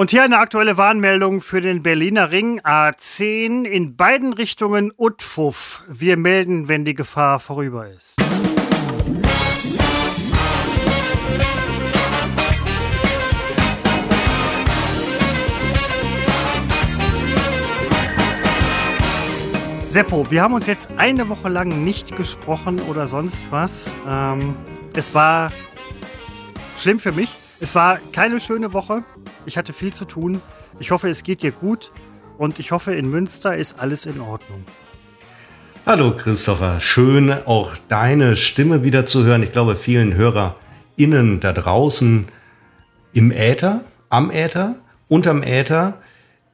Und hier eine aktuelle Warnmeldung für den Berliner Ring A10 in beiden Richtungen Utfuff. Wir melden, wenn die Gefahr vorüber ist. Seppo, wir haben uns jetzt eine Woche lang nicht gesprochen oder sonst was. Ähm, es war schlimm für mich. Es war keine schöne Woche. Ich hatte viel zu tun. Ich hoffe, es geht dir gut. Und ich hoffe, in Münster ist alles in Ordnung. Hallo Christopher, schön auch deine Stimme wieder zu hören. Ich glaube, vielen HörerInnen da draußen im Äther, am Äther, unterm Äther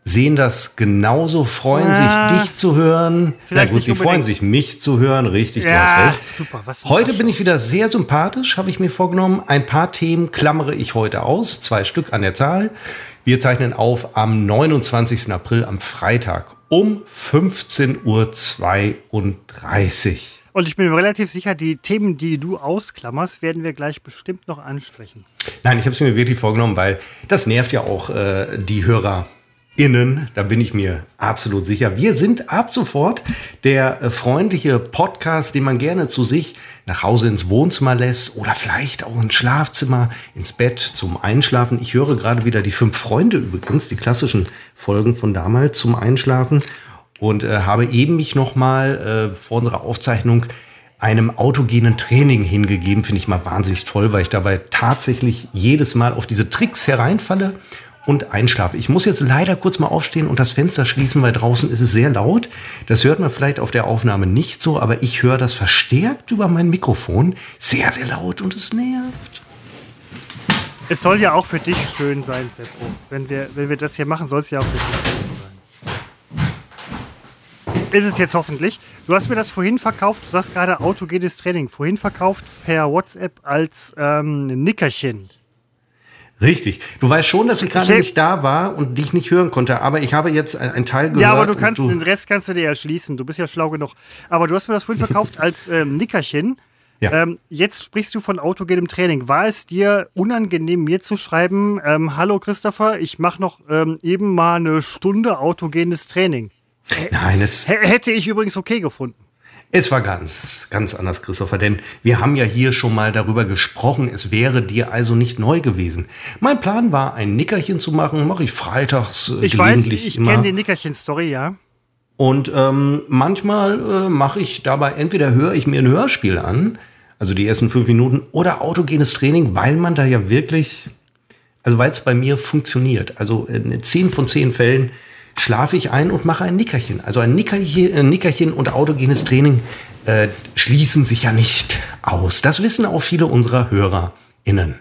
sehen das genauso, freuen ja, sich, dich zu hören. Na gut, sie freuen sich, mich zu hören. Richtig, ja, du hast recht. Super, heute bin ich wieder sehr sympathisch, habe ich mir vorgenommen. Ein paar Themen klammere ich heute aus, zwei Stück an der Zahl. Wir zeichnen auf am 29. April, am Freitag um 15.32 Uhr. Und ich bin mir relativ sicher, die Themen, die du ausklammerst, werden wir gleich bestimmt noch ansprechen. Nein, ich habe es mir wirklich vorgenommen, weil das nervt ja auch äh, die Hörer Innen, da bin ich mir absolut sicher. Wir sind ab sofort der äh, freundliche Podcast, den man gerne zu sich nach Hause ins Wohnzimmer lässt oder vielleicht auch ins Schlafzimmer, ins Bett zum Einschlafen. Ich höre gerade wieder die fünf Freunde übrigens, die klassischen Folgen von damals zum Einschlafen und äh, habe eben mich nochmal äh, vor unserer Aufzeichnung einem autogenen Training hingegeben. Finde ich mal wahnsinnig toll, weil ich dabei tatsächlich jedes Mal auf diese Tricks hereinfalle und einschlafe. Ich muss jetzt leider kurz mal aufstehen und das Fenster schließen, weil draußen ist es sehr laut. Das hört man vielleicht auf der Aufnahme nicht so, aber ich höre das verstärkt über mein Mikrofon. Sehr, sehr laut und es nervt. Es soll ja auch für dich schön sein, Seppo. Wenn wir, wenn wir das hier machen, soll es ja auch für dich schön sein. Ist es jetzt hoffentlich. Du hast mir das vorhin verkauft, du sagst gerade autogenes Training, vorhin verkauft per WhatsApp als ähm, Nickerchen. Richtig. Du weißt schon, dass ich gerade nicht da war und dich nicht hören konnte, aber ich habe jetzt einen Teil gehört. Ja, aber du kannst du den Rest kannst du dir erschließen. Du bist ja schlau genug. Aber du hast mir das vorhin verkauft als ähm, Nickerchen. Ja. Ähm, jetzt sprichst du von autogenem Training. War es dir unangenehm, mir zu schreiben, ähm, hallo Christopher, ich mache noch ähm, eben mal eine Stunde autogenes Training? Nein, es hätte ich übrigens okay gefunden. Es war ganz, ganz anders, Christopher, denn wir haben ja hier schon mal darüber gesprochen, es wäre dir also nicht neu gewesen. Mein Plan war, ein Nickerchen zu machen, mache ich freitags äh, Ich weiß, ich kenne die Nickerchen-Story, ja. Und ähm, manchmal äh, mache ich dabei, entweder höre ich mir ein Hörspiel an, also die ersten fünf Minuten, oder autogenes Training, weil man da ja wirklich, also weil es bei mir funktioniert. Also in zehn von zehn Fällen schlafe ich ein und mache ein Nickerchen. Also ein Nickerchen, ein Nickerchen und autogenes Training äh, schließen sich ja nicht aus. Das wissen auch viele unserer HörerInnen.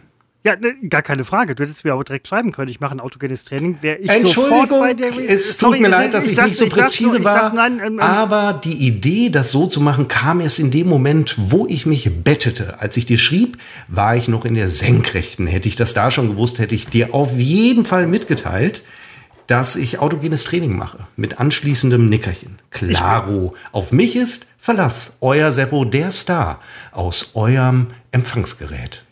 Ja, ne, gar keine Frage. Du hättest mir auch direkt schreiben können, ich mache ein autogenes Training. Wäre ich Entschuldigung, sofort bei der es tut mir leid, dass ich, ich nicht so präzise nur, war. Nein, ähm, ähm, aber die Idee, das so zu machen, kam erst in dem Moment, wo ich mich bettete. Als ich dir schrieb, war ich noch in der Senkrechten. Hätte ich das da schon gewusst, hätte ich dir auf jeden Fall mitgeteilt dass ich autogenes Training mache mit anschließendem Nickerchen. Klaro, auf mich ist Verlass, euer Seppo, der Star aus eurem Empfangsgerät.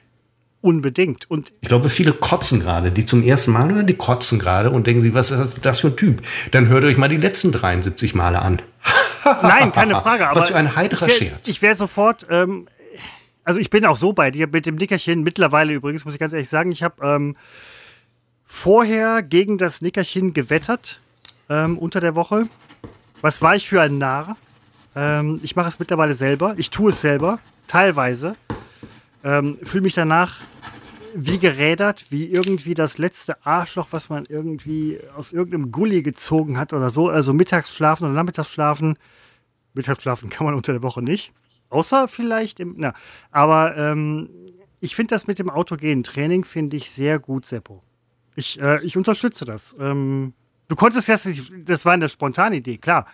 Unbedingt. Und ich glaube, viele kotzen gerade, die zum ersten Mal hören, die kotzen gerade und denken sich, was ist das für ein Typ? Dann hört euch mal die letzten 73 Male an. Nein, keine Frage. was für ein heiterer ich wär, Scherz. Ich wäre sofort, ähm, also ich bin auch so bei dir mit dem Nickerchen. Mittlerweile übrigens, muss ich ganz ehrlich sagen, ich habe ähm, vorher gegen das Nickerchen gewettert ähm, unter der Woche. Was war ich für ein Narr? Ähm, ich mache es mittlerweile selber. Ich tue es selber, teilweise. Ähm, Fühle mich danach wie gerädert, wie irgendwie das letzte Arschloch, was man irgendwie aus irgendeinem Gully gezogen hat oder so. Also Mittagsschlafen oder Nachmittagsschlafen. Mittagsschlafen kann man unter der Woche nicht. Außer vielleicht im. Na, aber ähm, ich finde das mit dem autogenen Training, finde ich sehr gut, Seppo. Ich, äh, ich unterstütze das. Ähm, du konntest ja, das war eine spontane Idee, klar.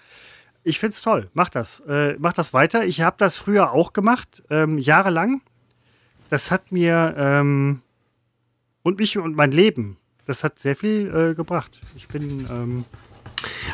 Ich finde es toll. Mach das. Äh, mach das weiter. Ich habe das früher auch gemacht, ähm, jahrelang. Das hat mir ähm, und mich und mein Leben, das hat sehr viel äh, gebracht. Ich bin. Ähm,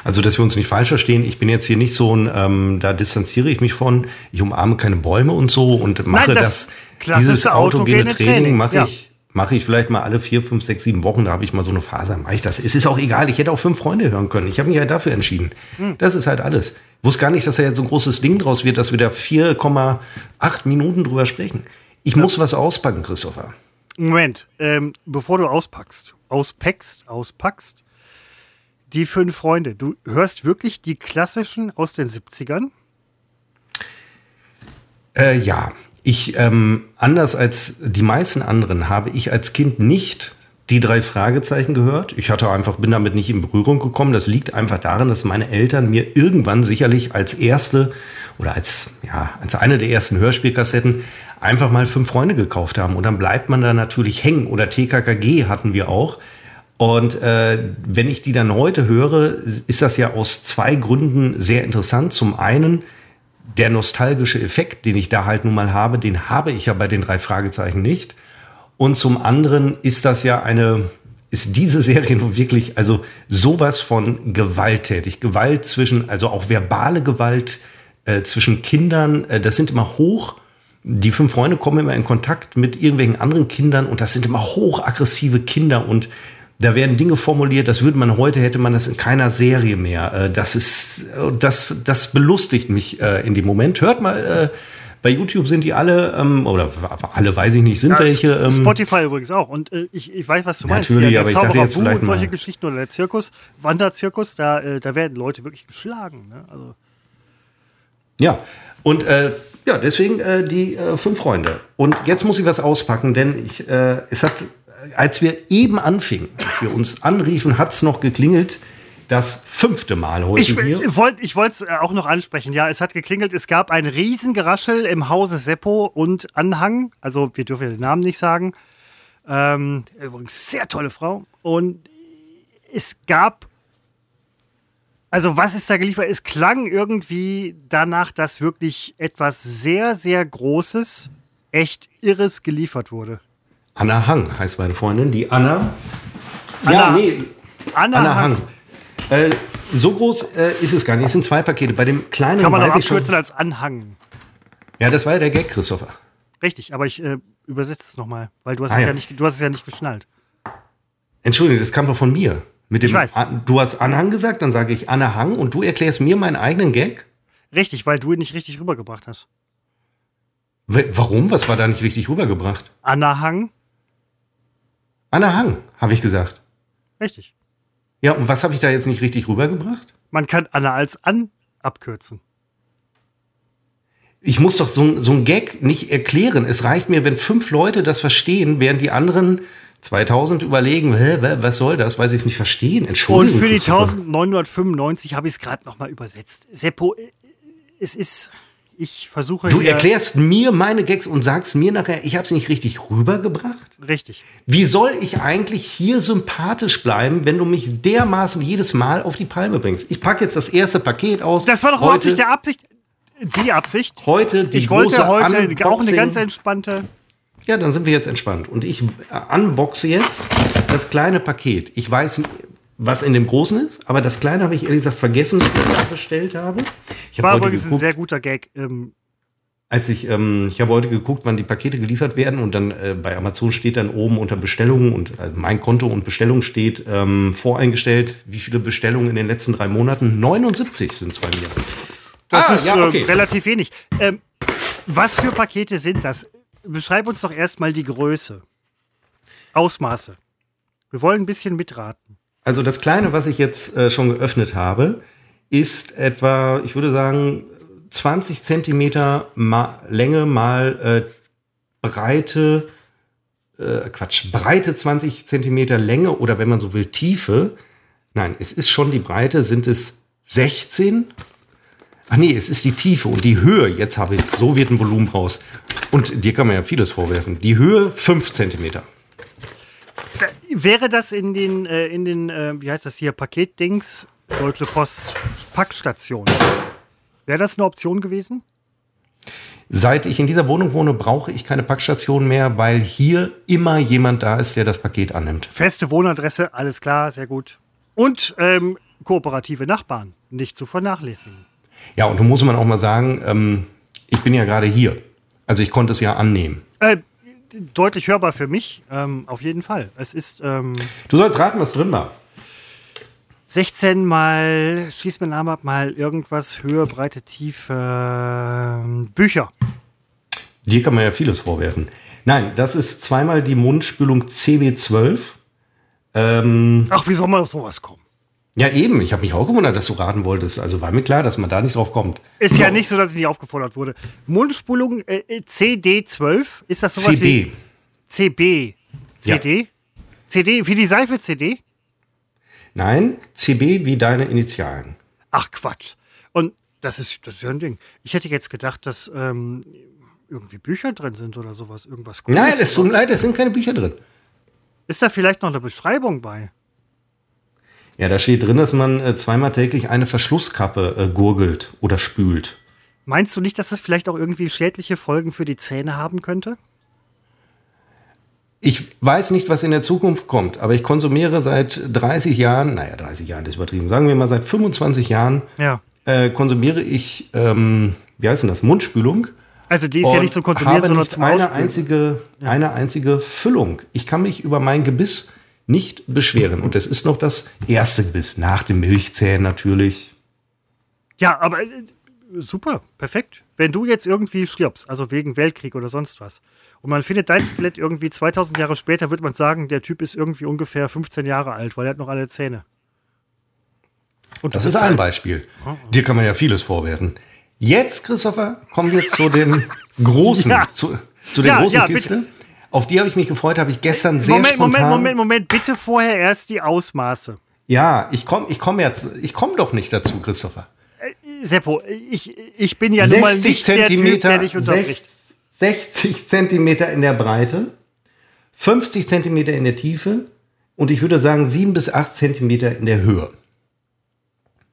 also, dass wir uns nicht falsch verstehen, ich bin jetzt hier nicht so ein, ähm, da distanziere ich mich von, ich umarme keine Bäume und so und mache Nein, das, das dieses autogene Training, Training mache ja. ich mache ich vielleicht mal alle vier, fünf, sechs, sieben Wochen, da habe ich mal so eine Phase, mache ich das. Es ist auch egal, ich hätte auch fünf Freunde hören können. Ich habe mich ja dafür entschieden. Hm. Das ist halt alles. Ich wusste gar nicht, dass da jetzt so ein großes Ding draus wird, dass wir da 4,8 Minuten drüber sprechen. Ich ja. muss was auspacken, Christopher. Moment, ähm, bevor du auspackst, auspackst, auspackst, die fünf Freunde, du hörst wirklich die klassischen aus den 70ern? Äh, ja, ich, ähm, anders als die meisten anderen, habe ich als Kind nicht die drei Fragezeichen gehört. Ich hatte einfach, bin damit nicht in Berührung gekommen. Das liegt einfach daran, dass meine Eltern mir irgendwann sicherlich als erste oder als, ja, als eine der ersten Hörspielkassetten einfach mal fünf Freunde gekauft haben. Und dann bleibt man da natürlich hängen. Oder TKKG hatten wir auch. Und äh, wenn ich die dann heute höre, ist das ja aus zwei Gründen sehr interessant. Zum einen, der nostalgische Effekt, den ich da halt nun mal habe, den habe ich ja bei den drei Fragezeichen nicht. Und zum anderen ist das ja eine, ist diese Serie nun wirklich, also sowas von gewalttätig. Gewalt zwischen, also auch verbale Gewalt äh, zwischen Kindern, äh, das sind immer hoch. Die fünf Freunde kommen immer in Kontakt mit irgendwelchen anderen Kindern und das sind immer hochaggressive Kinder und da werden Dinge formuliert, das würde man heute, hätte man das in keiner Serie mehr. Äh, das ist, das, das belustigt mich äh, in dem Moment. Hört mal, äh, bei YouTube sind die alle, ähm, oder alle weiß ich nicht, sind ja, welche. Ähm, Spotify übrigens auch. Und äh, ich, ich weiß, was du meinst. Natürlich, ja, aber ich dachte jetzt vielleicht und solche Geschichten oder der Zirkus, Wanderzirkus, da, äh, da werden Leute wirklich geschlagen. Ne? Also. Ja, und äh, ja, deswegen die fünf Freunde. Und jetzt muss ich was auspacken, denn ich, äh, es hat als wir eben anfingen, als wir uns anriefen, hat es noch geklingelt. Das fünfte Mal heute ich, hier. Ich wollte ich es äh, auch noch ansprechen. Ja, es hat geklingelt. Es gab ein Riesengeraschel im Hause Seppo und Anhang. Also, wir dürfen ja den Namen nicht sagen. Ähm, übrigens, sehr tolle Frau. Und es gab also was ist da geliefert? Es klang irgendwie danach, dass wirklich etwas sehr, sehr Großes, echt Irres geliefert wurde. Anna Hang heißt meine Freundin, die Anna. Anna ja, nee. Anna, Anna Hang. Hang. Äh, so groß äh, ist es gar nicht. Es sind zwei Pakete. Bei dem kleinen Kann man weiß ich schon. als Anhang. Ja, das war ja der Gag, Christopher. Richtig, aber ich äh, übersetze es nochmal, weil du hast, ah, es ja. ja. nicht, du hast es ja nicht geschnallt. Entschuldigung, das kam doch von mir. Mit dem, ich weiß. Du hast Anhang gesagt, dann sage ich Anna Hang und du erklärst mir meinen eigenen Gag? Richtig, weil du ihn nicht richtig rübergebracht hast. Warum? Was war da nicht richtig rübergebracht? Anna Hang. Anna Hang, habe ich gesagt. Richtig. Ja, und was habe ich da jetzt nicht richtig rübergebracht? Man kann Anna als An abkürzen. Ich muss doch so, so ein Gag nicht erklären. Es reicht mir, wenn fünf Leute das verstehen, während die anderen 2000 überlegen, Hä, was soll das, weil sie es nicht verstehen. Entschuldigung. Und für die 1995 habe ich es gerade noch mal übersetzt. Seppo, es ist ich versuche. Du erklärst mir meine Gags und sagst mir nachher, ich habe es nicht richtig rübergebracht? Richtig. Wie soll ich eigentlich hier sympathisch bleiben, wenn du mich dermaßen jedes Mal auf die Palme bringst? Ich packe jetzt das erste Paket aus. Das war doch überhaupt nicht der Absicht. Die Absicht. Heute die Ich wollte heute Unboxing. auch eine ganz entspannte. Ja, dann sind wir jetzt entspannt. Und ich unboxe jetzt das kleine Paket. Ich weiß was in dem Großen ist, aber das Kleine habe ich ehrlich gesagt vergessen, dass ich das bestellt habe. Ich War übrigens geguckt, ein sehr guter Gag. Ähm als ich, ähm, ich habe heute geguckt, wann die Pakete geliefert werden und dann äh, bei Amazon steht dann oben unter Bestellungen und also mein Konto und Bestellung steht ähm, voreingestellt, wie viele Bestellungen in den letzten drei Monaten? 79 sind es bei mir. Das ah, ist ja, okay. äh, relativ wenig. Ähm, was für Pakete sind das? Beschreib uns doch erstmal die Größe. Ausmaße. Wir wollen ein bisschen mitraten. Also das Kleine, was ich jetzt äh, schon geöffnet habe, ist etwa, ich würde sagen, 20 Zentimeter ma Länge mal äh, Breite, äh, Quatsch, Breite 20 Zentimeter Länge oder wenn man so will, Tiefe. Nein, es ist schon die Breite, sind es 16? Ach nee, es ist die Tiefe und die Höhe, jetzt habe ich so wird ein Volumen raus. Und dir kann man ja vieles vorwerfen. Die Höhe 5 Zentimeter. Wäre das in den, äh, in den äh, wie heißt das hier, Paketdings, Deutsche Post Packstation? Wäre das eine Option gewesen? Seit ich in dieser Wohnung wohne, brauche ich keine Packstation mehr, weil hier immer jemand da ist, der das Paket annimmt. Feste Wohnadresse, alles klar, sehr gut. Und ähm, kooperative Nachbarn, nicht zu vernachlässigen. Ja, und da muss man auch mal sagen, ähm, ich bin ja gerade hier. Also ich konnte es ja annehmen. Äh, deutlich hörbar für mich, ähm, auf jeden Fall. Es ist ähm, Du sollst raten, was drin war. 16 mal, schieß mir Name ab, mal irgendwas, Höhe, Breite, Tiefe, ähm, Bücher. Dir kann man ja vieles vorwerfen. Nein, das ist zweimal die Mundspülung CB12. Ähm, Ach, wie soll man auf sowas kommen? Ja, eben. Ich habe mich auch gewundert, dass du raten wolltest. Also war mir klar, dass man da nicht drauf kommt. Ist ja So, nicht so, dass ich nicht aufgefordert wurde. Mundspulung äh, äh, CD12, ist das sowas CB. wie CB? CD? CD, wie die Seife CD? Nein, CB wie deine Initialen. Ach Quatsch. Und das ist, das ist ja ein Ding. Ich hätte jetzt gedacht, dass ähm, irgendwie Bücher drin sind oder sowas. Irgendwas Cooles. Nein, es tut mir leid, es sind keine Bücher drin. Ist da vielleicht noch eine Beschreibung bei? Ja, da steht drin, dass man äh, zweimal täglich eine Verschlusskappe äh, gurgelt oder spült. Meinst du nicht, dass das vielleicht auch irgendwie schädliche Folgen für die Zähne haben könnte? Ich weiß nicht, was in der Zukunft kommt, aber ich konsumiere seit 30 Jahren, naja, 30 Jahren ist übertrieben, sagen wir mal seit 25 Jahren, Ja. äh, konsumiere ich, ähm, wie heißt denn das, Mundspülung. Also die ist ja nicht zum Konsumieren, sondern nicht zum eine Ausspülen. einzige, eine einzige Füllung. Ich kann mich über mein Gebiss nicht beschweren. Und es ist noch das erste Gebiss, nach dem Milchzähnen natürlich. Ja, aber äh, super, perfekt. Wenn du jetzt irgendwie stirbst, also wegen Weltkrieg oder sonst was, und man findet dein Skelett irgendwie 2000 Jahre später, wird man sagen, der Typ ist irgendwie ungefähr 15 Jahre alt, weil er hat noch alle Zähne. Und Das ist ein. Beispiel. Dir kann man ja vieles vorwerfen. Jetzt, Christopher, kommen wir zu den großen, Ja. zu, zu den Ja, großen ja, Kisten. Auf die habe ich mich gefreut, habe ich gestern sehr Moment, spontan. Moment, Moment, Moment, bitte vorher erst die Ausmaße. Ja, ich komme ich komm jetzt, ich komme doch nicht dazu, Christopher. Seppo, ich, ich bin ja nun mal 60 nicht der Typ, der Zentimeter, dich unterbricht. 60 Zentimeter in der Breite, 50 Zentimeter in der Tiefe und ich würde sagen 7 bis 8 Zentimeter in der Höhe.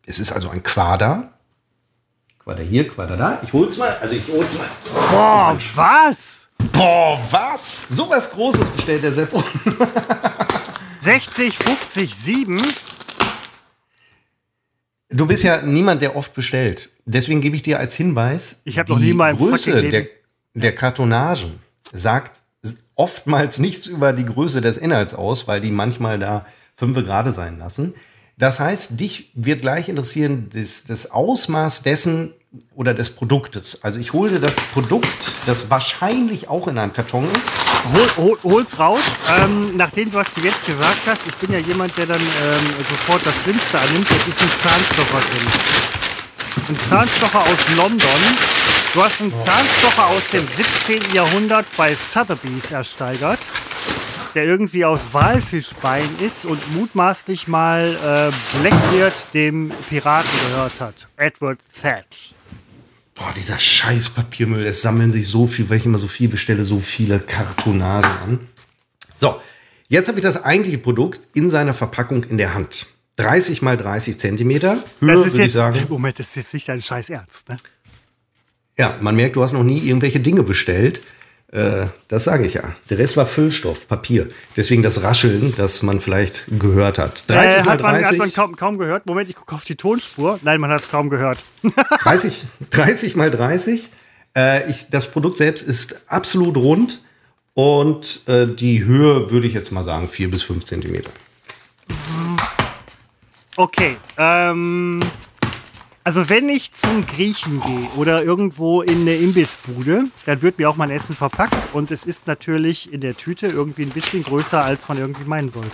Es ist also ein Quader. Quader hier, Quader da. Ich hol's mal, also ich hol's mal. Boah, was? Boah, was? So was Großes bestellt der Seppo. 60, 50, 7? Du bist ja niemand, der oft bestellt. Deswegen gebe ich dir als Hinweis, Ich die nie mal Größe der, der Kartonagen sagt oftmals nichts über die Größe des Inhalts aus, weil die manchmal da fünf Grade sein lassen. Das heißt, dich wird gleich interessieren das, das Ausmaß dessen oder des Produktes. Also ich hole das Produkt, das wahrscheinlich auch in einem Karton ist. Hol, hol, hol's raus. Ähm, nach dem, was du jetzt gesagt hast, ich bin ja jemand, der dann ähm, sofort das Schlimmste annimmt. Jetzt ist ein Zahnstocher drin. Ein Zahnstocher aus London. Du hast einen Zahnstocher aus dem 17. Jahrhundert bei Sotheby's ersteigert, der irgendwie aus Walfischbein ist und mutmaßlich mal äh, Blackbeard dem Piraten gehört hat. Edward Thatch. Boah, dieser scheiß Papiermüll, es sammeln sich so viel, weil ich immer so viel bestelle, so viele Kartonagen an. So, jetzt habe ich das eigentliche Produkt in seiner Verpackung in der Hand. 30 mal 30 Zentimeter. Höhe, Das ist würde ich jetzt, sagen. Moment, das ist jetzt nicht dein scheiß Ernst, ne? Ja, man merkt, du hast noch nie irgendwelche Dinge bestellt. Äh, das sage ich ja. Der Rest war Füllstoff, Papier. Deswegen das Rascheln, das man vielleicht gehört hat. 30 Äh, mal hat, man, 30. hat man kaum, kaum gehört. Moment, ich gucke auf die Tonspur. Nein, man hat es kaum gehört. 30, 30 mal 30. Äh, ich, das Produkt selbst ist absolut rund und äh, die Höhe würde ich jetzt mal sagen 4 bis 5 Zentimeter. Okay, ähm, also wenn ich zum Griechen gehe oder irgendwo in eine Imbissbude, dann wird mir auch mein Essen verpackt und es ist natürlich in der Tüte irgendwie ein bisschen größer, als man irgendwie meinen sollte.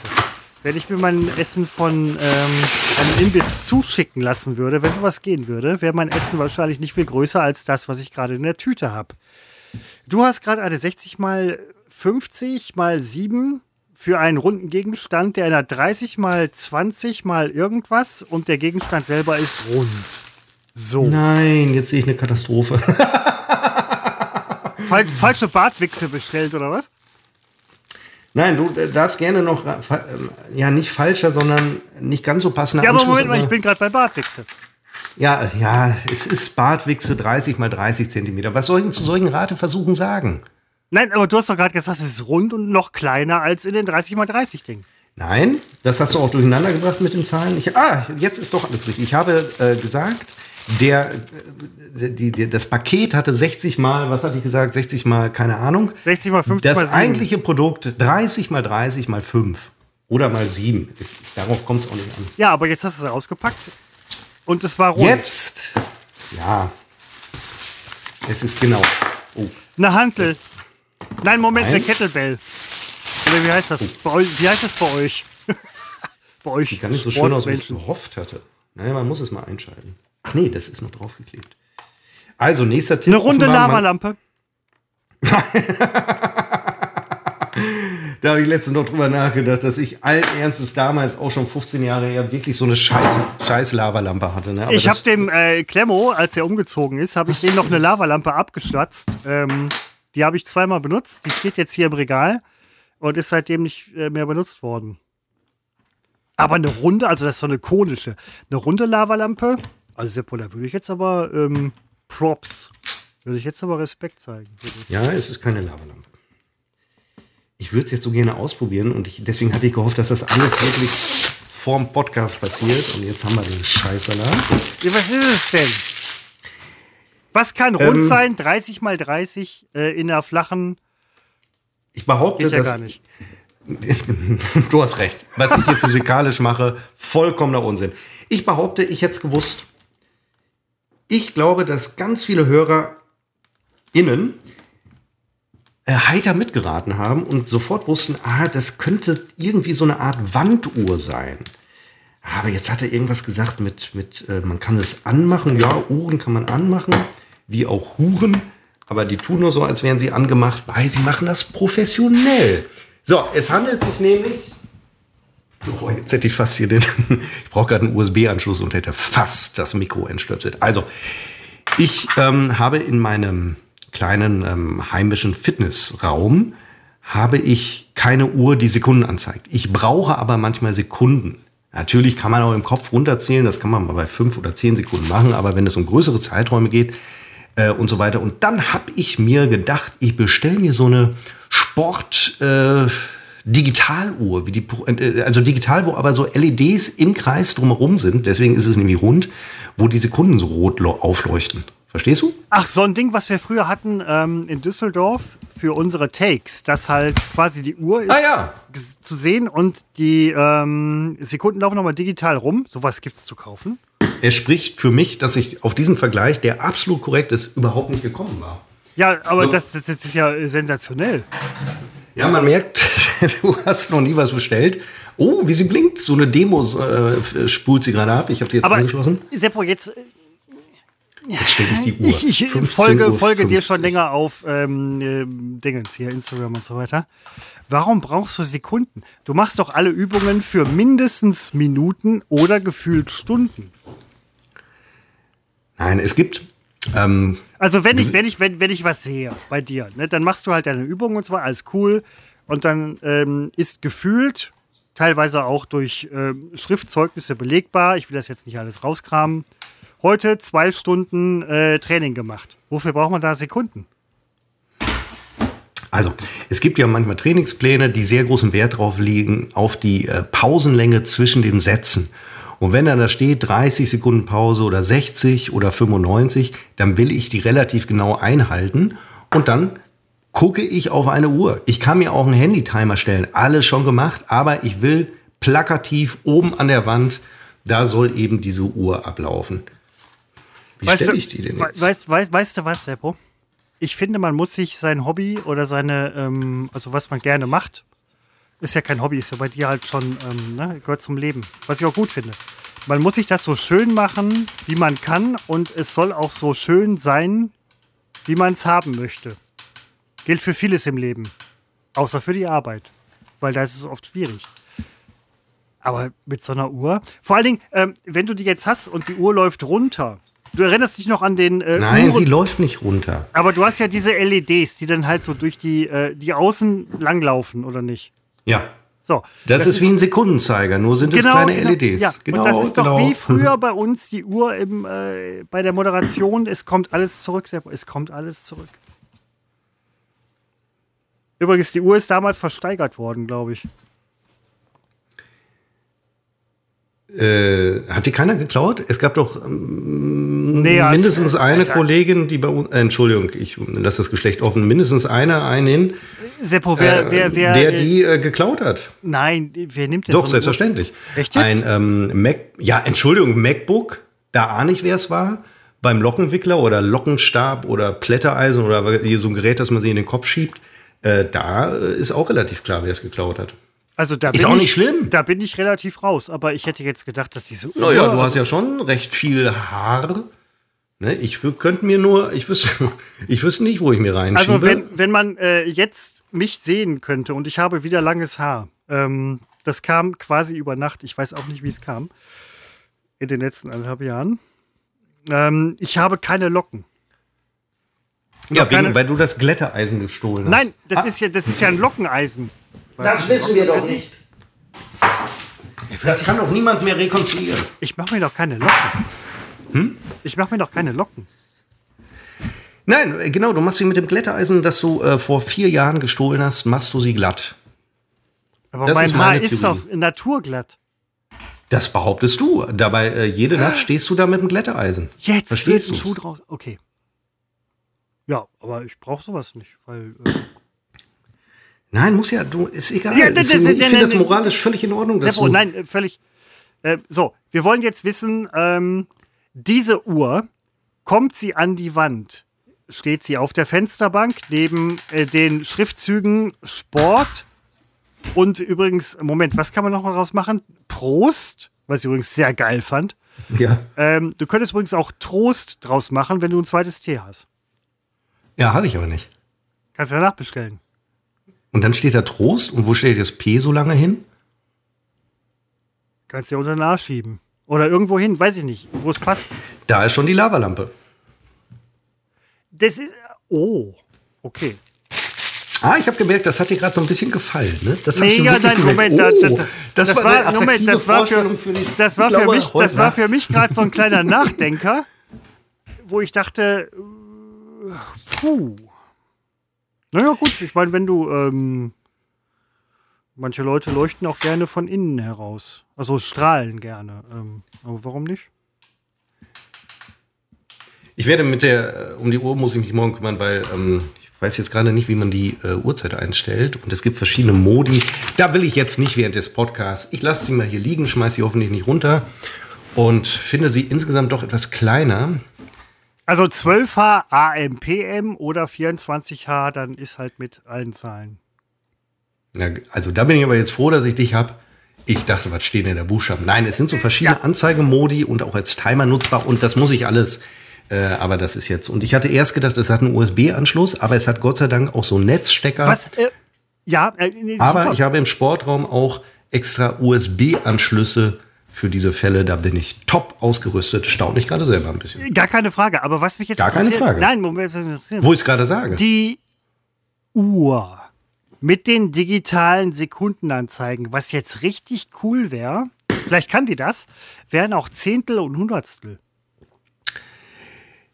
Wenn ich mir mein Essen von ähm, einem Imbiss zuschicken lassen würde, wenn sowas gehen würde, wäre mein Essen wahrscheinlich nicht viel größer als das, was ich gerade in der Tüte habe. Du hast gerade eine 60 mal 50 mal 7 für einen runden Gegenstand, der einer 30 mal 20 mal irgendwas und der Gegenstand selber ist rund. So. Nein, jetzt sehe ich eine Katastrophe. Fal falsche Bartwichse bestellt, oder was? Nein, du äh, darfst gerne noch, ähm, ja, nicht falscher, sondern nicht ganz so passender Ja, aber Anschluss, Moment mal, ich bin gerade bei Bartwichse. ja, ja, es ist Bartwichse 30 mal 30 Zentimeter. Was soll ich denn zu solchen Rateversuchen sagen? Nein, aber du hast doch gerade gesagt, es ist rund und noch kleiner als in den 30 mal 30 Ding. Nein, das hast du auch durcheinander gebracht mit den Zahlen. Ich, ah, jetzt ist doch alles richtig. Ich habe äh, gesagt, der, äh, die, die, das Paket hatte 60 mal, was hatte ich gesagt, 60 mal, keine Ahnung. 60 mal 50 Das mal 7. eigentliche Produkt 30 mal 30 mal 5 oder mal 7. Ist, darauf kommt es auch nicht an. Ja, aber jetzt hast du es ausgepackt. Und es war rund. Jetzt, ja, es ist genau. Oh, Eine Hantel. Nein, Moment, Nein. eine Kettlebell. Oder wie heißt das? Bei euch, wie heißt das bei euch? bei euch sieht gar nicht so schön aus, wie ich gehofft hatte. Naja, man muss es mal einschalten. Ach nee, das ist noch draufgeklebt. Also, nächster Tipp. Eine runde Lavalampe. Da habe ich letztens noch drüber nachgedacht, dass ich allen Ernstes damals auch schon 15 Jahre her wirklich so eine scheiß, scheiß Lavalampe hatte. Ne? Ich habe dem äh, Klemmo, als er umgezogen ist, habe ich dem noch eine Lavalampe abgeschwatzt. Ähm, die habe ich zweimal benutzt. Die steht jetzt hier im Regal und ist seitdem nicht äh, mehr benutzt worden. Aber eine runde, also das ist so eine konische, eine runde Lavalampe. Also Seppo, da würde ich jetzt aber ähm, Props, würde ich jetzt aber Respekt zeigen. Ja, es ist keine Lavalampe. Ich würde es jetzt so gerne ausprobieren und ich, deswegen hatte ich gehofft, dass das alles wirklich vorm Podcast passiert. Und jetzt haben wir den Scheißsalat. Ja, was ist es denn? Was kann rund Ähm, sein? 30 mal 30 äh, in einer flachen. Ich behaupte, Geht ja dass gar nicht. du hast recht. Was ich hier physikalisch mache, vollkommener Unsinn. Ich behaupte, ich hätte es gewusst. Ich glaube, dass ganz viele HörerInnen äh, heiter mitgeraten haben und sofort wussten, ah, das könnte irgendwie so eine Art Wanduhr sein. Aber jetzt hat er irgendwas gesagt mit, mit äh, man kann es anmachen. Ja, Uhren kann man anmachen, wie auch Huren. Aber die tun nur so, als wären sie angemacht, weil sie machen das professionell. So, es handelt sich nämlich. Oh, jetzt hätte ich fast hier den. Ich brauche gerade einen USB-Anschluss und hätte fast das Mikro entstöpselt. Also, ich ähm, habe in meinem kleinen ähm, heimischen Fitnessraum habe ich keine Uhr, die Sekunden anzeigt. Ich brauche aber manchmal Sekunden. Natürlich kann man auch im Kopf runterzählen, das kann man mal bei fünf oder zehn Sekunden machen, aber wenn es um größere Zeiträume geht äh, und so weiter. Und dann habe ich mir gedacht, ich bestelle mir so eine Sport. Äh, Digitaluhr, wie die, äh, also digital, wo aber so LEDs im Kreis drumherum sind, deswegen ist es nämlich rund, wo die Sekunden so rot aufleuchten. Verstehst du? Ach, so ein Ding, was wir früher hatten ähm, in Düsseldorf für unsere Takes, dass halt quasi die Uhr ist Ah ja. zu sehen und die ähm, Sekunden laufen nochmal digital rum. Sowas gibt es zu kaufen. Er spricht für mich, dass ich auf diesen Vergleich, der absolut korrekt ist, überhaupt nicht gekommen war. Ja, aber So. das, das, das ist ja äh, sensationell. Ja, man merkt, du hast noch nie was bestellt. Oh, wie sie blinkt. So eine Demo äh, spult sie gerade ab. Ich habe sie jetzt Aber angeschlossen. Seppo, jetzt, äh, Jetzt stelle ich die Uhr. ich, ich 15:50 folge, folge dir schon länger auf ähm, ähm, Dingens hier, Instagram und so weiter. Warum brauchst du Sekunden? Du machst doch alle Übungen für mindestens Minuten oder gefühlt Stunden. Nein, es gibt. Ähm, Also wenn ich, wenn ich, wenn, wenn ich was sehe bei dir, ne, dann machst du halt deine Übungen und zwar alles cool. Und dann ähm, ist gefühlt, teilweise auch durch ähm, Schriftzeugnisse belegbar, ich will das jetzt nicht alles rauskramen, heute zwei Stunden äh, Training gemacht. Wofür braucht man da Sekunden? Also, es gibt ja manchmal Trainingspläne, die sehr großen Wert drauf legen, auf die äh, Pausenlänge zwischen den Sätzen. Und wenn dann da steht 30 Sekunden Pause oder 60 oder 95, dann will ich die relativ genau einhalten und dann gucke ich auf eine Uhr. Ich kann mir auch einen Handy-Timer stellen, alles schon gemacht, aber ich will plakativ oben an der Wand, da soll eben diese Uhr ablaufen. Wie Weißt stelle du, ich die denn jetzt? Weißt, weißt, weißt du was, Seppo? Ich finde, man muss sich sein Hobby oder seine, ähm, also was man gerne macht, ist ja kein Hobby, ist ja bei dir halt schon, ähm, ne, gehört zum Leben. Was ich auch gut finde. Man muss sich das so schön machen, wie man kann und es soll auch so schön sein, wie man es haben möchte. Gilt für vieles im Leben. Außer für die Arbeit. Weil da ist es oft schwierig. Aber mit so einer Uhr. Vor allen Dingen, ähm, wenn du die jetzt hast und die Uhr läuft runter. Du erinnerst dich noch an den äh, Nein, Uhren, sie läuft nicht runter. aber du hast ja diese LEDs, die dann halt so durch die, äh, die außen langlaufen, oder nicht? Ja. So. Das, ist wie ein Sekundenzeiger, nur sind es kleine genau, LEDs. Ja. Genau, und das ist doch genau. wie früher bei uns die Uhr im, äh, bei der Moderation. Es kommt alles zurück, Seppo. Es kommt alles zurück. Übrigens, die Uhr ist damals versteigert worden, glaube ich. Äh, hat die keiner geklaut? Es gab doch ähm, Nee, ja, mindestens eine Alter. Kollegin, die bei uns, äh, Entschuldigung, ich lasse das Geschlecht offen, mindestens eine, einen, Seppo, wer, äh, wer, wer. der die äh, geklaut hat. Nein, wer nimmt denn Doch, so selbstverständlich. Echt jetzt? Ein ähm, Mac, ja, Entschuldigung, MacBook, da ahne ich, wer es war. Beim Lockenwickler oder Lockenstab oder Plättereisen oder so ein Gerät, das man sich in den Kopf schiebt, äh, da äh, ist auch relativ klar, wer es geklaut hat. Also da Ist bin auch ich, nicht schlimm. Da bin ich relativ raus, aber ich hätte jetzt gedacht, dass diese Uhr. Naja, du hast ja schon recht viel Haar. Ne, ich könnte mir nur, ich wüsste, ich wüsste nicht, wo ich mir reinschiebe. Also wenn, wenn man äh, jetzt mich sehen könnte und ich habe wieder langes Haar, ähm, das kam quasi über Nacht, ich weiß auch nicht, wie es kam, in den letzten anderthalb Jahren. Ähm, ich habe keine Locken. ja, noch keine- wegen, weil du das Glätteeisen gestohlen hast. Nein, das, Ah, ist ja, das ist ja ein Lockeneisen. Das wissen wir doch nicht. Das kann doch niemand mehr rekonstruieren. Ich mache mir doch keine Locken. Hm? Ich mache mir doch keine Locken. Nein, äh, genau, du machst wie mit dem Glätteisen, das du äh, vor vier Jahren gestohlen hast, machst du sie glatt. Aber Das mein ist Haar ist Theorie. doch naturglatt. Das behauptest du. Dabei äh, jede Nacht stehst du da mit dem Glätteisen. Jetzt Verstehst du's? Schuh draus. Okay. Ja, aber ich brauche sowas nicht, weil. Äh, Nein, muss ja, du, ist egal. Ja, das- das- ich finde das moralisch völlig in Ordnung. Seppo, du, nein, äh, völlig. Äh, so, wir wollen jetzt wissen, ähm, diese Uhr, kommt sie an die Wand? Steht sie auf der Fensterbank neben äh, den Schriftzügen Sport? Und übrigens, Moment, was kann man noch mal draus machen? Prost, was ich übrigens sehr geil fand. Ja, Ähm, du könntest übrigens auch Trost draus machen, wenn du ein zweites T hast. ja habe ich aber nicht. Kannst ja nachbestellen. Und dann steht da Trost. Und wo steht das P so lange hin? Kannst ja unter nachschieben. Oder irgendwo hin, weiß ich nicht, wo es passt. Da ist schon die Lavalampe. Das ist. Oh, okay. Ah, ich habe gemerkt, das hat dir gerade so ein bisschen gefallen. Ne? Das Nee, ja, nein. Moment, da, Oh, da, das, war, eine attraktive Moment, das war für, für die, das war für glaube, mich, das war für mich gerade so ein kleiner Nachdenker, wo ich dachte, äh, puh. Naja, gut, ich meine, wenn du, ähm, manche Leute leuchten auch gerne von innen heraus. Also strahlen gerne. Ähm, aber warum nicht? Ich werde mit der, äh, um die Uhr muss ich mich morgen kümmern, weil ähm, ich weiß jetzt gerade nicht, wie man die äh, Uhrzeit einstellt. Und es gibt verschiedene Modi. Da will ich jetzt nicht während des Podcasts. Ich lasse sie mal hier liegen, schmeiße sie hoffentlich nicht runter und finde sie insgesamt doch etwas kleiner. Also 12H AMPM oder 24H, dann ist halt mit allen Zahlen. Ja, also da bin ich aber jetzt froh, dass ich dich habe. Ich dachte, was stehen denn da Buchstaben? Nein, es sind so verschiedene Ja. Anzeigemodi und auch als Timer nutzbar und das muss ich alles. Äh, aber das ist jetzt. Und ich hatte erst gedacht, es hat einen USB-Anschluss, aber es hat Gott sei Dank auch so einen Netzstecker. Was? Äh, ja, äh, nee, Aber super. ich habe im Sportraum auch extra USB-Anschlüsse für diese Fälle. Da bin ich top ausgerüstet. Staune ich gerade selber ein bisschen. Gar keine Frage, aber was mich jetzt Gar keine Frage. Nein, Moment, was mich interessiert. Wo ich es gerade sage. Die Uhr mit den digitalen Sekundenanzeigen, was jetzt richtig cool wäre, vielleicht kann die das, wären auch Zehntel und Hundertstel.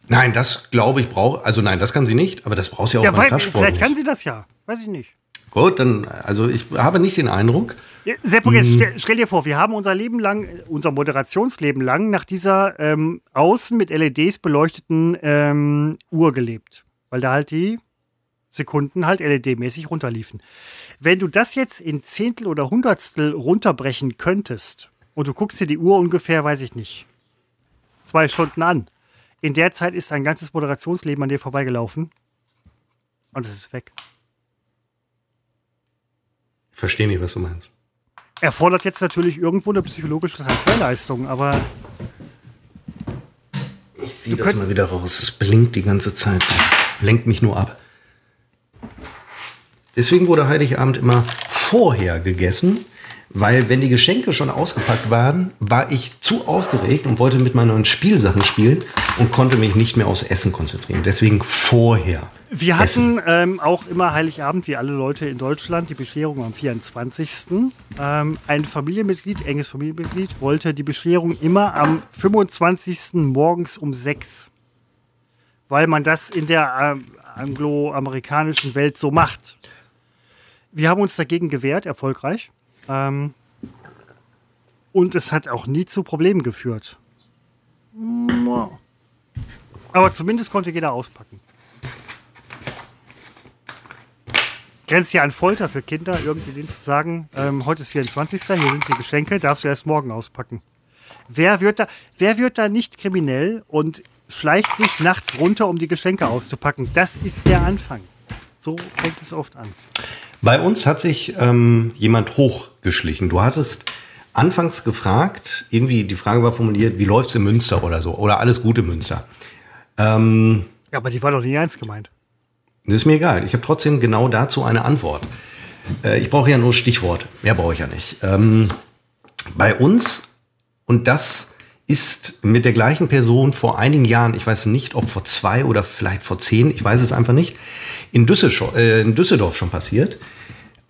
Nein, das glaube ich braucht. Also nein, das kann sie nicht. Aber das brauchst du ja auch Ja, beim vielleicht nicht. kann sie das ja. Weiß ich nicht. Gut, dann, also ich habe nicht den Eindruck. Seppo, jetzt Mhm. stell, stell dir vor, wir haben unser Leben lang, unser Moderationsleben lang nach dieser ähm, außen mit LEDs beleuchteten ähm, Uhr gelebt. Weil da halt die Sekunden halt LED-mäßig runterliefen. Wenn du das jetzt in Zehntel oder Hundertstel runterbrechen könntest und du guckst dir die Uhr ungefähr, weiß ich nicht, zwei Stunden an. In der Zeit ist dein ganzes Moderationsleben an dir vorbeigelaufen und es ist weg. Ich verstehe nicht, was du meinst. Erfordert jetzt natürlich irgendwo eine psychologische Transferleistung, aber Ich ziehe das mal wieder raus. Es blinkt die ganze Zeit. Lenkt mich nur ab. Deswegen wurde Heiligabend immer vorher gegessen, weil wenn die Geschenke schon ausgepackt waren, war ich zu aufgeregt und wollte mit meinen neuen Spielsachen spielen und konnte mich nicht mehr aufs Essen konzentrieren. Deswegen vorher. Wir hatten ähm, auch immer Heiligabend, wie alle Leute in Deutschland, die Bescherung am 24. Ähm, ein Familienmitglied, enges Familienmitglied, wollte die Bescherung immer am 25. morgens um 6. Weil man das in der ähm, angloamerikanischen Welt so macht. Wir haben uns dagegen gewehrt, erfolgreich. Ähm, Und es hat auch nie zu Problemen geführt. Aber zumindest konnte jeder auspacken. Grenzt ja an Folter für Kinder, irgendwie denen zu sagen, ähm, heute ist 24. Hier sind die Geschenke, darfst du erst morgen auspacken. Wer wird da, wer wird da nicht kriminell und schleicht sich nachts runter, um die Geschenke auszupacken? Das ist der Anfang. So fängt es oft an. Bei uns hat sich ähm, jemand hochgeschlichen. Du hattest anfangs gefragt, irgendwie die Frage war formuliert, wie läuft es in Münster oder so? Oder alles Gute Münster. Ähm, ja, aber die war doch nie eins gemeint. Das ist mir egal. Ich habe trotzdem genau dazu eine Antwort. Äh, ich brauche ja nur Stichwort. Mehr brauche ich ja nicht. Ähm, bei uns, und das ist mit der gleichen Person vor einigen Jahren, ich weiß nicht, ob vor zwei oder vielleicht vor zehn, ich weiß es einfach nicht, in Düsseldorf, äh, in Düsseldorf schon passiert.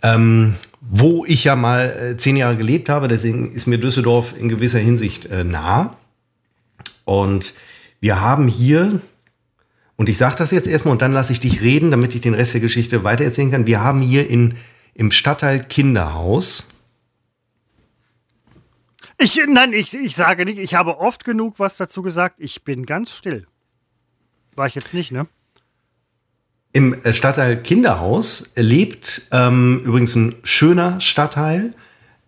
Ähm, wo ich ja mal äh, zehn Jahre gelebt habe, deswegen ist mir Düsseldorf in gewisser Hinsicht äh, nah. Und wir haben hier, und ich sage das jetzt erstmal und dann lasse ich dich reden, damit ich den Rest der Geschichte weitererzählen kann. Wir haben hier in, im Stadtteil Kinderhaus. Ich, nein, ich, ich sage nicht, ich habe oft genug was dazu gesagt. Ich bin ganz still. War ich jetzt nicht, ne? Im Stadtteil Kinderhaus lebt ähm, übrigens ein schöner Stadtteil,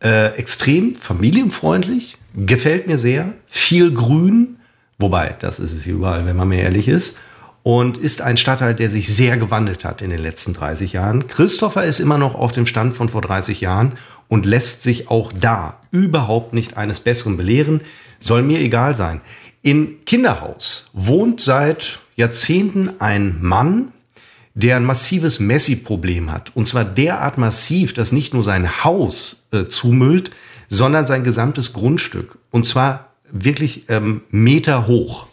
äh, extrem familienfreundlich, gefällt mir sehr, viel Grün, Wobei, das ist es überall, wenn man mir ehrlich ist. Und ist ein Stadtteil, der sich sehr gewandelt hat in den letzten 30 Jahren. Christopher ist immer noch auf dem Stand von vor 30 Jahren und lässt sich auch da überhaupt nicht eines Besseren belehren. Soll mir egal sein. In Kinderhaus wohnt seit Jahrzehnten ein Mann, der ein massives Messi-Problem hat. Und zwar derart massiv, dass nicht nur sein Haus äh, zumüllt, sondern sein gesamtes Grundstück. Und zwar wirklich ähm, Meter hoch.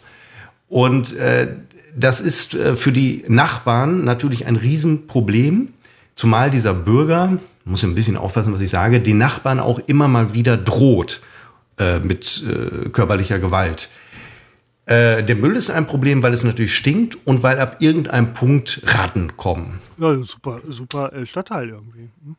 Und äh, das ist äh, für die Nachbarn natürlich ein Riesenproblem, zumal dieser Bürger, muss ein bisschen aufpassen, was ich sage, den Nachbarn auch immer mal wieder droht äh, mit äh, körperlicher Gewalt. Äh, der Müll ist ein Problem, weil es natürlich stinkt und weil ab irgendeinem Punkt Ratten kommen. Ja, super, super äh, Stadtteil irgendwie. Hm?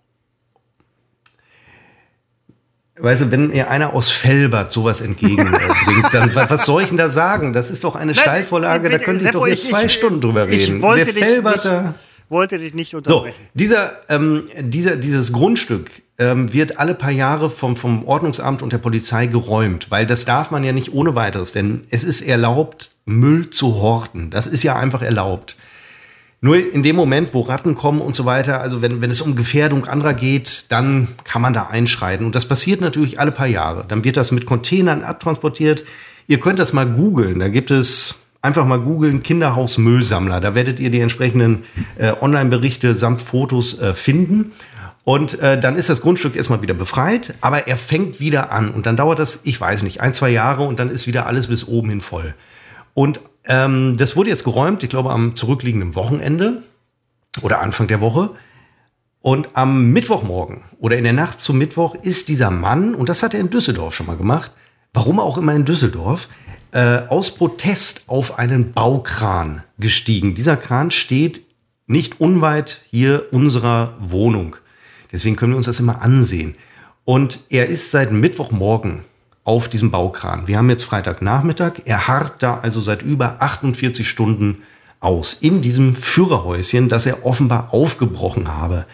Weißt du, wenn mir einer aus Felbert sowas entgegenbringt, dann was soll ich denn da sagen? Das ist doch eine Steilvorlage, da könnte ich doch jetzt zwei ich, Stunden drüber reden. Ich wollte Der Felberter. Nicht, wollte dich nicht unterbrechen. So, dieser, ähm, dieser, dieses Grundstück ähm, wird alle paar Jahre vom, vom Ordnungsamt und der Polizei geräumt, weil das darf man ja nicht ohne weiteres, denn es ist erlaubt, Müll zu horten. Das ist ja einfach erlaubt. Nur in dem Moment, wo Ratten kommen und so weiter, also wenn, wenn es um Gefährdung anderer geht, dann kann man da einschreiten. Und das passiert natürlich alle paar Jahre. Dann wird das mit Containern abtransportiert. Ihr könnt das mal googeln. Da gibt es einfach mal googeln Kinderhaus Müllsammler. Da werdet ihr die entsprechenden äh, Online-Berichte samt Fotos äh, finden. Und äh, dann ist das Grundstück erstmal wieder befreit, aber er fängt wieder an. Und dann dauert das, ich weiß nicht, ein, zwei Jahre und dann ist wieder alles bis oben hin voll. Und ähm, das wurde jetzt geräumt, ich glaube, am zurückliegenden Wochenende oder Anfang der Woche. Und am Mittwochmorgen oder in der Nacht zum Mittwoch ist dieser Mann, und das hat er in Düsseldorf schon mal gemacht, warum auch immer in Düsseldorf, äh, aus Protest auf einen Baukran gestiegen. Dieser Kran steht nicht unweit hier unserer Wohnung. Deswegen können wir uns das immer ansehen. Und er ist seit Mittwochmorgen auf diesem Baukran. Wir haben jetzt Freitagnachmittag. Er harrt da also seit über 48 Stunden aus in diesem Führerhäuschen, das er offenbar aufgebrochen habe.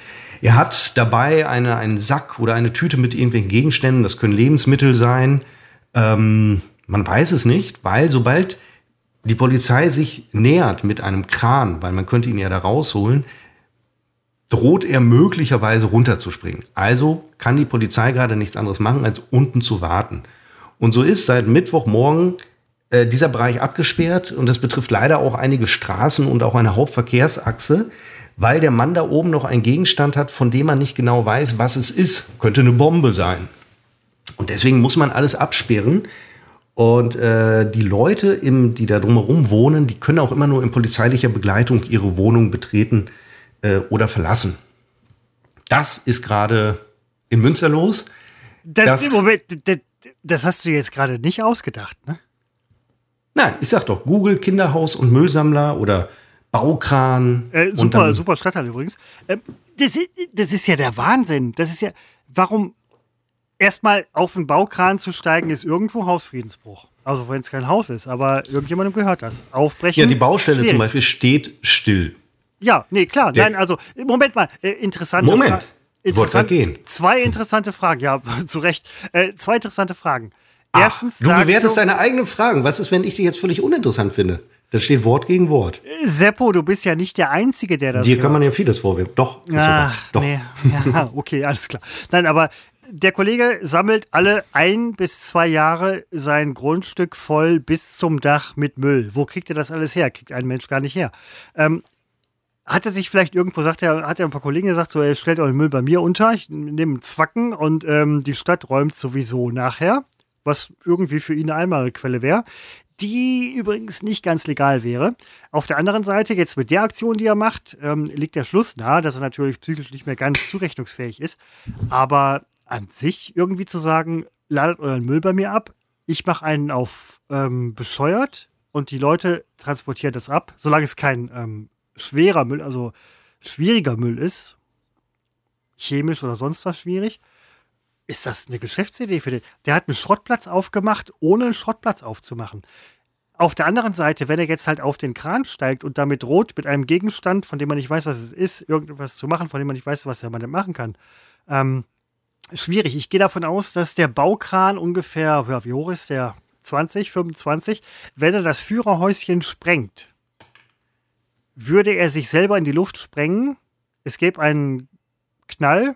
Er hat dabei eine, einen Sack oder eine Tüte mit irgendwelchen Gegenständen. Das können Lebensmittel sein. Ähm, man weiß es nicht, weil sobald die Polizei sich nähert mit einem Kran, weil man könnte ihn ja da rausholen, droht er möglicherweise runterzuspringen. Also kann die Polizei gerade nichts anderes machen, als unten zu warten. Und so ist seit Mittwochmorgen äh, dieser Bereich abgesperrt und das betrifft leider auch einige Straßen und auch eine Hauptverkehrsachse, weil der Mann da oben noch einen Gegenstand hat, von dem man nicht genau weiß, was es ist. Könnte eine Bombe sein. Und deswegen muss man alles absperren. Und äh, die Leute, im, die da drumherum wohnen, die können auch immer nur in polizeilicher Begleitung ihre Wohnung betreten äh, oder verlassen. Das ist gerade in Münster los. Das, das, Moment, das, das hast du jetzt gerade nicht ausgedacht, ne? Nein, ich sag doch, Google, Kinderhaus und Müllsammler oder Baukran. Äh, super, super Stadtteil übrigens. Äh, das, das ist ja der Wahnsinn. Das ist ja, warum, erstmal auf den Baukran zu steigen, ist irgendwo Hausfriedensbruch. Also wenn es kein Haus ist, aber irgendjemandem gehört das. Aufbrechen. Ja, die Baustelle schwierig. zum Beispiel steht still. Ja, nee, klar. Der- Nein, also, Moment mal. Äh, interessante Moment. Fra- Wollte Interessant, gehen. Zwei interessante Fragen, ja, zu Recht. Äh, zwei interessante Fragen. Erstens, du bewertest deine eigenen Fragen. Was ist, wenn ich die jetzt völlig uninteressant finde? Da steht Wort gegen Wort. äh, Seppo, du bist ja nicht der Einzige, der das Dir hört. kann man ja vieles vorwerfen. Doch, Ach, doch. nee. Ja, okay, alles klar. Nein, aber der Kollege sammelt alle ein bis zwei Jahre sein Grundstück voll bis zum Dach mit Müll. Wo kriegt er das alles her? Kriegt ein Mensch gar nicht her. Ähm, hat er sich vielleicht irgendwo, sagt er, hat er ein paar Kollegen gesagt, so, ey, stellt euren Müll bei mir unter, ich nehme einen Zwacken und ähm, die Stadt räumt sowieso nachher, was irgendwie für ihn eine Einmalquelle wäre, die übrigens nicht ganz legal wäre. Auf der anderen Seite, jetzt mit der Aktion, die er macht, ähm, liegt der Schluss nahe, dass er natürlich psychisch nicht mehr ganz zurechnungsfähig ist. Aber an sich irgendwie zu sagen, ladet euren Müll bei mir ab, ich mache einen auf ähm, bescheuert und die Leute transportieren das ab, solange es kein ähm, schwerer Müll, also schwieriger Müll ist, chemisch oder sonst was schwierig, ist das eine Geschäftsidee für den. Der hat einen Schrottplatz aufgemacht, ohne einen Schrottplatz aufzumachen. Auf der anderen Seite, wenn er jetzt halt auf den Kran steigt und damit droht, mit einem Gegenstand, von dem man nicht weiß, was es ist, irgendwas zu machen, von dem man nicht weiß, was er damit machen kann, ähm, schwierig. Ich gehe davon aus, dass der Baukran ungefähr, ja, wie hoch ist der? 20, 25. Wenn er das Führerhäuschen sprengt, würde er sich selber in die Luft sprengen. Es gäbe einen Knall.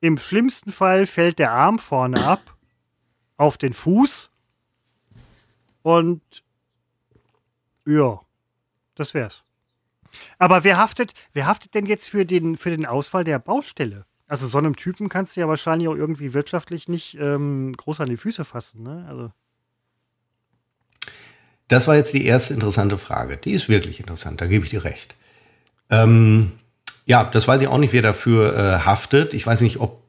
Im schlimmsten Fall fällt der Arm vorne ab auf den Fuß. Und ja, das wär's. Aber wer haftet, wer haftet denn jetzt für den, für den Ausfall der Baustelle? Also so einem Typen kannst du ja wahrscheinlich auch irgendwie wirtschaftlich nicht ähm, groß an die Füße fassen. Ne? Also Das war jetzt die erste interessante Frage. Die ist wirklich interessant, da gebe ich dir recht. Ähm, ja, das weiß ich auch nicht, wer dafür äh, haftet. Ich weiß nicht, ob.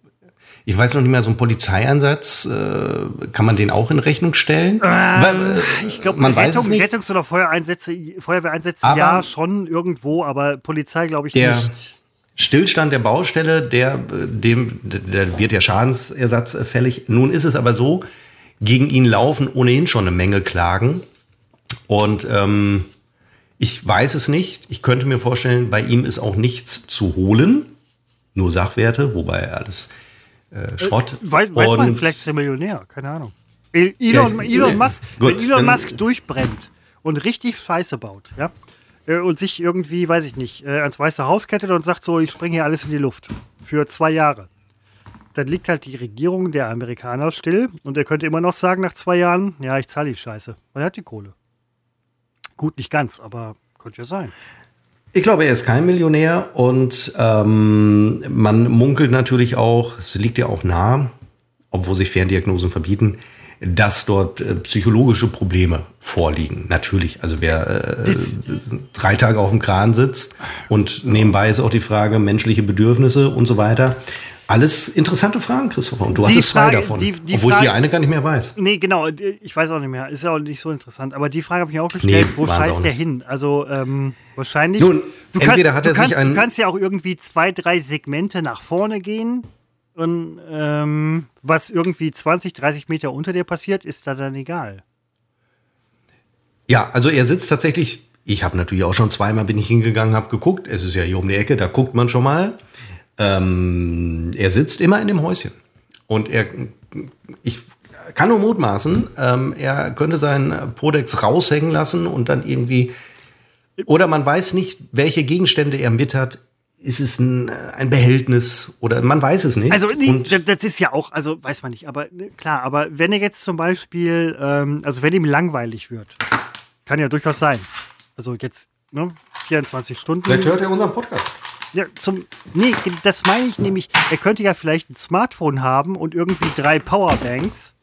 Ich weiß noch nicht mehr, so ein Polizeieinsatz, äh, kann man den auch in Rechnung stellen? Weil, äh, ich glaube, man weiß es Rettung. Rettungs- oder Feuereinsätze, Feuerwehreinsätze, Aber ja, schon irgendwo, aber Polizei glaube ich Der- nicht. Stillstand der Baustelle, der, äh, dem, der wird ja Schadensersatz äh, fällig. Nun ist es aber so, gegen ihn laufen ohnehin schon eine Menge Klagen. Und ähm, ich weiß es nicht. Ich könnte mir vorstellen, bei ihm ist auch nichts zu holen. Nur Sachwerte, wobei alles äh, Schrott. Weiß, weiß man, Und- vielleicht ist er Millionär, keine Ahnung. Ja, Elon, Elon Musk, Gut, wenn Elon Musk durchbrennt und richtig Scheiße baut, ja, äh, und sich irgendwie, weiß ich nicht, äh, ans Weiße Haus kettet und sagt so, ich springe hier alles in die Luft für zwei Jahre, dann liegt halt die Regierung der Amerikaner still und er könnte immer noch sagen nach zwei Jahren, ja, ich zahle die Scheiße, weil er hat die Kohle. Gut, nicht ganz, aber könnte ja sein. Ich glaube, er ist kein Millionär und ähm, man munkelt natürlich auch, es liegt ja auch nah, obwohl sich Ferndiagnosen verbieten, dass dort äh, psychologische Probleme vorliegen. Natürlich, also wer äh, drei Tage auf dem Kran sitzt und nebenbei ist auch die Frage menschliche Bedürfnisse und so weiter. Alles interessante Fragen, Christopher. Und du Die hattest zwei davon. die- die obwohl ich Frage- die eine gar nicht mehr weiß. Nee, genau, ich weiß auch nicht mehr. Ist ja auch nicht so interessant. Aber die Frage habe ich mir auch gestellt, Nee, wo scheißt der hin? Also ähm, wahrscheinlich. Nun, du entweder hat du er sich kannst, ein- Du kannst ja auch irgendwie zwei, drei Segmente nach vorne gehen. Und ähm, was irgendwie 20, 30 Meter unter dir passiert, ist da dann egal. Ja, also er sitzt tatsächlich, ich habe natürlich auch schon zweimal bin ich hingegangen, habe geguckt, es ist ja hier um die Ecke, da guckt man schon mal. Ähm, er sitzt immer in dem Häuschen. Und er, ich kann nur mutmaßen, ähm, er könnte seinen Podex raushängen lassen und dann irgendwie, oder man weiß nicht, welche Gegenstände er mit hat. Ist es ein, ein Behältnis oder man weiß es nicht. Also nee, das ist ja auch, also weiß man nicht, aber ne, klar, aber wenn er jetzt zum Beispiel, ähm, also wenn ihm langweilig wird, kann ja durchaus sein. Also jetzt, ne, 24 Stunden. Vielleicht hört er unseren Podcast. Ja, zum. Nee, das meine ich nämlich. Er könnte ja vielleicht ein Smartphone haben und irgendwie drei Powerbanks,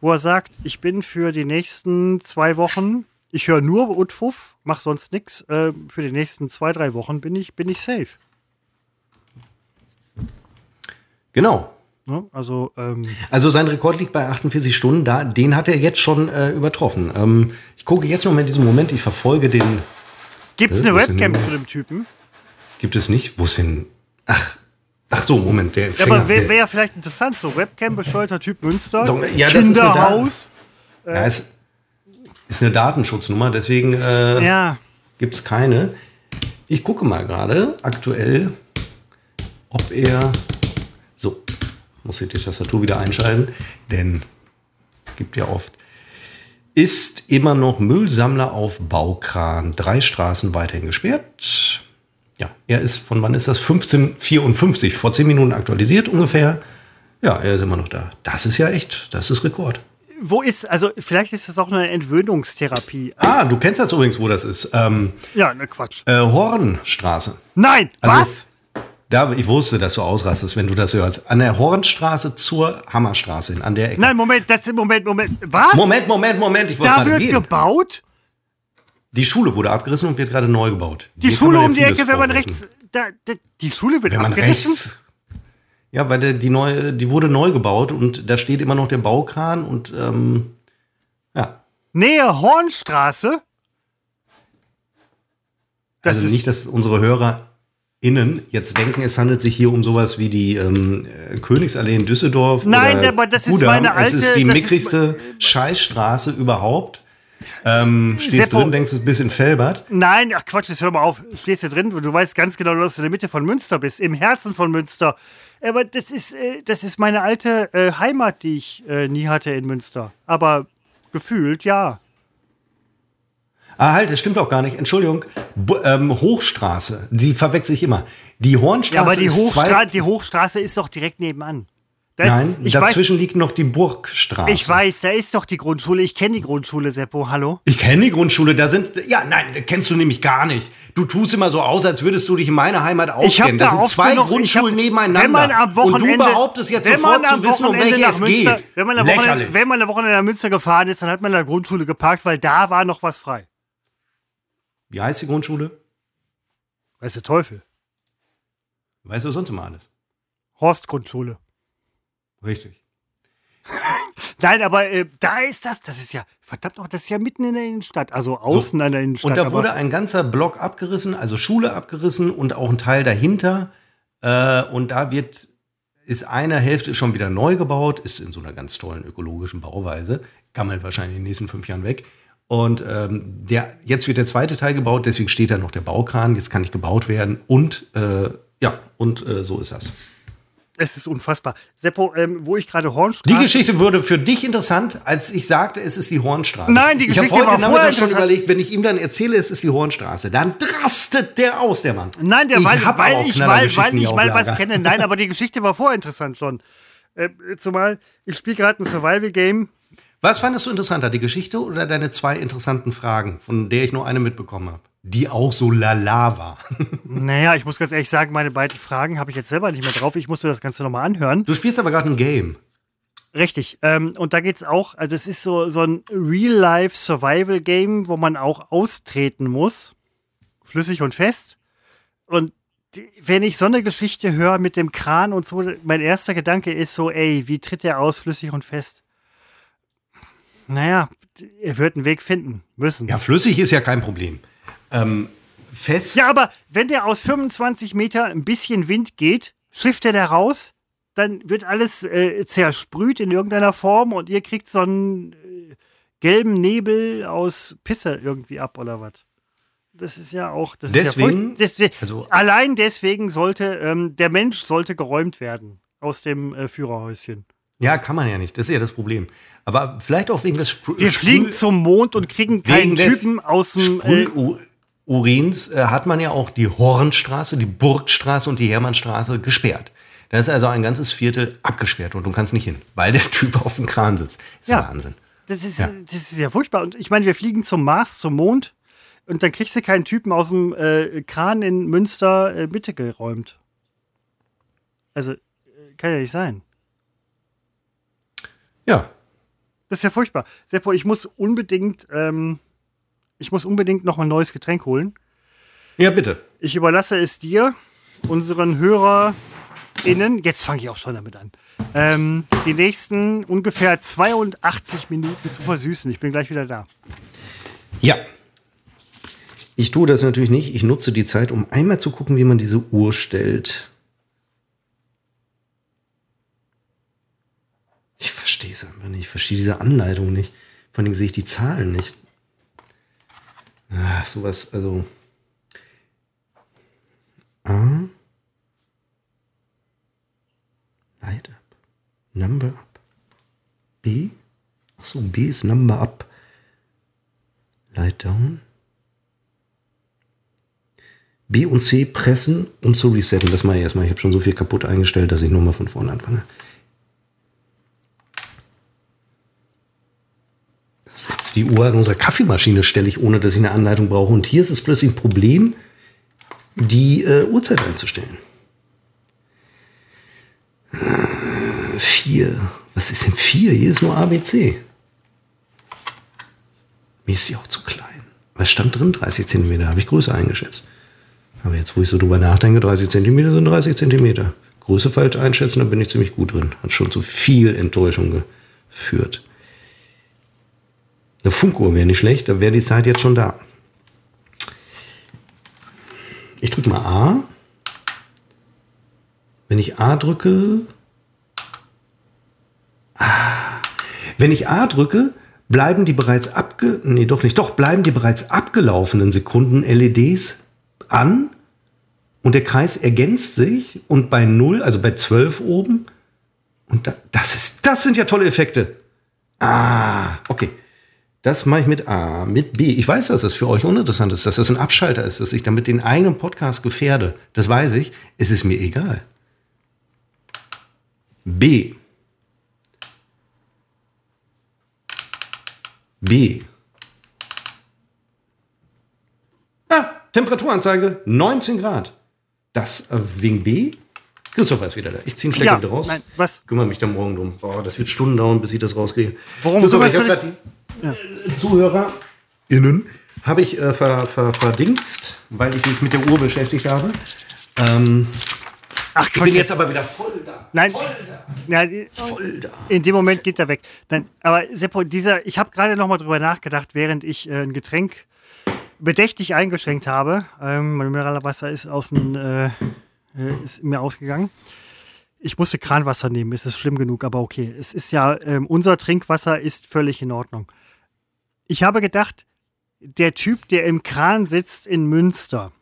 wo er sagt, ich bin für die nächsten zwei Wochen, ich höre nur Utfuff, mach sonst nichts. Äh, für die nächsten zwei, drei Wochen bin ich, bin ich safe. Genau. Ne? Also, ähm, Also sein Rekord liegt bei 48 Stunden. Da, den hat er jetzt schon äh, übertroffen. Ähm, ich gucke jetzt noch mal in diesem Moment. Ich verfolge den. gibt es Äh, eine Webcam zu dem Typen? Gibt es nicht? Wo ist denn? Ach, Ach so, Moment, der Ja, aber wäre wär ja vielleicht interessant, so Webcam-bescheuerter Typ Münster, Doch, ja, das ist eine Kinderhaus. ja, es ist eine Datenschutznummer, deswegen äh, Ja, gibt es keine. Ich gucke mal gerade aktuell, ob er. So, muss ich die Tastatur wieder einschalten, denn gibt ja oft. Ist immer noch Müllsammler auf Baukran. Drei Straßen weiterhin gesperrt. Ja, er ist von wann ist das? 1554, vor 10 Minuten aktualisiert ungefähr. Ja, er ist immer noch da. Das ist ja echt, das ist Rekord. wo ist, also vielleicht ist das auch eine Entwöhnungstherapie. Ah, du kennst das übrigens, wo das ist. Ähm, Ja, ne Quatsch. äh, Hornstraße. Nein, Also- was? Da, ich wusste, dass du ausrastest, wenn du das hörst. An der Hornstraße zur Hammerstraße hin, an der Ecke. Nein, Moment, das Moment, Moment. Was? Moment, Moment, Moment. Ich wollte da wird gehen. gebaut? Die Schule wurde abgerissen und wird gerade neu gebaut. Die Hier Schule um die Ecke, wenn man rechts. Da, da, die Schule wird Wenn man abgerissen? rechts. Ja, weil der, die, neue, die wurde neu gebaut und da steht immer noch der Baukran und ähm, ja. Nähe Hornstraße? Das also ist nicht, dass unsere HörerInnen jetzt denken, es handelt sich hier um sowas wie die ähm, äh, Königsallee in Düsseldorf. Nein, oder aber das ist Kudamm. meine Es ist alte- die das ist mickrigste Scheißstraße überhaupt. Ähm, stehst Seppo- drin, denkst du, es ist bis in Felbert. Nein, ach Quatsch, jetzt hör mal auf. Stehst du drin? Du weißt ganz genau, dass du in der Mitte von Münster bist, im Herzen von Münster. Aber das ist, äh, das ist meine alte äh, Heimat, die ich äh, nie hatte in Münster. Aber gefühlt, ja. Ah, halt, das stimmt auch gar nicht. Entschuldigung. Bu ähm, Hochstraße, die verwechsel ich immer. Die Hornstraße Ja, aber die, ist Hochstra zwei, die Hochstraße ist doch direkt nebenan. Da ist, Nein, ich weiß, dazwischen liegt noch die Burgstraße. ich weiß, da ist doch die Grundschule. Ich kenne die Grundschule, Seppo. Hallo? Ich kenne die Grundschule, da sind. Ja, nein, das kennst du nämlich gar nicht. Du tust immer so aus, als würdest du dich in meine Heimat auskennen. da Da sind zwei ich Grundschulen hab- nebeneinander. Wenn man am und Wochenende, du behauptest jetzt wenn man sofort am zu wissen, um Wochenende welche es Münster, geht. Wenn man, am Wochenende, wenn man am Wochenende nach Münster gefahren ist, dann hat man in der Grundschule geparkt, weil da war noch was frei. Wie heißt die Grundschule? Weißt du, Teufel. Weißt du sonst immer alles? Horst-Grundschule. Richtig. Nein, aber äh, da ist das, das ist ja, verdammt noch, das ist ja mitten in der Innenstadt, also außen an der Innenstadt. Und da wurde ein ganzer Block abgerissen, also Schule abgerissen und auch ein Teil dahinter. Äh, und da wird, ist eine Hälfte schon wieder neu gebaut, ist in so einer ganz tollen ökologischen Bauweise, gammelt wahrscheinlich in den nächsten fünf Jahren weg. Und ähm, der, jetzt wird der zweite Teil gebaut, deswegen steht da noch der Baukran, jetzt kann nicht gebaut werden. Und äh, ja, und äh, so ist das. Es ist unfassbar. Seppo, ähm, wo ich gerade Hornstraße. Die Geschichte wurde für dich interessant, als ich sagte, es ist die Hornstraße. Nein, die Ich habe Geschichte heute war vorher schon interessant. überlegt, wenn ich ihm dann erzähle, es ist die Hornstraße, dann drastet der aus, der Mann. Nein, der, Ich weil, weil, ich mal, weil ich mal was kenne. Nein, aber die Geschichte war vorinteressant schon. Äh, zumal, ich spiele gerade ein Survival-Game. Was fandest du interessanter, die Geschichte oder deine zwei interessanten Fragen, von der ich nur eine mitbekommen habe, die auch so lala war? Naja, ich muss ganz ehrlich sagen, meine beiden Fragen habe ich jetzt selber nicht mehr drauf. Ich muss mir das Ganze nochmal anhören. Du spielst aber gerade ein Game. Richtig. Ähm, und da geht es auch, also es ist so, so ein Real-Life-Survival-Game, wo man auch austreten muss. Flüssig und fest. Und wenn ich so eine Geschichte höre mit dem Kran und so, mein erster Gedanke ist so, ey, wie tritt der aus, flüssig und fest? Naja, er wird einen Weg finden müssen. Ja, flüssig ist ja kein Problem. Ähm, fest. Ja, aber wenn der aus 25 Meter ein bisschen Wind geht, schifft er da raus, dann wird alles äh, zersprüht in irgendeiner Form und ihr kriegt so einen äh, gelben Nebel aus Pisse irgendwie ab oder was. Das ist ja auch. Das Deswegen- ist ja furcht- deswegen also- allein deswegen sollte ähm, der Mensch sollte geräumt werden aus dem äh, Führerhäuschen. Ja, kann man ja nicht. Das ist ja das Problem. Aber vielleicht auch wegen des Spr Wir fliegen zum Mond und kriegen keinen des Typen aus dem. Äh, Sprühurins äh, hat man ja auch die Hornstraße, die Burgstraße und die Hermannstraße gesperrt. Da ist also ein ganzes Viertel abgesperrt und du kannst nicht hin, weil der Typ auf dem Kran sitzt. Das ist Ja. Wahnsinn. Das ist, Ja. das ist ja furchtbar. Und ich meine, wir fliegen zum Mars, zum Mond und dann kriegst du keinen Typen aus dem äh, Kran in Münster äh, Mitte geräumt. Also, äh, kann ja nicht sein. Ja, Das ist ja furchtbar. Seppo, ich muss unbedingt, ähm, ich muss unbedingt noch ein neues Getränk holen. Ja, bitte. Ich überlasse es dir, unseren HörerInnen. Jetzt fange ich auch schon damit an. Ähm, die nächsten ungefähr 82 Minuten zu versüßen. Ich bin gleich wieder da. Ja. Ich tue das natürlich nicht. Ich nutze die Zeit, um einmal zu gucken, wie man diese Uhr stellt. Ich verstehe es einfach nicht. Ich verstehe diese Anleitung nicht. Vor allem sehe ich die Zahlen nicht. Ah, sowas, also. A. Light up. Number up. B. Achso, B ist Number up. Light down. B und C pressen und zu resetten. Das mache ich erstmal. Ich habe schon so viel kaputt eingestellt, dass ich nur mal von vorne anfange. Selbst die Uhr an unserer Kaffeemaschine stelle ich, ohne dass ich eine Anleitung brauche. Und hier ist es plötzlich ein Problem, die äh, Uhrzeit einzustellen. Äh, vier. Was ist denn vier? Hier ist nur ABC. Mir ist sie auch zu klein. Was stand drin? 30 Zentimeter. Habe ich größer eingeschätzt. Aber jetzt, wo ich so drüber nachdenke, 30 Zentimeter sind 30 Zentimeter. Größe falsch einschätzen, da bin ich ziemlich gut drin. Hat schon zu viel Enttäuschung geführt. Eine Funkuhr wäre nicht schlecht, da wäre die Zeit jetzt schon da. Ich drücke mal A. Wenn ich A drücke. Ah. Wenn ich A drücke, bleiben die bereits abge. Nee, doch nicht. Doch, bleiben die bereits abgelaufenen Sekunden LEDs an und der Kreis ergänzt sich und bei 0, also bei 12 oben, und da, das ist, das sind ja tolle Effekte. Ah, okay. Das mache ich mit A, mit B. Ich weiß, dass das für euch uninteressant ist, dass das ein Abschalter ist, dass ich damit den eigenen Podcast gefährde. Das weiß ich. Es ist mir egal. B. B. Ah, Temperaturanzeige 19 Grad. Das äh, wegen B? Christopher ist wieder da. Ich ziehe einen Schlecker Ja, wieder raus. nein, was? Kümmere mich da morgen drum. Boah, das wird Stunden dauern, bis ich das rauskriege. Warum Christopher, ich habe gerade die äh, ZuhörerInnen habe ich äh, ver, ver, verdingst, weil ich mich mit der Uhr beschäftigt habe. Ähm, Ach, ich bin jetzt aber wieder voll da. Nein. Voll da. Ja, die- Voll da. in dem Moment geht er weg. Nein, aber Seppo, dieser, ich habe gerade noch mal drüber nachgedacht, während ich äh, ein Getränk bedächtig eingeschenkt habe. Ähm, mein Mineralwasser ist außen, äh, äh, ist mir ausgegangen. Ich musste Kranwasser nehmen, es ist schlimm genug, aber okay. Es ist ja, ähm, unser Trinkwasser ist völlig in Ordnung. Ich habe gedacht, der Typ, der im Kran sitzt in Münster,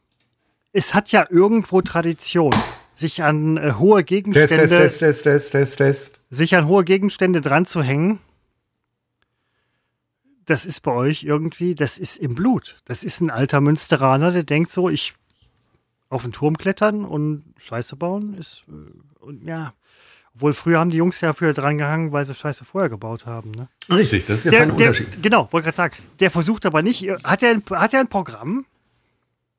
es hat ja irgendwo Tradition, sich an äh, hohe Gegenstände Test, test, test, test, test. sich an hohe Gegenstände dran zu hängen, das ist bei euch irgendwie, das ist im Blut. Das ist ein alter Münsteraner, der denkt so, ich auf den Turm klettern und Scheiße bauen ist, äh, und ja. Obwohl früher haben die Jungs ja früher dran gehangen, weil sie Scheiße vorher gebaut haben. Ne? Richtig, das ist ja Der, der, Unterschied. genau, wollte gerade sagen. Der versucht aber nicht, hat er ein, hat er ein Programm?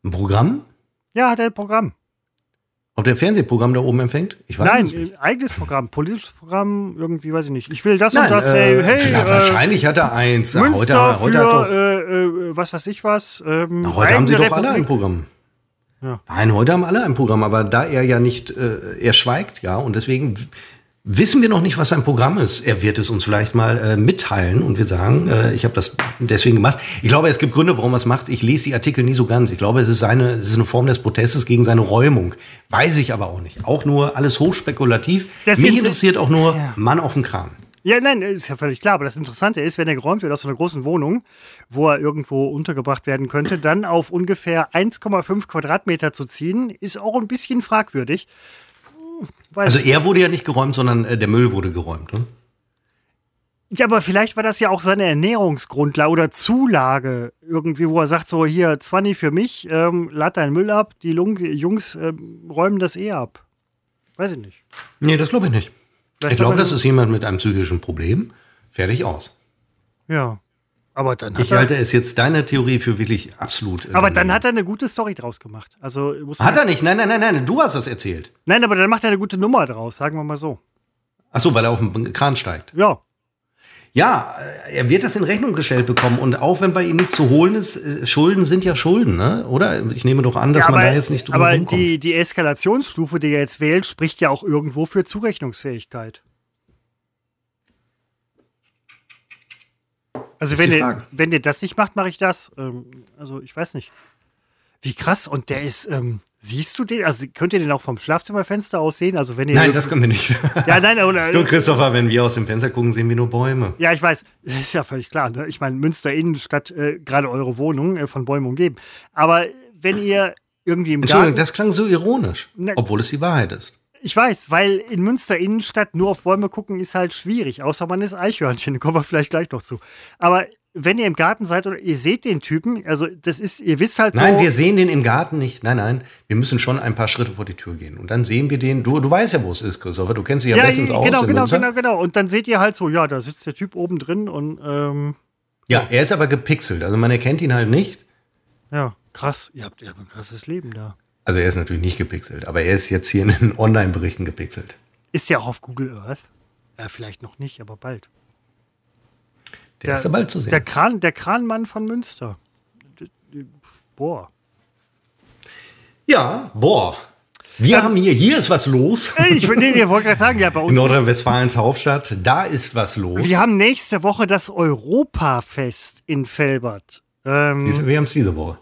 Ein Programm? Ja, hat er ein Programm. Ob der ein Fernsehprogramm da oben empfängt? Ich weiß Nein, nicht. ein eigenes Programm, politisches Programm, irgendwie weiß ich nicht. Ich will das Nein, und das, äh, hey, hey, äh, wahrscheinlich hat er eins. Münster heute, heute hat für doch, äh, äh, was weiß ich was. Ähm, na, heute haben sie doch alle ein Republik. Programm. Ja. Nein, heute haben alle ein Programm, aber da er ja nicht, äh, er schweigt, ja, und deswegen wissen wir noch nicht, was sein Programm ist. Er wird es uns vielleicht mal äh, mitteilen und wir sagen, äh, ich habe das deswegen gemacht. Ich glaube, es gibt Gründe, warum er es macht. Ich lese die Artikel nie so ganz. Ich glaube, es ist seine, es ist eine Form des Protestes gegen seine Räumung. Weiß ich aber auch nicht. Auch nur alles hochspekulativ. Das Mich interessiert auch nur Ja. Mann auf dem Kran. Ja, nein, ist ja völlig klar. Aber das Interessante ist, wenn er geräumt wird aus so einer großen Wohnung, wo er irgendwo untergebracht werden könnte, dann auf ungefähr 1,5 Quadratmeter zu ziehen, ist auch ein bisschen fragwürdig. Hm, Weiß Also er wurde ja nicht geräumt, sondern äh, der Müll wurde geräumt. Ne? ja, aber vielleicht war das ja auch seine Ernährungsgrundlage oder Zulage irgendwie, wo er sagt so, hier, 20 für mich, ähm, lad deinen Müll ab, die Lung Jungs ähm, räumen das eh ab. Weiß ich nicht. Nee, das glaube ich nicht. Vielleicht ich glaube, das ist jemand mit einem psychischen Problem. Fertig aus. Ja. Aber dann hat Ich halte es jetzt deine Theorie für wirklich absolut. äh, aber dann hat er eine gute Story draus gemacht. Also muss man Hat er nicht? Nein, nein, nein, nein. Du hast das erzählt. Nein, aber dann macht er eine gute Nummer draus, sagen wir mal so. Ach so, weil er auf den Kran steigt. Ja. Ja, äh, er wird das in Rechnung gestellt bekommen. Und auch wenn bei ihm nichts zu holen ist, äh, Schulden sind ja Schulden, ne? Oder? Ich nehme doch an, dass ja, man aber, da jetzt nicht drum aber rumkommt. die, die Eskalationsstufe, die er jetzt wählt, spricht ja auch irgendwo für Zurechnungsfähigkeit. Also wenn ihr, wenn ihr das nicht macht, mache ich das. Ähm, also ich weiß nicht. Wie krass. Und der ist, ähm, siehst du den? Also könnt ihr den auch vom Schlafzimmerfenster aus sehen? Also wenn ihr Nein, das können wir nicht. Ja, nein, oder, Du, Christopher, wenn wir aus dem Fenster gucken, sehen wir nur Bäume. Ja, ich weiß. Das ist ja völlig klar. Ne? Ich meine, Münster Innenstadt, äh, gerade eure Wohnung äh, von Bäumen umgeben. Aber wenn ihr irgendwie im Entschuldigung, Garten. das klang so ironisch, Ne- obwohl es die Wahrheit ist. Ich weiß, weil in Münster Innenstadt nur auf Bäume gucken ist halt schwierig, außer man ist Eichhörnchen, da kommen wir vielleicht gleich noch zu. Aber wenn ihr im Garten seid oder ihr seht den Typen, also das ist, ihr wisst halt Nein, so. wir sehen den im Garten nicht. Nein, nein, wir müssen schon ein paar Schritte vor die Tür gehen. Und dann sehen wir den. Du, du weißt ja, wo es ist, Christopher. Du kennst dich ja, ja, bestens aus. genau, in genau, Münster. genau, genau. Und dann seht ihr halt so, ja, da sitzt der Typ oben drin und ähm, Ja, er ist aber gepixelt. Also man erkennt ihn halt nicht. ja, krass. Ihr habt, ihr habt ein krasses Leben da. Also er ist natürlich nicht gepixelt, aber er ist jetzt hier in den Online-Berichten gepixelt. Ist ja auch auf Google Earth. Ja, vielleicht noch nicht, aber bald. Der, ist ja bald zu sehen. Der, Kran, der Kranmann von Münster. Boah. ja, boah. Wir haben hier, hier ist was los. Ich nee, ihr wollt gerade sagen, ja, bei In uns. Nordrhein-Westfalens Hauptstadt, da ist was los. Wir haben nächste Woche das Europafest in Felbert. Ähm, Siehst du, wir haben es diese Woche.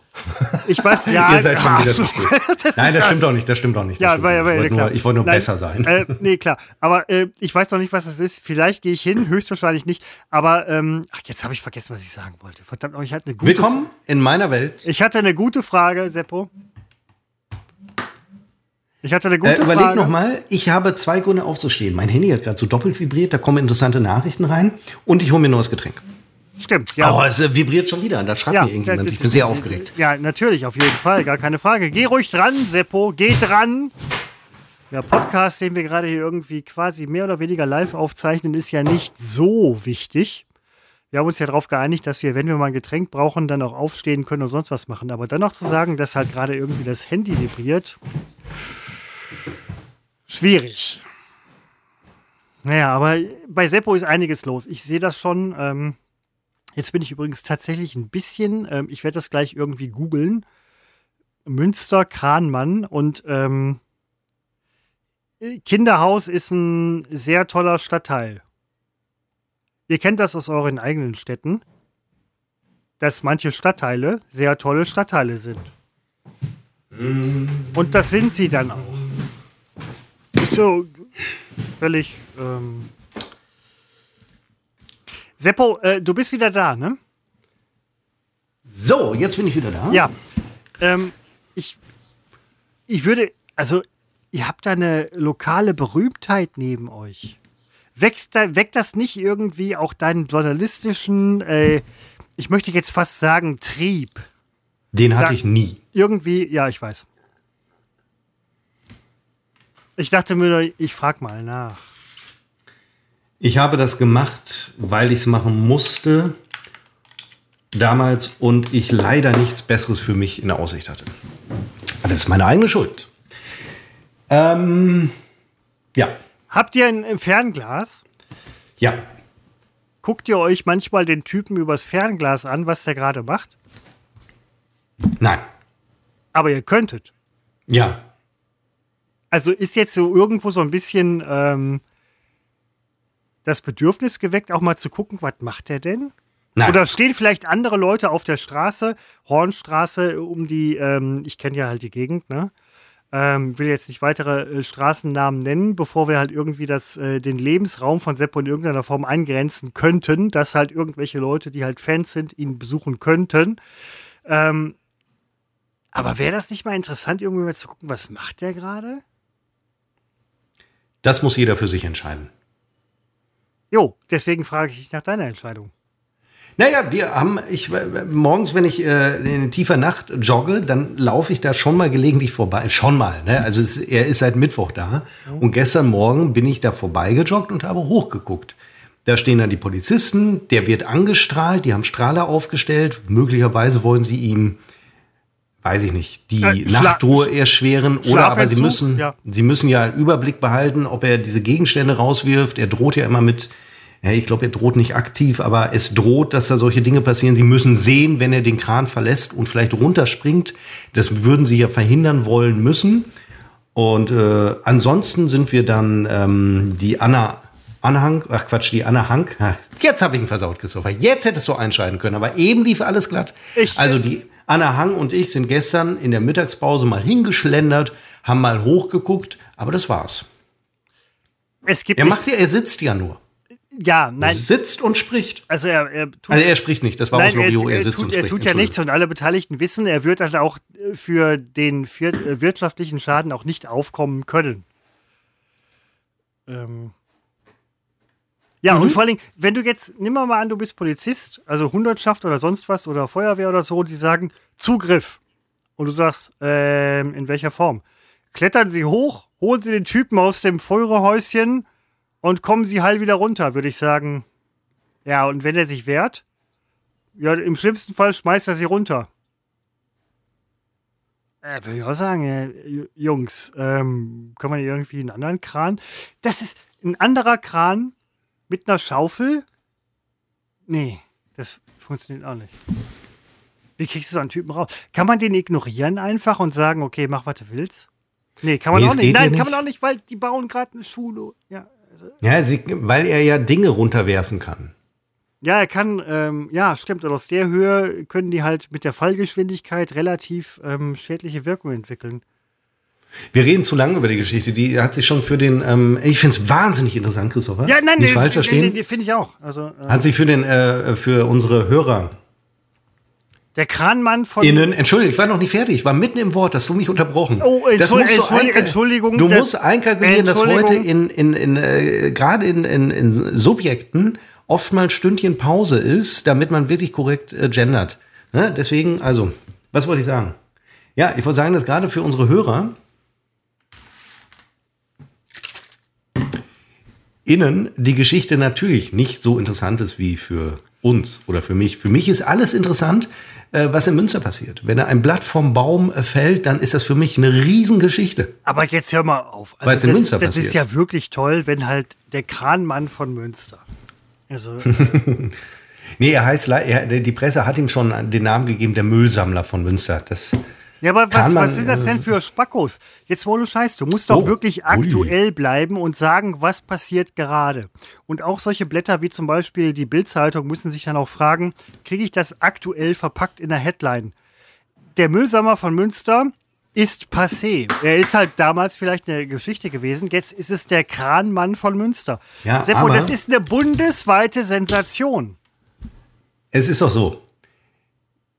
Ich weiß, ja. Ihr seid schon wieder zu ach so. spät. Das Nein, das stimmt doch nicht, das stimmt doch nicht. Ja, weil, weil, ich wollte nur, ich wollte nur Nein, besser sein. Äh, nee, klar. Aber äh, ich weiß noch nicht, was das ist. Vielleicht gehe ich hin, höchstwahrscheinlich nicht. Aber, ähm, ach, jetzt habe ich vergessen, was ich sagen wollte. Verdammt, noch, ich hatte eine gute, Willkommen in meiner Welt. ich hatte eine gute Frage, Seppo. Ich hatte eine gute Äh, überleg Frage. nochmal, ich habe zwei Gründe aufzustehen. Mein Handy hat gerade so doppelt vibriert, da kommen interessante Nachrichten rein und ich hole mir ein neues Getränk. Stimmt, ja. Oh, es äh, vibriert schon wieder. Da schreibt Ja, mir irgendjemand. Ich bin sehr aufgeregt. Ja, natürlich, auf jeden Fall, gar keine Frage. Geh ruhig dran, Seppo, geh dran. Der Podcast, den wir gerade hier irgendwie quasi mehr oder weniger live aufzeichnen, ist ja nicht so wichtig. Wir haben uns ja darauf geeinigt, dass wir, wenn wir mal ein Getränk brauchen, dann auch aufstehen können und sonst was machen. Aber dann noch zu sagen, dass halt gerade irgendwie das Handy vibriert, schwierig. Naja, aber bei Seppo ist einiges los. Ich sehe das schon. Ähm, Jetzt bin ich übrigens tatsächlich ein bisschen, ähm, ich werde das gleich irgendwie googeln. Münster Kranmann und ähm, Kinderhaus ist ein sehr toller Stadtteil. Ihr kennt das aus euren eigenen Städten, dass manche Stadtteile sehr tolle Stadtteile sind. Und das sind sie dann auch. So völlig. Ähm Seppo, äh, du bist wieder da, ne? So, jetzt bin ich wieder da. Ja. Ähm, ich, ich würde, also, ihr habt da eine lokale Berühmtheit neben euch. Wächst da, weckt das nicht irgendwie auch deinen journalistischen, äh, ich möchte jetzt fast sagen, Trieb? Den hatte Ja. ich nie. Irgendwie, ja, ich weiß. Ich dachte mir, ich frag mal nach. Ich habe das gemacht, weil ich es machen musste damals und ich leider nichts Besseres für mich in der Aussicht hatte. Aber Das ist meine eigene Schuld. Ähm, ja, Habt ihr ein, Fernglas? ja. Guckt ihr euch manchmal den Typen übers Fernglas an, was der gerade macht? Nein. Aber ihr könntet. Ja. Also ist jetzt so irgendwo so ein bisschen ähm, das Bedürfnis geweckt, auch mal zu gucken, was macht der denn? Nein. Oder stehen vielleicht andere Leute auf der Straße, Hornstraße, um die, ähm, ich kenne ja halt die Gegend, ne? Ähm, will jetzt nicht weitere äh, Straßennamen nennen, bevor wir halt irgendwie das, äh, den Lebensraum von Seppo in irgendeiner Form eingrenzen könnten, dass halt irgendwelche Leute, die halt Fans sind, ihn besuchen könnten. Ähm, aber wäre das nicht mal interessant, irgendwie mal zu gucken, was macht der gerade? Das muss jeder für sich entscheiden. Jo, deswegen frage ich dich nach deiner Entscheidung. Naja, wir haben, ich, morgens, wenn ich äh, in tiefer Nacht jogge, dann laufe ich da schon mal gelegentlich vorbei. Schon mal, ne? Also es, er ist seit Mittwoch da. Und gestern Morgen bin ich da vorbeigejoggt und habe hochgeguckt. Da stehen dann die Polizisten, der wird angestrahlt, die haben Strahler aufgestellt. Möglicherweise wollen sie ihm, weiß ich nicht, die Äh, Nachtruhe erschweren. Oder aber sie müssen, ja. sie müssen ja einen Überblick behalten, ob er diese Gegenstände rauswirft. Er droht ja immer mit, ja, ich glaube, er droht nicht aktiv, aber es droht, dass da solche Dinge passieren. Sie müssen sehen, wenn er den Kran verlässt und vielleicht runterspringt. Das würden sie ja verhindern wollen müssen. Und äh, ansonsten sind wir dann ähm, die Anna Anhang, ach Quatsch, die Anna Hank. Ha, Jetzt habe ich ihn versaut, Christopher. Jetzt hättest du einschalten können, aber eben lief alles glatt. Ich- also die Anna Hang und ich sind gestern in der Mittagspause mal hingeschlendert, haben mal hochgeguckt, aber das war's. Es gibt Er macht ja, er sitzt ja nur. ja, Er nein, sitzt und spricht. also er, er tut, Also er spricht nicht, das war aus nein, er, Loriot, er, er, sitzt tut, und er spricht. tut ja nichts und alle Beteiligten wissen, er wird halt auch äh, für den äh, wirtschaftlichen Schaden auch nicht aufkommen können. Ähm. Ja, Mhm. und vor allen Dingen, wenn du jetzt, nimm mal an, du bist Polizist, also Hundertschaft oder sonst was oder Feuerwehr oder so, die sagen Zugriff. Und du sagst, ähm, in welcher Form? Klettern sie hoch, holen sie den Typen aus dem Feuerhäuschen und kommen sie heil wieder runter, würde ich sagen. Ja, und wenn er sich wehrt, ja, im schlimmsten Fall schmeißt er sie runter. Äh, würde ich auch sagen, äh, Jungs, ähm, kann man irgendwie einen anderen Kran? Das ist ein anderer Kran mit einer Schaufel? Nee, das funktioniert auch nicht. Wie kriegst du so einen Typen raus? Kann man den ignorieren einfach und sagen, okay, mach, was du willst? Nee, kann man Nee, auch nicht. Nein, nicht. kann man auch nicht, weil die bauen gerade eine Schule. Ja, Ja, sie, weil er ja Dinge runterwerfen kann. Ja, er kann, ähm, ja, stimmt. Und aus der Höhe können die halt mit der Fallgeschwindigkeit relativ ähm, schädliche Wirkung entwickeln. Wir reden zu lange über die Geschichte. Die hat sich schon für den. Ähm, ich finde es wahnsinnig interessant, Christopher. Ja, nein, Nicht nee, falsch verstehen. Nee, nee, finde ich auch. Also, äh, Hat sich für den äh, für unsere Hörer der Kranmann von. innen. Entschuldigung, ich war noch nicht fertig. Ich war mitten im Wort. Hast du mich unterbrochen? Oh, Das Entschuldigung, musst du Entschuldigung, Du das- musst einkalkulieren, dass heute in, in, in äh, gerade in, in, in Subjekten oft mal ein Stündchen Pause ist, damit man wirklich korrekt äh, gendert. Ne? Deswegen, also, was wollte ich sagen? Ja, ich wollte sagen, dass gerade für unsere Hörer innen die Geschichte natürlich nicht so interessant ist wie für uns oder für mich. Für mich ist alles interessant, äh, was in Münster passiert. Wenn da ein Blatt vom Baum äh, fällt, dann ist das für mich eine Riesengeschichte. Aber jetzt hör mal auf. Also Weil's in das, Münster das ist passiert. ja wirklich toll, wenn halt der Kranmann von Münster. Also, Nee, er heißt, er, die Presse hat ihm schon den Namen gegeben, der Müllsammler von Münster. Das, ja, aber was, man, was sind das äh, denn für Spackos? Jetzt ohne Scheiß, du musst doch Oh, wirklich ui. aktuell bleiben und sagen, was passiert gerade. Und auch solche Blätter wie zum Beispiel die Bildzeitung müssen sich dann auch fragen, kriege ich das aktuell verpackt in der Headline? Der Müllsammer von Münster ist passé. Er ist halt damals vielleicht eine Geschichte gewesen. Jetzt ist es der Kranmann von Münster. Ja, Seppo, das ist eine bundesweite Sensation. es ist doch so.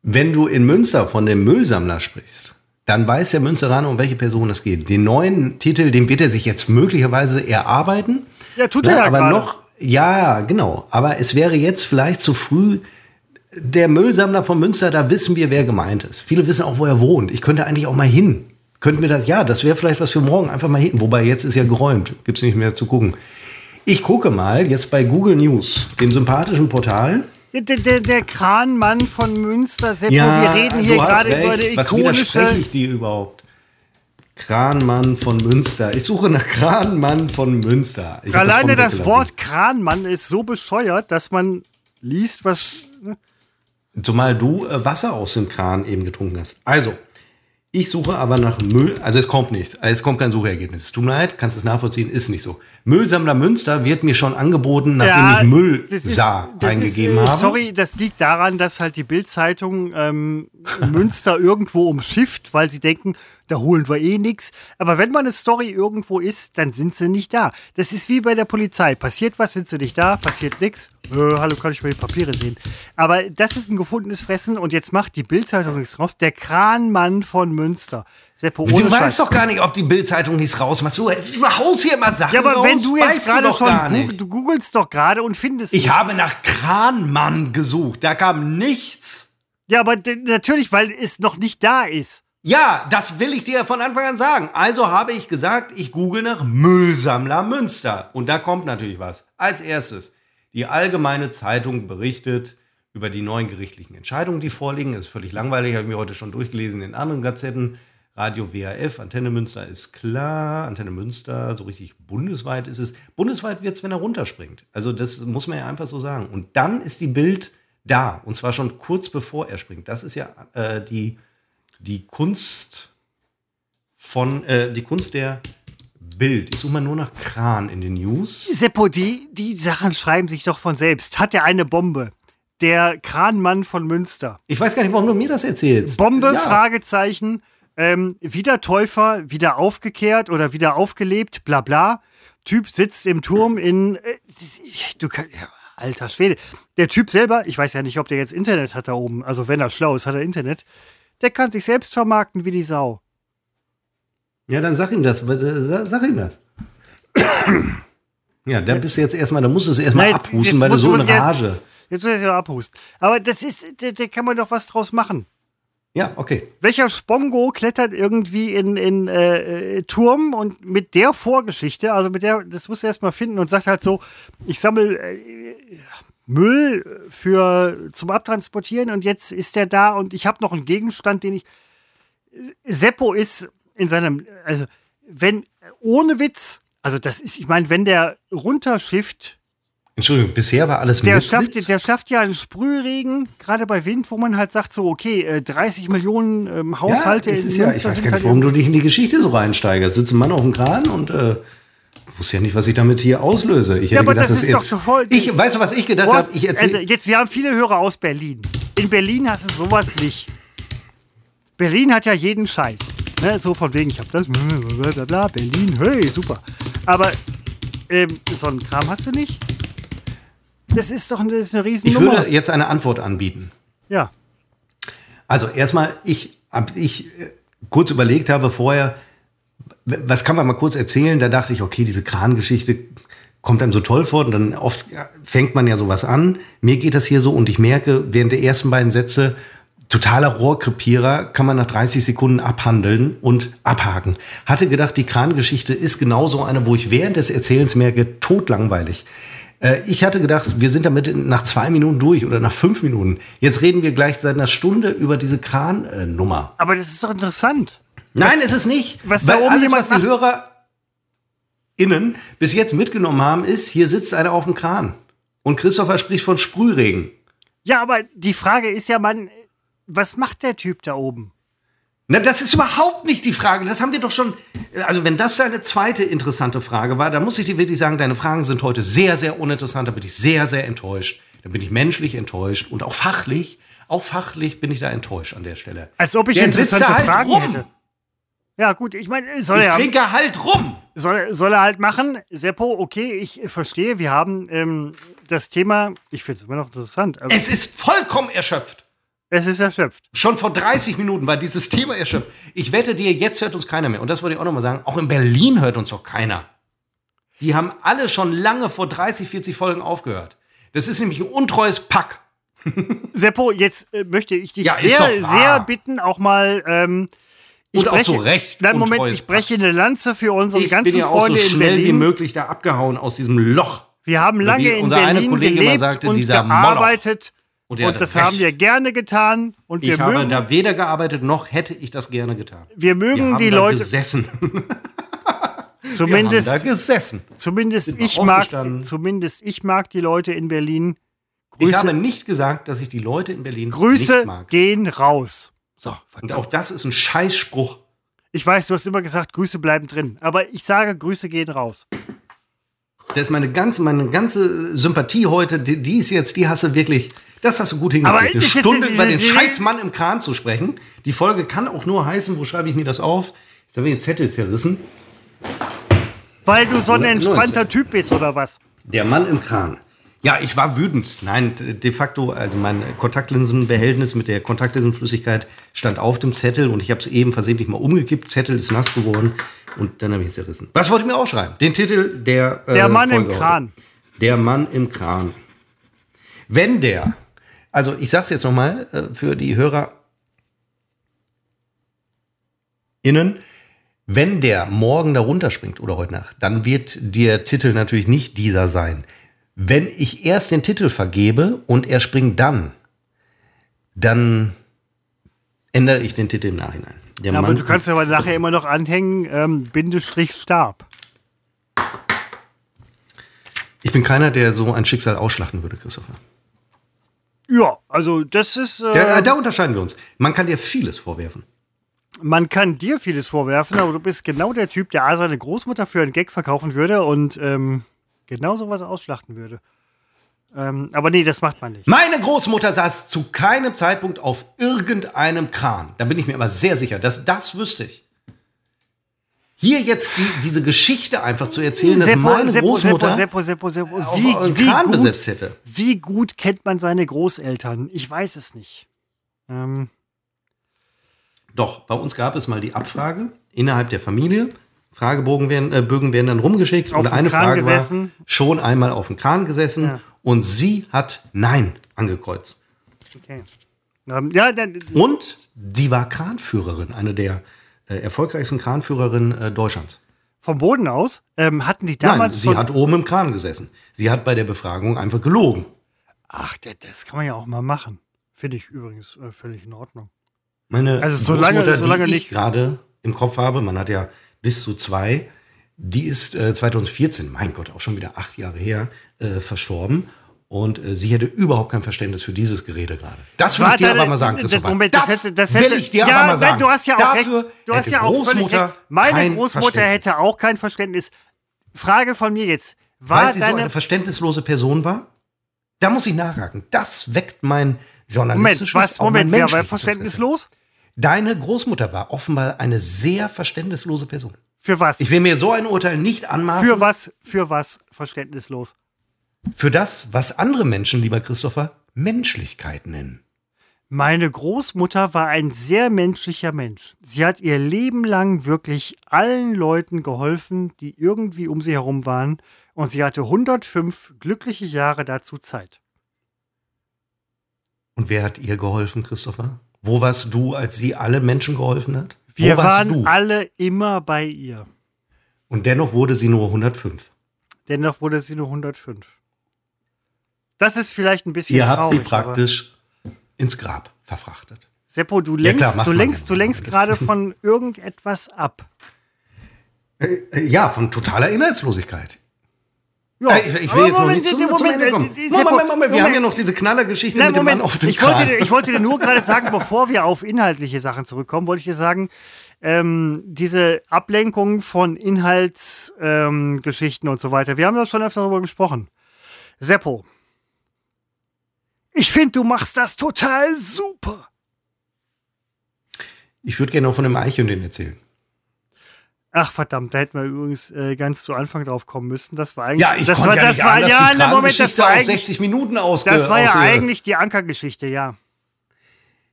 Wenn du in Münster von dem Müllsammler sprichst, dann weiß der Münsteraner, um welche Person es geht. Den neuen Titel, den wird er sich jetzt möglicherweise erarbeiten. Ja, tut er ja aber gerade. noch, ja, genau. Aber es wäre jetzt vielleicht zu früh. Der Müllsammler von Münster, da wissen wir, wer gemeint ist. Viele wissen auch, wo er wohnt. Ich könnte eigentlich auch mal hin. Könnten wir das, ja, das wäre vielleicht was für morgen, einfach mal hin. Wobei jetzt ist ja geräumt, gibt es nicht mehr zu gucken. Ich gucke mal jetzt bei Google News, dem sympathischen Portal. Der, der, der Kranmann von Münster, Seppo, wir reden hier gerade über die Was widerspreche ikonische. ich dir überhaupt? Kranmann von Münster. Ich suche nach Kranmann von Münster. Ich Alleine das weggelassen. Wort Kranmann ist so bescheuert, dass man liest, was. Zumal du äh, Wasser aus dem Kran eben getrunken hast. Also, ich suche aber nach Müll. Also, es kommt nichts. Also, Es kommt kein Suchergebnis. Es Tut mir leid, kannst es nachvollziehen, ist nicht so. Müllsammler Münster wird mir schon angeboten, nachdem ich Müll ist- sah das eingegeben ist, äh, habe. Sorry, das liegt daran, dass halt die Bildzeitung ähm, Münster irgendwo umschifft, weil sie denken, da holen wir eh nichts. Aber wenn mal eine Story irgendwo ist, dann sind sie nicht da. Das ist wie bei der Polizei. Passiert was, sind sie nicht da, passiert nichts. Äh, hallo, kann ich mal die Papiere sehen? Aber das ist ein gefundenes Fressen und jetzt macht die Bildzeitung nichts raus. Der Kranmann von Münster. Seppo, Du weißt doch gar nicht, ob die Bildzeitung nichts rausmacht. Du, du haust hier mal Sachen Ja, aber raus, wenn du jetzt gerade doch schon, gar goog- nicht. du googelst doch gerade und findest Ich nichts. habe nach Kranmann gesucht. Da kam nichts. Ja, aber natürlich, weil es noch nicht da ist. Ja, das will ich dir von Anfang an sagen. Also habe ich gesagt, ich google nach Müllsammler Münster. Und da kommt natürlich was. Als erstes, die Allgemeine Zeitung berichtet über die neuen gerichtlichen Entscheidungen, die vorliegen. Das ist völlig langweilig, habe ich mir heute schon durchgelesen in anderen Gazetten. Radio WAF, Antenne Münster ist klar. Antenne Münster, so richtig bundesweit ist es. Bundesweit wird es, wenn er runterspringt. Also das muss man ja einfach so sagen. Und dann ist die Bild da. Und zwar schon kurz bevor er springt. Das ist ja äh, die die Kunst von, äh, die Kunst der Bild. Ich suche mal nur nach Kran in den News. Seppo, die, die Sachen schreiben sich doch von selbst. Hat er eine Bombe? der Kranmann von Münster. Ich weiß gar nicht, warum du mir das erzählst. Bombe, Ja. Fragezeichen, ähm, wieder Täufer, wieder aufgekehrt oder wieder aufgelebt, bla bla. Typ sitzt im Turm in. Äh, du kann, ja, alter Schwede. Der Typ selber, ich weiß ja nicht, ob der jetzt Internet hat da oben. Also, wenn er schlau ist, hat er Internet. Der kann sich selbst vermarkten wie die Sau. Ja, dann sag ihm das. Sag sag ihm das. Ja, da bist du jetzt erstmal, da musst du es erstmal Nein, jetzt- abhusten, jetzt weil du musst so du in es erst- Rage. Jetzt wird er ja abhusten. Aber das ist, da, da kann man doch was draus machen. Ja, okay. Welcher Spongo klettert irgendwie in, in äh, äh, Turm und mit der Vorgeschichte, also mit der, das muss er erstmal finden und sagt halt so, ich sammle äh, Müll für zum Abtransportieren und jetzt ist der da und ich habe noch einen Gegenstand, den ich. Seppo ist in seinem, also wenn ohne Witz, also das ist, ich meine, wenn der runterschifft, Entschuldigung, bisher war alles der schafft, der schafft ja einen Sprühregen, gerade bei Wind, wo man halt sagt, so, okay, äh, 30 Millionen ähm, Haushalte ja, es ist ja, ich weiß gar nicht, halt warum du dich in die Geschichte so reinsteigerst. Sitzt ein Mann auf dem Kran und äh, wusste ja nicht, was ich damit hier auslöse. Ich hätte Ja, aber gedacht, das ist doch jetzt, so voll- Ich, weißt du, was ich gedacht habe? Ich erzähl, also jetzt, wir haben viele Hörer aus Berlin. In Berlin hast du sowas nicht. Berlin hat ja jeden Scheiß. Ne? So von wegen, ich hab das, bla bla bla, Berlin, hey, super. Aber ähm, so einen Kram hast du nicht. Das ist doch eine, das ist eine ich Riesennummer. würde jetzt eine Antwort anbieten. ja. Also erstmal, ich, ich äh, kurz überlegt habe vorher, was kann man mal kurz erzählen? Da dachte ich, okay, diese Krangeschichte kommt einem so toll vor und dann oft ja, fängt man ja sowas an. Mir geht das hier so und ich merke, während der ersten beiden Sätze, totaler Rohrkrepierer kann man nach 30 Sekunden abhandeln und abhaken. Hatte gedacht, die Krangeschichte ist genauso eine, wo ich während des Erzählens merke, totlangweilig. Äh, Ich hatte gedacht, wir sind damit nach zwei Minuten durch oder nach fünf Minuten. Jetzt reden wir gleich seit einer Stunde über diese Kran-Nummer. Aber das ist doch interessant. Nein, ist es nicht. was da Weil oben alles, was die macht- Hörer innen bis jetzt mitgenommen haben, ist, hier sitzt einer auf dem Kran. Und Christopher spricht von Sprühregen. Ja, aber die Frage ist ja, Mann, was macht der Typ da oben? Na, das ist überhaupt nicht die Frage. Das haben wir doch schon. Also, wenn das deine zweite interessante Frage war, dann muss ich dir wirklich sagen, deine Fragen sind heute sehr, sehr uninteressant. Da bin ich sehr, sehr enttäuscht. Da bin ich menschlich enttäuscht und auch fachlich. Auch fachlich bin ich da enttäuscht an der Stelle. Als ob ich Der interessante halt Fragen rum. hätte. Ja, gut, ich meine, soll Ich er, trinke halt rum. soll, soll er halt machen. Seppo, okay, ich verstehe, wir haben ähm, das Thema, ich finde es immer noch interessant, aber Es ist vollkommen erschöpft. Es ist erschöpft. Schon vor 30 Minuten war dieses Thema erschöpft. Ich wette dir, jetzt hört uns keiner mehr. Und das wollte ich auch nochmal sagen. Auch in Berlin hört uns doch keiner. Die haben alle schon lange vor 30, 40 Folgen aufgehört. Das ist nämlich ein untreues Pack. Seppo, jetzt äh, möchte ich dich Ja, sehr, sehr bitten, auch mal. Ähm, ich Und auch zu Recht Nein, Moment, ich breche eine Lanze für unsere Ich ganzen bin ja auch so Freunde in schnell wie Berlin. möglich da abgehauen aus diesem Loch. Wir haben lange wie in unser eine Berlin Kollege immer gelebt sagte, und gearbeitet. Und Und, das recht. haben wir gerne getan. Und wir Ich habe mögen, da weder gearbeitet, noch hätte ich das gerne getan. wir Wir mögen haben die da Leute, gesessen. zumindest, wir haben da gesessen. zumindest wir ich mag, zumindest ich mag die Leute in Berlin. Ich Grüße, habe nicht gesagt, dass ich die Leute in Berlin Grüße nicht mag. gehen raus. So, Und auch das ist ein Scheißspruch. Ich weiß, du hast immer gesagt, Grüße bleiben drin. Aber ich sage, Grüße gehen raus. Das ist meine ganze, meine ganze Sympathie heute, die, die ist jetzt, die hast du wirklich, das hast du gut hingekriegt. Aber Eine Stunde über den Scheißmann im Kran zu sprechen. Die Folge kann auch nur heißen, wo schreibe ich mir das auf? Jetzt habe ich den Zettel zerrissen. Weil du so ein entspannter Typ bist, oder was? Der Mann im Kran. Ja, ich war wütend. Nein, de facto, also mein Kontaktlinsenbehältnis mit der Kontaktlinsenflüssigkeit stand auf dem Zettel und ich habe es eben versehentlich mal umgekippt. Zettel ist nass geworden und dann habe ich es zerrissen. Was wollte ich mir aufschreiben? Den Titel der äh, Der Mann im Folge heute. Kran. Der Mann im Kran. Wenn der, also ich sag's jetzt nochmal äh, für die Hörer innen, wenn der morgen da runterspringt oder heute Nacht, dann wird der Titel natürlich nicht dieser sein. Wenn ich erst den Titel vergebe und er springt dann, dann ändere ich den Titel im Nachhinein. Der Ja, aber Mann du kannst aber nachher immer noch anhängen, ähm, Bindestrich Stab. ich bin keiner, der so ein Schicksal ausschlachten würde, Christopher. Ja, also das ist. Äh, Ja, da unterscheiden wir uns. Man kann dir vieles vorwerfen. Man kann dir vieles vorwerfen, aber du bist genau der Typ, der A seine Großmutter für einen Gag verkaufen würde und ähm, genau sowas ausschlachten würde. Ähm, aber nee, das macht man nicht. Meine Großmutter saß zu keinem Zeitpunkt auf irgendeinem Kran. Da bin ich mir aber sehr sicher, dass das wüsste ich. Hier jetzt die, diese Geschichte einfach zu erzählen, dass meine Großmutter Seppo, Seppo, Seppo, auf wie, einen wie, Kran gut, besetzt hätte. wie gut kennt man seine Großeltern? Ich weiß es nicht. Ähm, Doch, bei uns gab es mal die Abfrage innerhalb der Familie. Fragebogen werden, äh, Bögen werden dann rumgeschickt Auf und eine Kran Frage gesessen. war schon einmal auf dem Kran gesessen Ja. und sie hat Nein angekreuzt. okay. Ähm, ja, dann, Und sie war Kranführerin, eine der erfolgreichsten Kranführerinnen äh, Deutschlands. vom Boden aus ähm, hatten die Nein, damals sie schon- hat oben im Kran gesessen. Sie hat bei der Befragung einfach gelogen. Ach, das, kann man ja auch mal machen. Finde ich übrigens äh, völlig in Ordnung. Meine Also solange- Großmutter, solange die ich gerade im Kopf habe, man hat ja bis zu zwei, die ist äh, 2014, mein Gott, auch schon wieder acht Jahre her, äh, verstorben. Und äh, sie hätte überhaupt kein Verständnis für dieses Gerede gerade. Das will ich dir aber mal sagen, das- Christopher. Moment, das hätte- das will hätte- ich dir Ja, aber mal sagen. du hast ja auch Dafür recht. Du hast ja auch Großmutter recht. Meine Großmutter hätte auch kein Verständnis. Frage von mir jetzt. War Weil sie so eine verständnislose Person war? Da muss ich nachhaken. Das weckt mein Moment, journalistisches, was? auch mein Moment, wer war verständnislos? Interesse. Deine Großmutter war offenbar eine sehr verständnislose Person. Für was? Ich will mir so ein Urteil nicht anmaßen. Für was? Für was verständnislos? Für das, was andere Menschen, lieber Christopher, Menschlichkeit nennen. Meine Großmutter war ein sehr menschlicher Mensch. Sie hat ihr Leben lang wirklich allen Leuten geholfen, die irgendwie um sie herum waren. Und sie hatte 105 glückliche Jahre dazu Zeit. Und wer hat ihr geholfen, Christopher? Wo warst du, als sie alle Menschen geholfen hat? Wir Wo warst waren du? alle immer bei ihr. Und dennoch wurde sie nur 105. Dennoch wurde sie nur 105. Das ist vielleicht ein bisschen Ihr habt traurig. sie praktisch ins Grab verfrachtet. Seppo, du Ja, lenkst, klar, macht du lenkst, ja. du lenkst gerade von irgendetwas ab. Äh, Ja, von totaler Inhaltslosigkeit. Ja, Äh, Ich, ich will jetzt noch Moment, nicht zu, Moment, zum Ende kommen. äh, Moment, Seppo, Moment, Moment, wir haben ja Moment. noch diese Knallergeschichte mit dem Moment, Mann auf dem ich wollte, dir, ich wollte dir nur gerade sagen, bevor wir auf inhaltliche Sachen zurückkommen, wollte ich dir sagen, ähm, diese Ablenkung von Inhaltsgeschichten ähm, und so weiter. Wir haben ja schon öfter darüber gesprochen. Seppo, ich finde, du machst das total super. Ich würde gerne noch von dem Eichhörnchen erzählen. Ach verdammt, da hätten wir übrigens äh, ganz zu Anfang drauf kommen müssen. Das war eigentlich, Ja, ich das konnte war, ja das nicht war, anders ja, die Moment, das war auf eigentlich, 60 Minuten ausge das war ja eigentlich die Ankergeschichte, ja.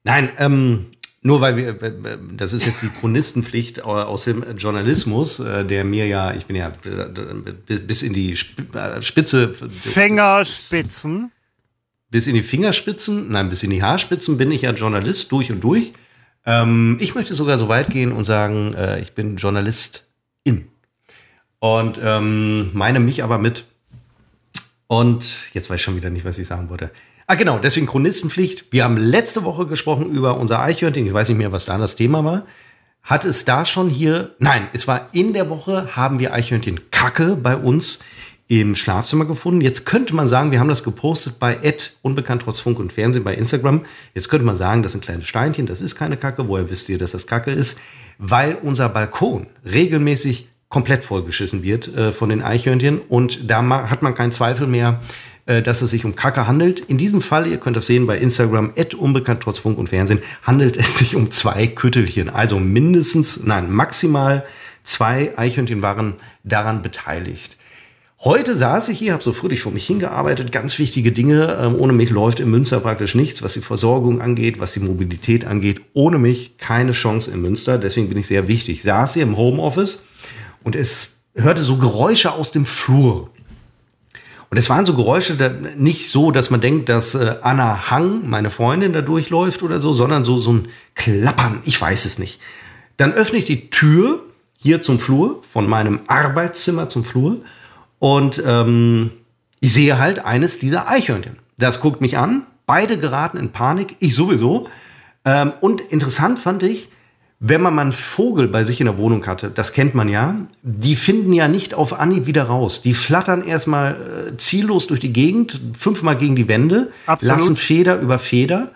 Nein, ähm, nur weil wir, äh, das ist jetzt die Chronistenpflicht au- aus dem Journalismus, äh, der mir ja, ich bin ja äh, bis in die Sp- äh, Spitze. Fingerspitzen. Bis in die Fingerspitzen, nein, bis in die Haarspitzen bin ich ja Journalist durch und durch. Ähm, ich möchte sogar so weit gehen und sagen, äh, ich bin Journalistin. Und ähm, meine mich aber mit. Und jetzt weiß ich schon wieder nicht, was ich sagen wollte. Ah, genau, deswegen Chronistenpflicht. Wir haben letzte Woche gesprochen über unser Eichhörnchen. Ich weiß nicht mehr, was da das Thema war. Hat es da schon hier, nein, es war in der Woche, haben wir Eichhörnchen Kacke bei uns im Schlafzimmer gefunden. Jetzt könnte man sagen, wir haben das gepostet bei Ed, unbekannt trotz Funk und Fernsehen bei Instagram. Jetzt könnte man sagen, das sind kleine Steinchen, das ist keine Kacke. Woher wisst ihr, dass das Kacke ist? Weil unser Balkon regelmäßig komplett vollgeschissen wird äh, von den Eichhörnchen und da hat man keinen Zweifel mehr, äh, dass es sich um Kacke handelt. In diesem Fall, ihr könnt das sehen bei Instagram, Ed, unbekannt trotz Funk und Fernsehen, handelt es sich um zwei Küttelchen. Also mindestens, nein, maximal zwei Eichhörnchen waren daran beteiligt. Heute saß ich hier, habe so fröhlich vor mich hingearbeitet, ganz wichtige Dinge. Ähm, ohne mich läuft in Münster praktisch nichts, was die Versorgung angeht, was die Mobilität angeht. Ohne mich keine Chance in Münster. Deswegen bin ich sehr wichtig. Ich saß hier im Homeoffice und es hörte so Geräusche aus dem Flur. Und es waren so Geräusche, nicht so, dass man denkt, dass äh, Anna Hang, meine Freundin, da durchläuft oder so, sondern so, so ein Klappern. Ich weiß es nicht. Dann öffne ich die Tür hier zum Flur, von meinem Arbeitszimmer zum Flur. Und ähm, ich sehe halt eines dieser Eichhörnchen. Das guckt mich an. Beide geraten in Panik. Ich sowieso. Ähm, und interessant fand ich, wenn man mal einen Vogel bei sich in der Wohnung hatte, das kennt man ja, die finden ja nicht auf Anhieb wieder raus. Die flattern erstmal äh, ziellos durch die Gegend, fünfmal gegen die Wände, Absolut. lassen Feder über Feder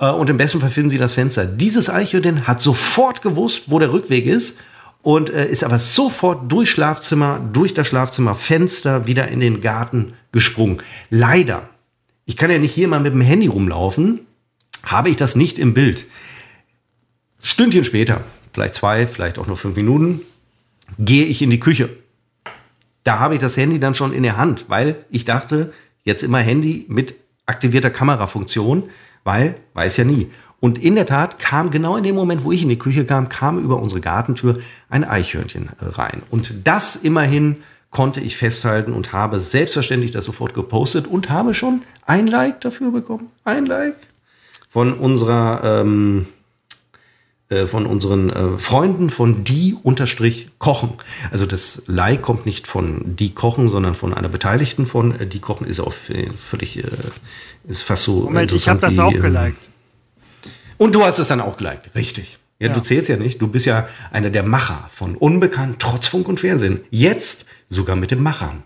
äh, und im besten Fall finden sie das Fenster. Dieses Eichhörnchen hat sofort gewusst, wo der Rückweg ist und äh, ist aber sofort durch Schlafzimmer, durch das Schlafzimmerfenster wieder in den Garten gesprungen. Leider, ich kann ja nicht hier mal mit dem Handy rumlaufen, habe ich das nicht im Bild. Stündchen später, vielleicht zwei, vielleicht auch nur fünf Minuten, gehe ich in die Küche. Da habe ich das Handy dann schon in der Hand, weil ich dachte, jetzt immer Handy mit aktivierter Kamerafunktion, weil weiß ja nie. Und in der Tat kam genau in dem Moment, wo ich in die Küche kam, kam über unsere Gartentür ein Eichhörnchen äh, rein. Und das immerhin konnte ich festhalten und habe selbstverständlich das sofort gepostet und habe schon ein Like dafür bekommen. Ein Like von unserer ähm, äh, von unseren äh, Freunden von die unterstrich kochen. Also das Like kommt nicht von die kochen, sondern von einer Beteiligten von äh, die kochen ist auch völlig äh, ist fast so Moment, ich habe das auch geliked. Und du hast es dann auch geliked, richtig. Ja, ja, du zählst ja nicht. Du bist ja einer der Macher von Unbekannt, trotz Funk und Fernsehen. Jetzt sogar mit dem Machern.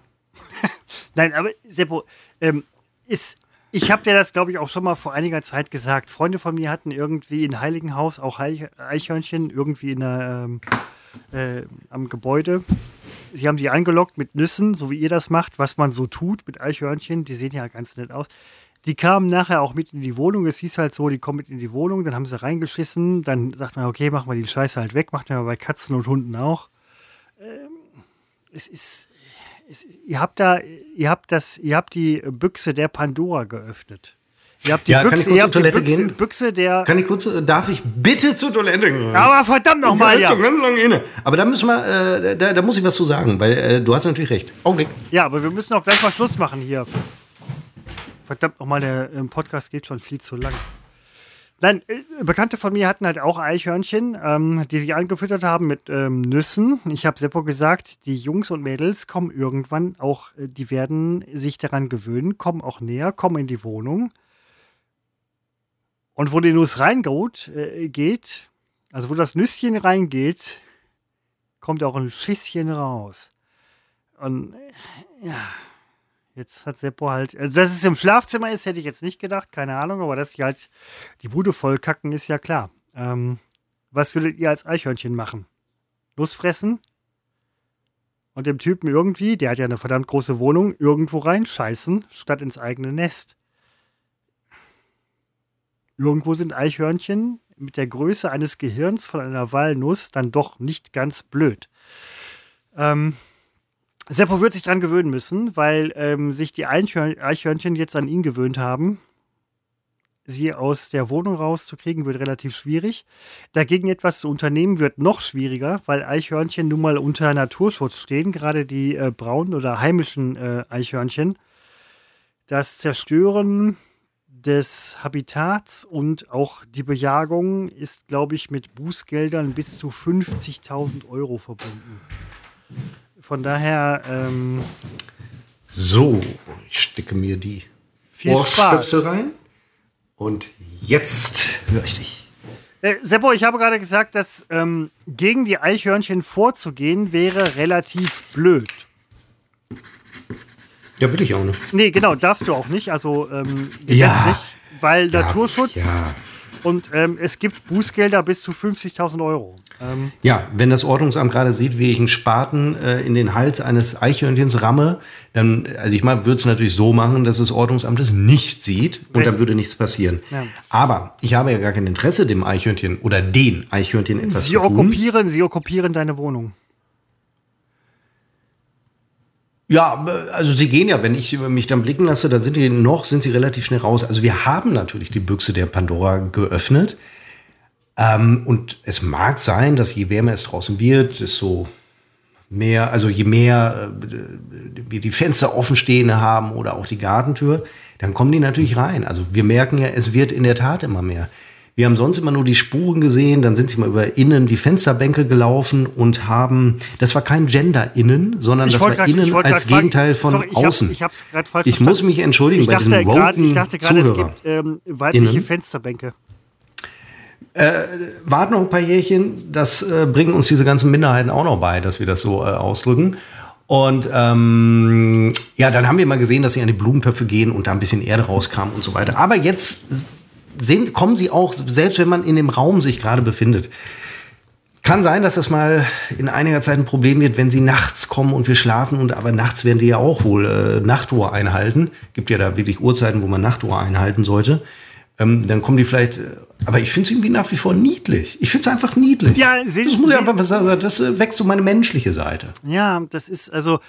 Nein, aber Seppo, ähm, ist, ich habe dir das, glaube ich, auch schon mal vor einiger Zeit gesagt. Freunde von mir hatten irgendwie in Heiligenhaus auch Eichhörnchen irgendwie in der, ähm, äh, am Gebäude. Sie haben die angelockt mit Nüssen, so wie ihr das macht, was man so tut mit Eichhörnchen. Die sehen ja ganz nett aus. Die kamen nachher auch mit in die Wohnung. Es hieß halt so, die kommen mit in die Wohnung, dann haben sie reingeschissen. Dann sagt man, okay, machen wir die Scheiße halt weg. Macht man bei Katzen und Hunden auch. Ähm, es ist, es, ihr habt da, ihr habt das, ihr habt die Büchse der Pandora geöffnet. Ihr habt die ja, Büchse, kann ich kurz zur Toilette Büchse, gehen? Büchse der. Kann ich kurz, darf ich bitte zur Toilette gehen? Aber verdammt nochmal, ja. Ganz lange inne. Aber da müssen wir, äh, da, da, muss ich was zu sagen, weil äh, du hast natürlich recht. Augenblick. Ja, aber wir müssen auch gleich mal Schluss machen hier. Verdammt nochmal, der ähm, Podcast geht schon viel zu lang. Nein, äh, Bekannte von mir hatten halt auch Eichhörnchen, ähm, die sie angefüttert haben mit ähm, Nüssen. Ich habe Seppo gesagt, die Jungs und Mädels kommen irgendwann auch, äh, die werden sich daran gewöhnen, kommen auch näher, kommen in die Wohnung. Und wo die Nuss reingeht, äh, geht, also wo das Nüsschen reingeht, kommt auch ein Schisschen raus. Und äh, ja. Jetzt hat Seppo halt, also dass es im Schlafzimmer ist, hätte ich jetzt nicht gedacht, keine Ahnung, aber dass sie halt die Bude voll kacken, ist ja klar. Ähm, was würdet ihr als Eichhörnchen machen? Nuss fressen? Und dem Typen irgendwie, der hat ja eine verdammt große Wohnung, irgendwo reinscheißen, statt ins eigene Nest. Irgendwo sind Eichhörnchen mit der Größe eines Gehirns von einer Walnuss dann doch nicht ganz blöd. Ähm, Seppo wird sich dran gewöhnen müssen, weil ähm, sich die Eichhörnchen jetzt an ihn gewöhnt haben. Sie aus der Wohnung rauszukriegen, wird relativ schwierig. Dagegen etwas zu unternehmen, wird noch schwieriger, weil Eichhörnchen nun mal unter Naturschutz stehen, gerade die äh, braunen oder heimischen äh, Eichhörnchen. Das Zerstören des Habitats und auch die Bejagung ist, glaube ich, mit Bußgeldern bis zu 50.000 Euro verbunden. Von daher. Ähm, so, ich stecke mir die Ohrstöpsel rein. Und jetzt höre ich dich. Äh, Seppo, ich habe gerade gesagt, dass ähm, gegen die Eichhörnchen vorzugehen wäre relativ blöd. Ja, will ich auch nicht. Nee, genau, darfst du auch nicht. Also ähm, gesetzlich, ja. weil Naturschutz. Ja. Und ähm, es gibt Bußgelder bis zu 50.000 Euro. Ähm ja, wenn das Ordnungsamt gerade sieht, wie ich einen Spaten äh, in den Hals eines Eichhörnchens ramme, dann, also ich mal, würde es natürlich so machen, dass das Ordnungsamt es nicht sieht und Recht. dann würde nichts passieren. Ja. Aber ich habe ja gar kein Interesse, dem Eichhörnchen oder den Eichhörnchen etwas sie zu tun. Okkupieren, sie okkupieren deine Wohnung. Ja, also sie gehen ja, wenn ich mich dann blicken lasse, dann sind die noch, sind sie relativ schnell raus. Also wir haben natürlich die Büchse der Pandora geöffnet. Ähm, und es mag sein, dass je wärmer es draußen wird, desto mehr, also je mehr äh, wir die Fenster offen stehen haben oder auch die Gartentür, dann kommen die natürlich rein. Also wir merken ja, es wird in der Tat immer mehr. Wir haben sonst immer nur die Spuren gesehen, dann sind sie mal über innen die Fensterbänke gelaufen und haben, das war kein Gender innen, sondern ich das war grad, innen als Gegenteil von sorry, ich außen. Hab, ich hab's falsch Ich verstanden. muss mich entschuldigen ich bei dachte diesen grad, Ich dachte gerade, es gibt ähm, weibliche innen. Fensterbänke. Äh, warten noch ein paar Jährchen, das äh, bringen uns diese ganzen Minderheiten auch noch bei, dass wir das so äh, ausdrücken. Und ähm, ja, dann haben wir mal gesehen, dass sie an die Blumentöpfe gehen und da ein bisschen Erde rauskam und so weiter. Aber jetzt sind, kommen sie auch, selbst wenn man in dem Raum sich gerade befindet, Kann sein, dass das mal in einiger Zeit ein Problem wird, wenn sie nachts kommen und wir schlafen. Und aber nachts werden die ja auch wohl äh, Nachtruhe einhalten. Gibt ja da wirklich Uhrzeiten, wo man Nachtruhe einhalten sollte. Ähm, dann kommen die vielleicht. Äh, aber ich finde es irgendwie nach wie vor niedlich. Ich finde es einfach niedlich. Ja, sehen, das muss ich einfach sagen. Das äh, wächst so meine menschliche Seite. Ja, das ist also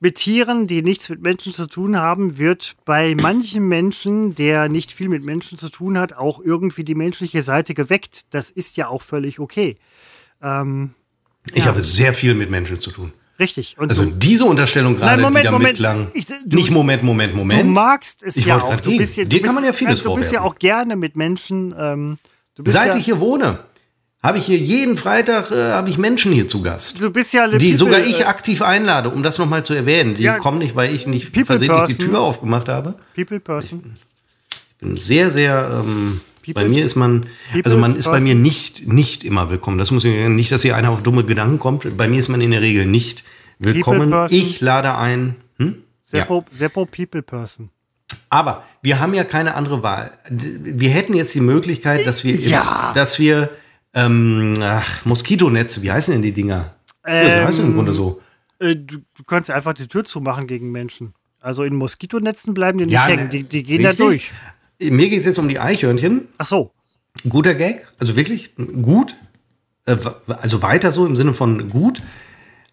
mit Tieren, die nichts mit Menschen zu tun haben, wird bei manchen Menschen, der nicht viel mit Menschen zu tun hat, auch irgendwie die menschliche Seite geweckt. Das ist ja auch völlig okay. Ähm, ich ja. habe sehr viel mit Menschen zu tun. Richtig. Und also diese Unterstellung gerade, die da Moment. mitklang. Ich, du, nicht Moment, Moment, Moment. Du magst es ich ja auch. Du bist ja, Dir kann man ja vieles Du bist ja auch gerne mit Menschen. Ähm, Seit ja, ich hier wohne, habe ich hier jeden Freitag äh, habe ich Menschen hier zu Gast. Du bist ja die People, sogar ich äh, aktiv einlade, um das nochmal zu erwähnen. Die ja, kommen nicht, weil ich nicht versehentlich person. die Tür aufgemacht habe. People Person. Ich bin sehr, sehr ähm, People, bei mir ist man, also man ist bei mir nicht, nicht immer willkommen. Das muss ich, nicht, dass hier einer auf dumme Gedanken kommt. Bei mir ist man in der Regel nicht willkommen. Ich lade ein. Hm? Seppo, ja. Seppo People Person. Aber wir haben ja keine andere Wahl. Wir hätten jetzt die Möglichkeit, dass wir, ja. dass wir ähm, ach, Moskitonetze, wie heißen denn die Dinger? Ähm, ja, die heißen im Grunde so. Äh, du, du kannst einfach die Tür zumachen gegen Menschen. Also in Moskitonetzen bleiben die nicht ja, hängen, die, die gehen richtig. da durch. Mir geht es jetzt um die Eichhörnchen. Ach so. Guter Gag, also wirklich gut. Äh, also weiter so im Sinne von gut.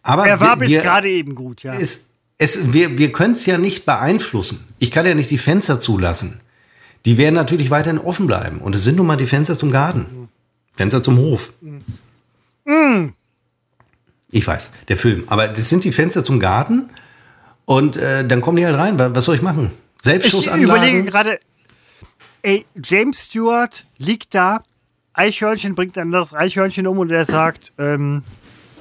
Aber er war wir, bis gerade eben gut, ja. Es, es, wir wir können es ja nicht beeinflussen. Ich kann ja nicht die Fenster zulassen. Die werden natürlich weiterhin offen bleiben. Und es sind nun mal die Fenster zum Garten. Fenster zum Hof. Mm. Ich weiß, der Film. Aber das sind die Fenster zum Garten. Und äh, dann kommen die halt rein. Was soll ich machen? Selbstschussanlagen? Ich überlege gerade, Ey, James Stewart liegt da, Eichhörnchen bringt ein anderes Eichhörnchen um und er sagt, ähm,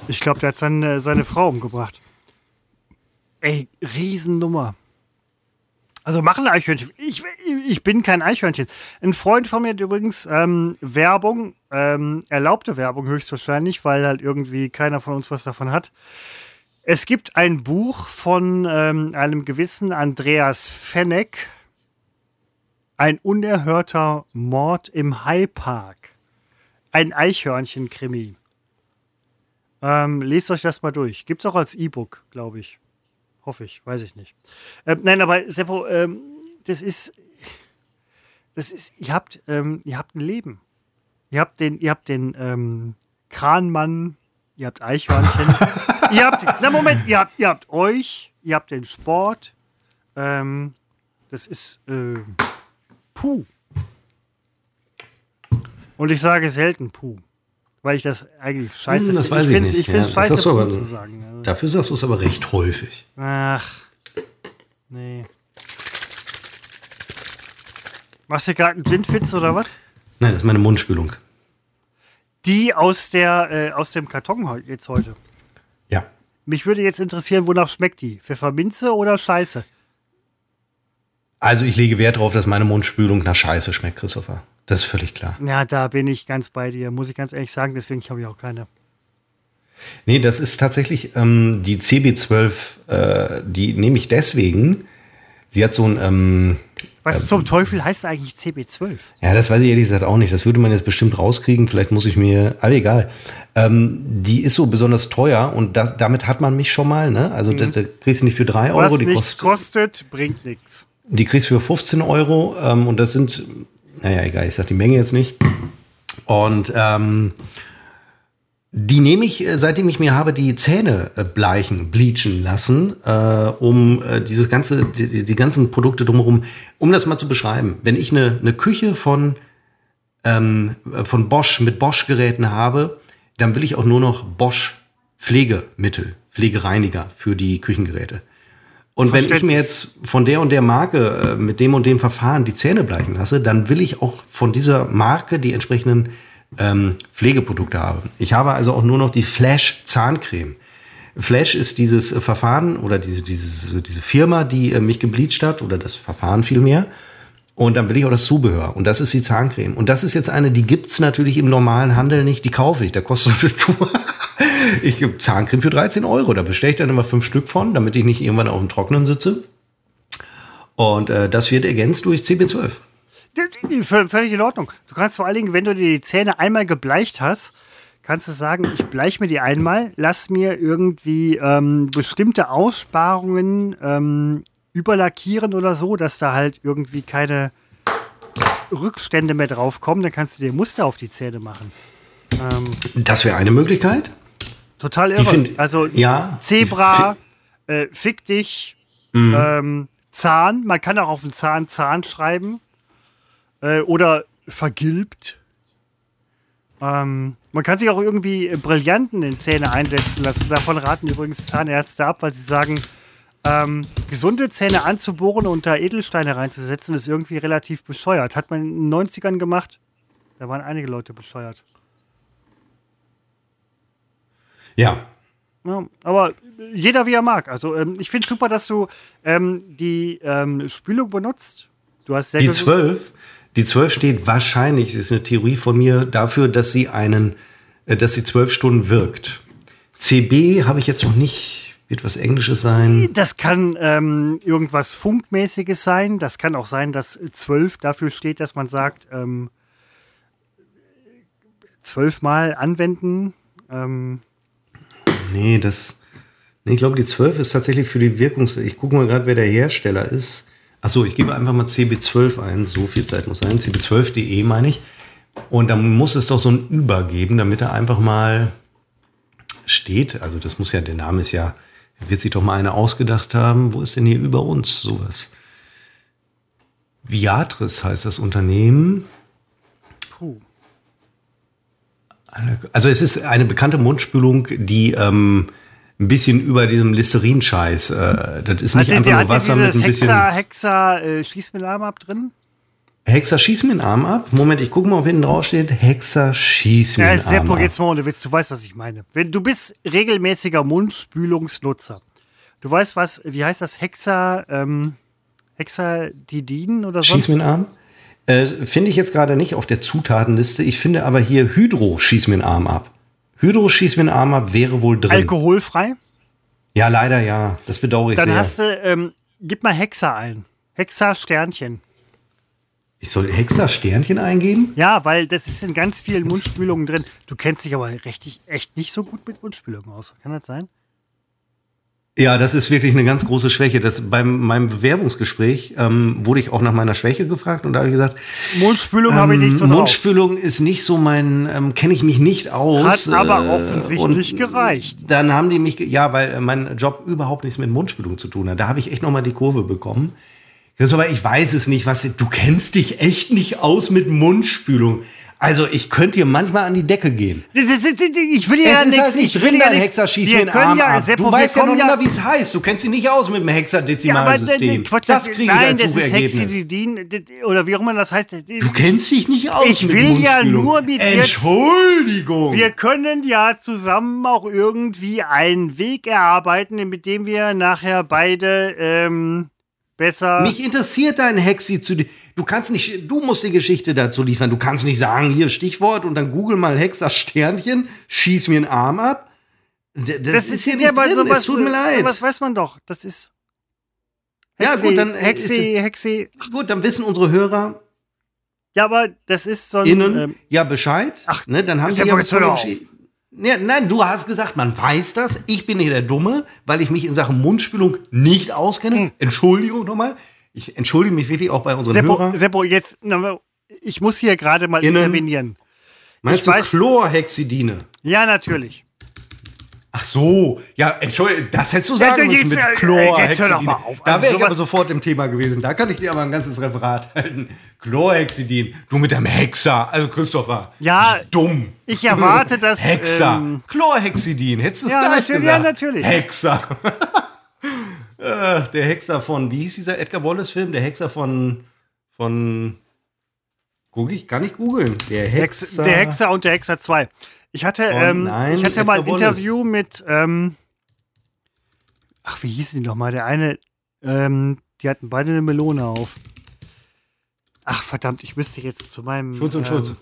ich glaube, der hat seine, seine Frau umgebracht. Ey, Riesennummer. Also machen Eichhörnchen. Ich, ich bin kein Eichhörnchen. Ein Freund von mir hat übrigens ähm, Werbung, ähm, erlaubte Werbung höchstwahrscheinlich, weil halt irgendwie keiner von uns was davon hat. Es gibt ein Buch von ähm, einem gewissen Andreas Fenneck, ein unerhörter Mord im High Park. Ein Eichhörnchen-Krimi. Ähm, lest euch das mal durch. Gibt's auch als E-Book, glaube ich. Hoffe ich, weiß ich nicht. Ähm, nein, aber Seppo, ähm, das ist, das ist, ihr habt, ähm, ihr habt ein Leben. Ihr habt den, ihr habt den ähm, Kranmann, ihr habt Eichhörnchen, ihr habt, na Moment, ihr habt, ihr habt euch, ihr habt den Sport. Ähm, das ist, äh, Puh. Und ich sage selten Puh. Weil ich das eigentlich scheiße finde. Das weiß ich, ich nicht. Ich finde es ja, scheiße, Puh aber, zu sagen. Also. Dafür sagst du es aber recht häufig. Ach. Nee. Machst du gerade einen Gin-Fitz oder was? Nein, das ist meine Mundspülung. Die aus, der, äh, aus dem Karton jetzt heute. Ja. Mich würde jetzt interessieren, wonach schmeckt die? Pfefferminze oder Scheiße? Also ich lege Wert darauf, dass meine Mundspülung nach Scheiße schmeckt, Christopher. Das ist völlig klar. Ja, da bin ich ganz bei dir, muss ich ganz ehrlich sagen. Deswegen habe ich auch keine. Nee, das ist tatsächlich ähm, die CB12, äh, die nehme ich deswegen. Sie hat so ein. Ähm, Was äh, zum Teufel heißt eigentlich CB12? Ja, das weiß ich ehrlich gesagt auch nicht. Das würde man jetzt bestimmt rauskriegen. Vielleicht muss ich mir. Aber egal. Ähm, die ist so besonders teuer und das, damit hat man mich schon mal. Ne? Also, mhm. da, da kriegst du nicht für drei Euro. Was die nichts kostet, kostet, bringt nichts. Die kriegst du für 15 Euro ähm, und das sind, naja, egal, ich sag die Menge jetzt nicht. Und ähm, die nehme ich, äh, seitdem ich mir habe die Zähne äh, bleichen, bleachen lassen, äh, um äh, dieses ganze, die, die, ganzen Produkte drumherum, um das mal zu beschreiben. Wenn ich eine, eine Küche von, ähm, von Bosch mit Bosch-Geräten habe, dann will ich auch nur noch Bosch Pflegemittel, Pflegereiniger für die Küchengeräte. Und wenn ich mir jetzt von der und der Marke äh, mit dem und dem Verfahren die Zähne bleichen lasse, dann will ich auch von dieser Marke die entsprechenden ähm, Pflegeprodukte haben. Ich habe also auch nur noch die Flash Zahncreme. Flash ist dieses äh, Verfahren oder diese, dieses, diese Firma, die äh, mich gebleached hat oder das Verfahren vielmehr. Und dann will ich auch das Zubehör. Und das ist die Zahncreme. Und das ist jetzt eine, die gibt's natürlich im normalen Handel nicht. Die kaufe ich. Da kostet eine Tour ich gebe Zahncreme für 13 Euro. Da bestelle ich dann immer fünf Stück von, damit ich nicht irgendwann auf dem Trocknen sitze. Und äh, das wird ergänzt durch CB12. Völlig in Ordnung. Du kannst vor allen Dingen, wenn du die Zähne einmal gebleicht hast, kannst du sagen, ich bleich mir die einmal, lass mir irgendwie ähm, bestimmte Aussparungen ähm, überlackieren oder so, dass da halt irgendwie keine Rückstände mehr drauf kommen. Dann kannst du dir Muster auf die Zähne machen. Ähm, das wäre eine Möglichkeit. Total irre. Find, also ja, Zebra, äh, fick dich, mhm. ähm, Zahn. Man kann auch auf den Zahn Zahn schreiben. Äh, oder vergilbt. Ähm, man kann sich auch irgendwie Brillanten in Zähne einsetzen lassen. Davon raten übrigens Zahnärzte ab, weil sie sagen, ähm, gesunde Zähne anzubohren und da Edelsteine reinzusetzen, ist irgendwie relativ bescheuert. Hat man in den 90ern gemacht. Da waren einige Leute bescheuert. Ja. ja aber jeder wie er mag. Also ähm, ich finde es super, dass du ähm, die ähm, Spülung benutzt. Du hast sehr die 12, die 12 steht wahrscheinlich, ist eine Theorie von mir, dafür, dass sie einen, äh, dass sie zwölf Stunden wirkt. CB habe ich jetzt noch nicht, wird was Englisches sein. Das kann ähm, irgendwas Funkmäßiges sein. Das kann auch sein, dass 12 dafür steht, dass man sagt, ähm, zwölfmal anwenden. Ähm, Nee, das. Nee, ich glaube, die 12 ist tatsächlich für die Wirkungs. Ich gucke mal gerade, wer der Hersteller ist. Achso, ich gebe einfach mal CB12 ein. So viel Zeit muss sein. CB12.de meine ich. Und dann muss es doch so ein Über geben, damit er einfach mal steht. Also, das muss ja, der Name ist ja, wird sich doch mal einer ausgedacht haben. Wo ist denn hier über uns sowas? Viatris heißt das Unternehmen. Puh. Also es ist eine bekannte Mundspülung, die ähm, ein bisschen über diesem Listerin-Scheiß. Äh, das ist nicht hat einfach nur Wasser mit ein bisschen. Hexa, Hexa, äh, schieß mir den Arm ab drin? Hexa, schieß mir den Arm ab. Moment, ich gucke mal, ob hinten drauf steht. Hexa, schieß mir ja, den Arm ab. jetzt mal ohne Witz, du weißt, was ich meine. Wenn du bist regelmäßiger Mundspülungsnutzer. Du weißt was, wie heißt das? Hexa, ähm, Hexadidin oder so? Schieß mir den Arm? Äh, finde ich jetzt gerade nicht auf der Zutatenliste. Ich finde aber hier Hydro schieß mir den Arm ab. Hydro schieß mir den Arm ab wäre wohl drin. Alkoholfrei? Ja, leider ja. Das bedauere ich Dann sehr. Dann hast du, ähm, gib mal Hexa ein. Hexa Sternchen. Ich soll Hexa Sternchen eingeben? Ja, weil das ist in ganz vielen Mundspülungen drin. Du kennst dich aber richtig, echt nicht so gut mit Mundspülungen aus. Kann das sein? Ja, das ist wirklich eine ganz große Schwäche. Das, beim meinem Bewerbungsgespräch ähm, wurde ich auch nach meiner Schwäche gefragt und da habe ich gesagt, Mundspülung ähm, habe ich nicht so drauf. Mundspülung ist nicht so mein, ähm, kenne ich mich nicht aus. Hat aber äh, offensichtlich gereicht. Dann haben die mich, ja, weil mein Job überhaupt nichts mit Mundspülung zu tun hat. Da habe ich echt noch mal die Kurve bekommen. Christopher, ich weiß es nicht, was du kennst dich echt nicht aus mit Mundspülung. Also ich könnte hier manchmal an die Decke gehen. Ich will ja nichts. Halt nicht ich will ja Hexer schießt mir den Arm ja, ab. Seppo, du weißt ja noch nicht mal, wie es heißt. Du kennst dich nicht aus mit dem Hexadezimalsystem. Ja, das kriege ich nein, als das ist Hexidin oder wie auch immer das heißt. Du kennst dich nicht aus ich mit will ja nur mit Entschuldigung. Wir können ja zusammen auch irgendwie einen Weg erarbeiten, mit dem wir nachher beide ähm, besser. Mich interessiert dein Hexi zu dir. Du kannst nicht, du musst die Geschichte dazu liefern. Du kannst nicht sagen, hier Stichwort und dann google mal Hexa Sternchen, schieß mir einen Arm ab. Das, das ist hier nicht drin. Sowas, es tut mir leid. Was weiß man doch. Das ist. Hexi, ja, gut, dann. Hexi, Hexi. Ach gut, dann wissen unsere Hörer. Ja, aber das ist so ein. Innen, ähm, ja, Bescheid. Ach, ne, dann haben sie ja jetzt ja, nein, du hast gesagt, man weiß das. Ich bin hier der Dumme, weil ich mich in Sachen Mundspülung nicht auskenne. Hm. Entschuldigung nochmal. Ich entschuldige mich wirklich auch bei unseren Seppo, Hörern. Seppo, jetzt, ich muss hier gerade mal Innen. intervenieren. Meinst ich du weiß, Chlorhexidine? Ja, natürlich. Ach so, ja, entschuldige, das hättest du sagen müssen mit Chlorhexidin. Da also wäre ich aber sofort im Thema gewesen. Da kann ich dir aber ein ganzes Referat halten. Chlorhexidin, du mit deinem Hexer, also Christopher. Ja, dumm. Ich erwarte, dass Hexer, ähm, Chlorhexidin, hättest du es ja, gleich gesagt? Ja, natürlich. Hexer. Äh, der Hexer von, wie hieß dieser Edgar Wallace-Film? Der Hexer von, von, guck ich, kann ich googeln. Der Hexer. Der Hexer und der Hexer 2. Ich hatte, oh, ähm, nein, ich hatte mal ein Wallace. Interview mit, ähm, ach, wie hieß die nochmal? Der eine, ähm, die hatten beide eine Melone auf. Ach, verdammt, ich müsste jetzt zu meinem. Schutz und Schutz. Ähm,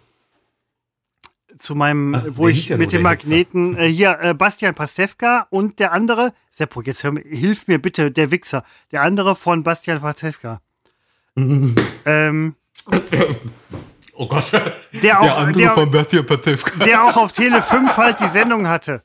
zu meinem, Ach, wo ich ja mit dem Magneten, äh, hier, äh, Bastian Pastewka und der andere, Seppo, jetzt hör, hilf mir bitte, der Wichser, der andere von Bastian Pastewka. ähm, Oh Gott. Der auch, der, von Bastian Pastewka. der auch auf Tele 5 halt die Sendung hatte.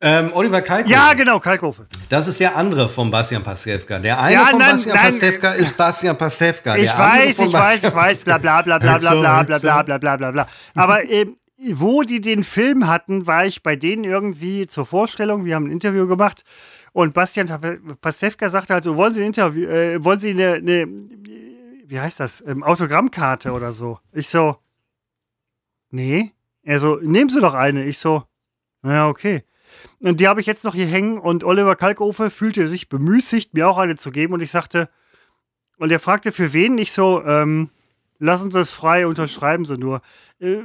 Ähm, Oliver Kalkofe. Ja, genau, Kalkofe. Das ist der andere von Bastian Pastewka. Der eine Ja, von nein, Bastian nein. Pastewka ist Bastian Pastewka. Ich weiß, ich weiß, ich weiß, bla bla bla bla bla bla bla bla bla bla bla bla. Aber ähm, wo die den Film hatten, war ich bei denen irgendwie zur Vorstellung. Wir haben ein Interview gemacht und Bastian Pastewka sagte halt so, wollen Sie ein Interview, äh, wollen Sie eine, eine wie heißt das, ähm, Autogrammkarte oder so? Ich so, nee. Er so, nehmen Sie doch eine. Ich so, ja, okay. Und die habe ich jetzt noch hier hängen und Oliver Kalkofe fühlte sich bemüßigt, mir auch eine zu geben und ich sagte, und er fragte, für wen? Ich so, ähm, lassen Sie es frei, unterschreiben Sie nur. Äh,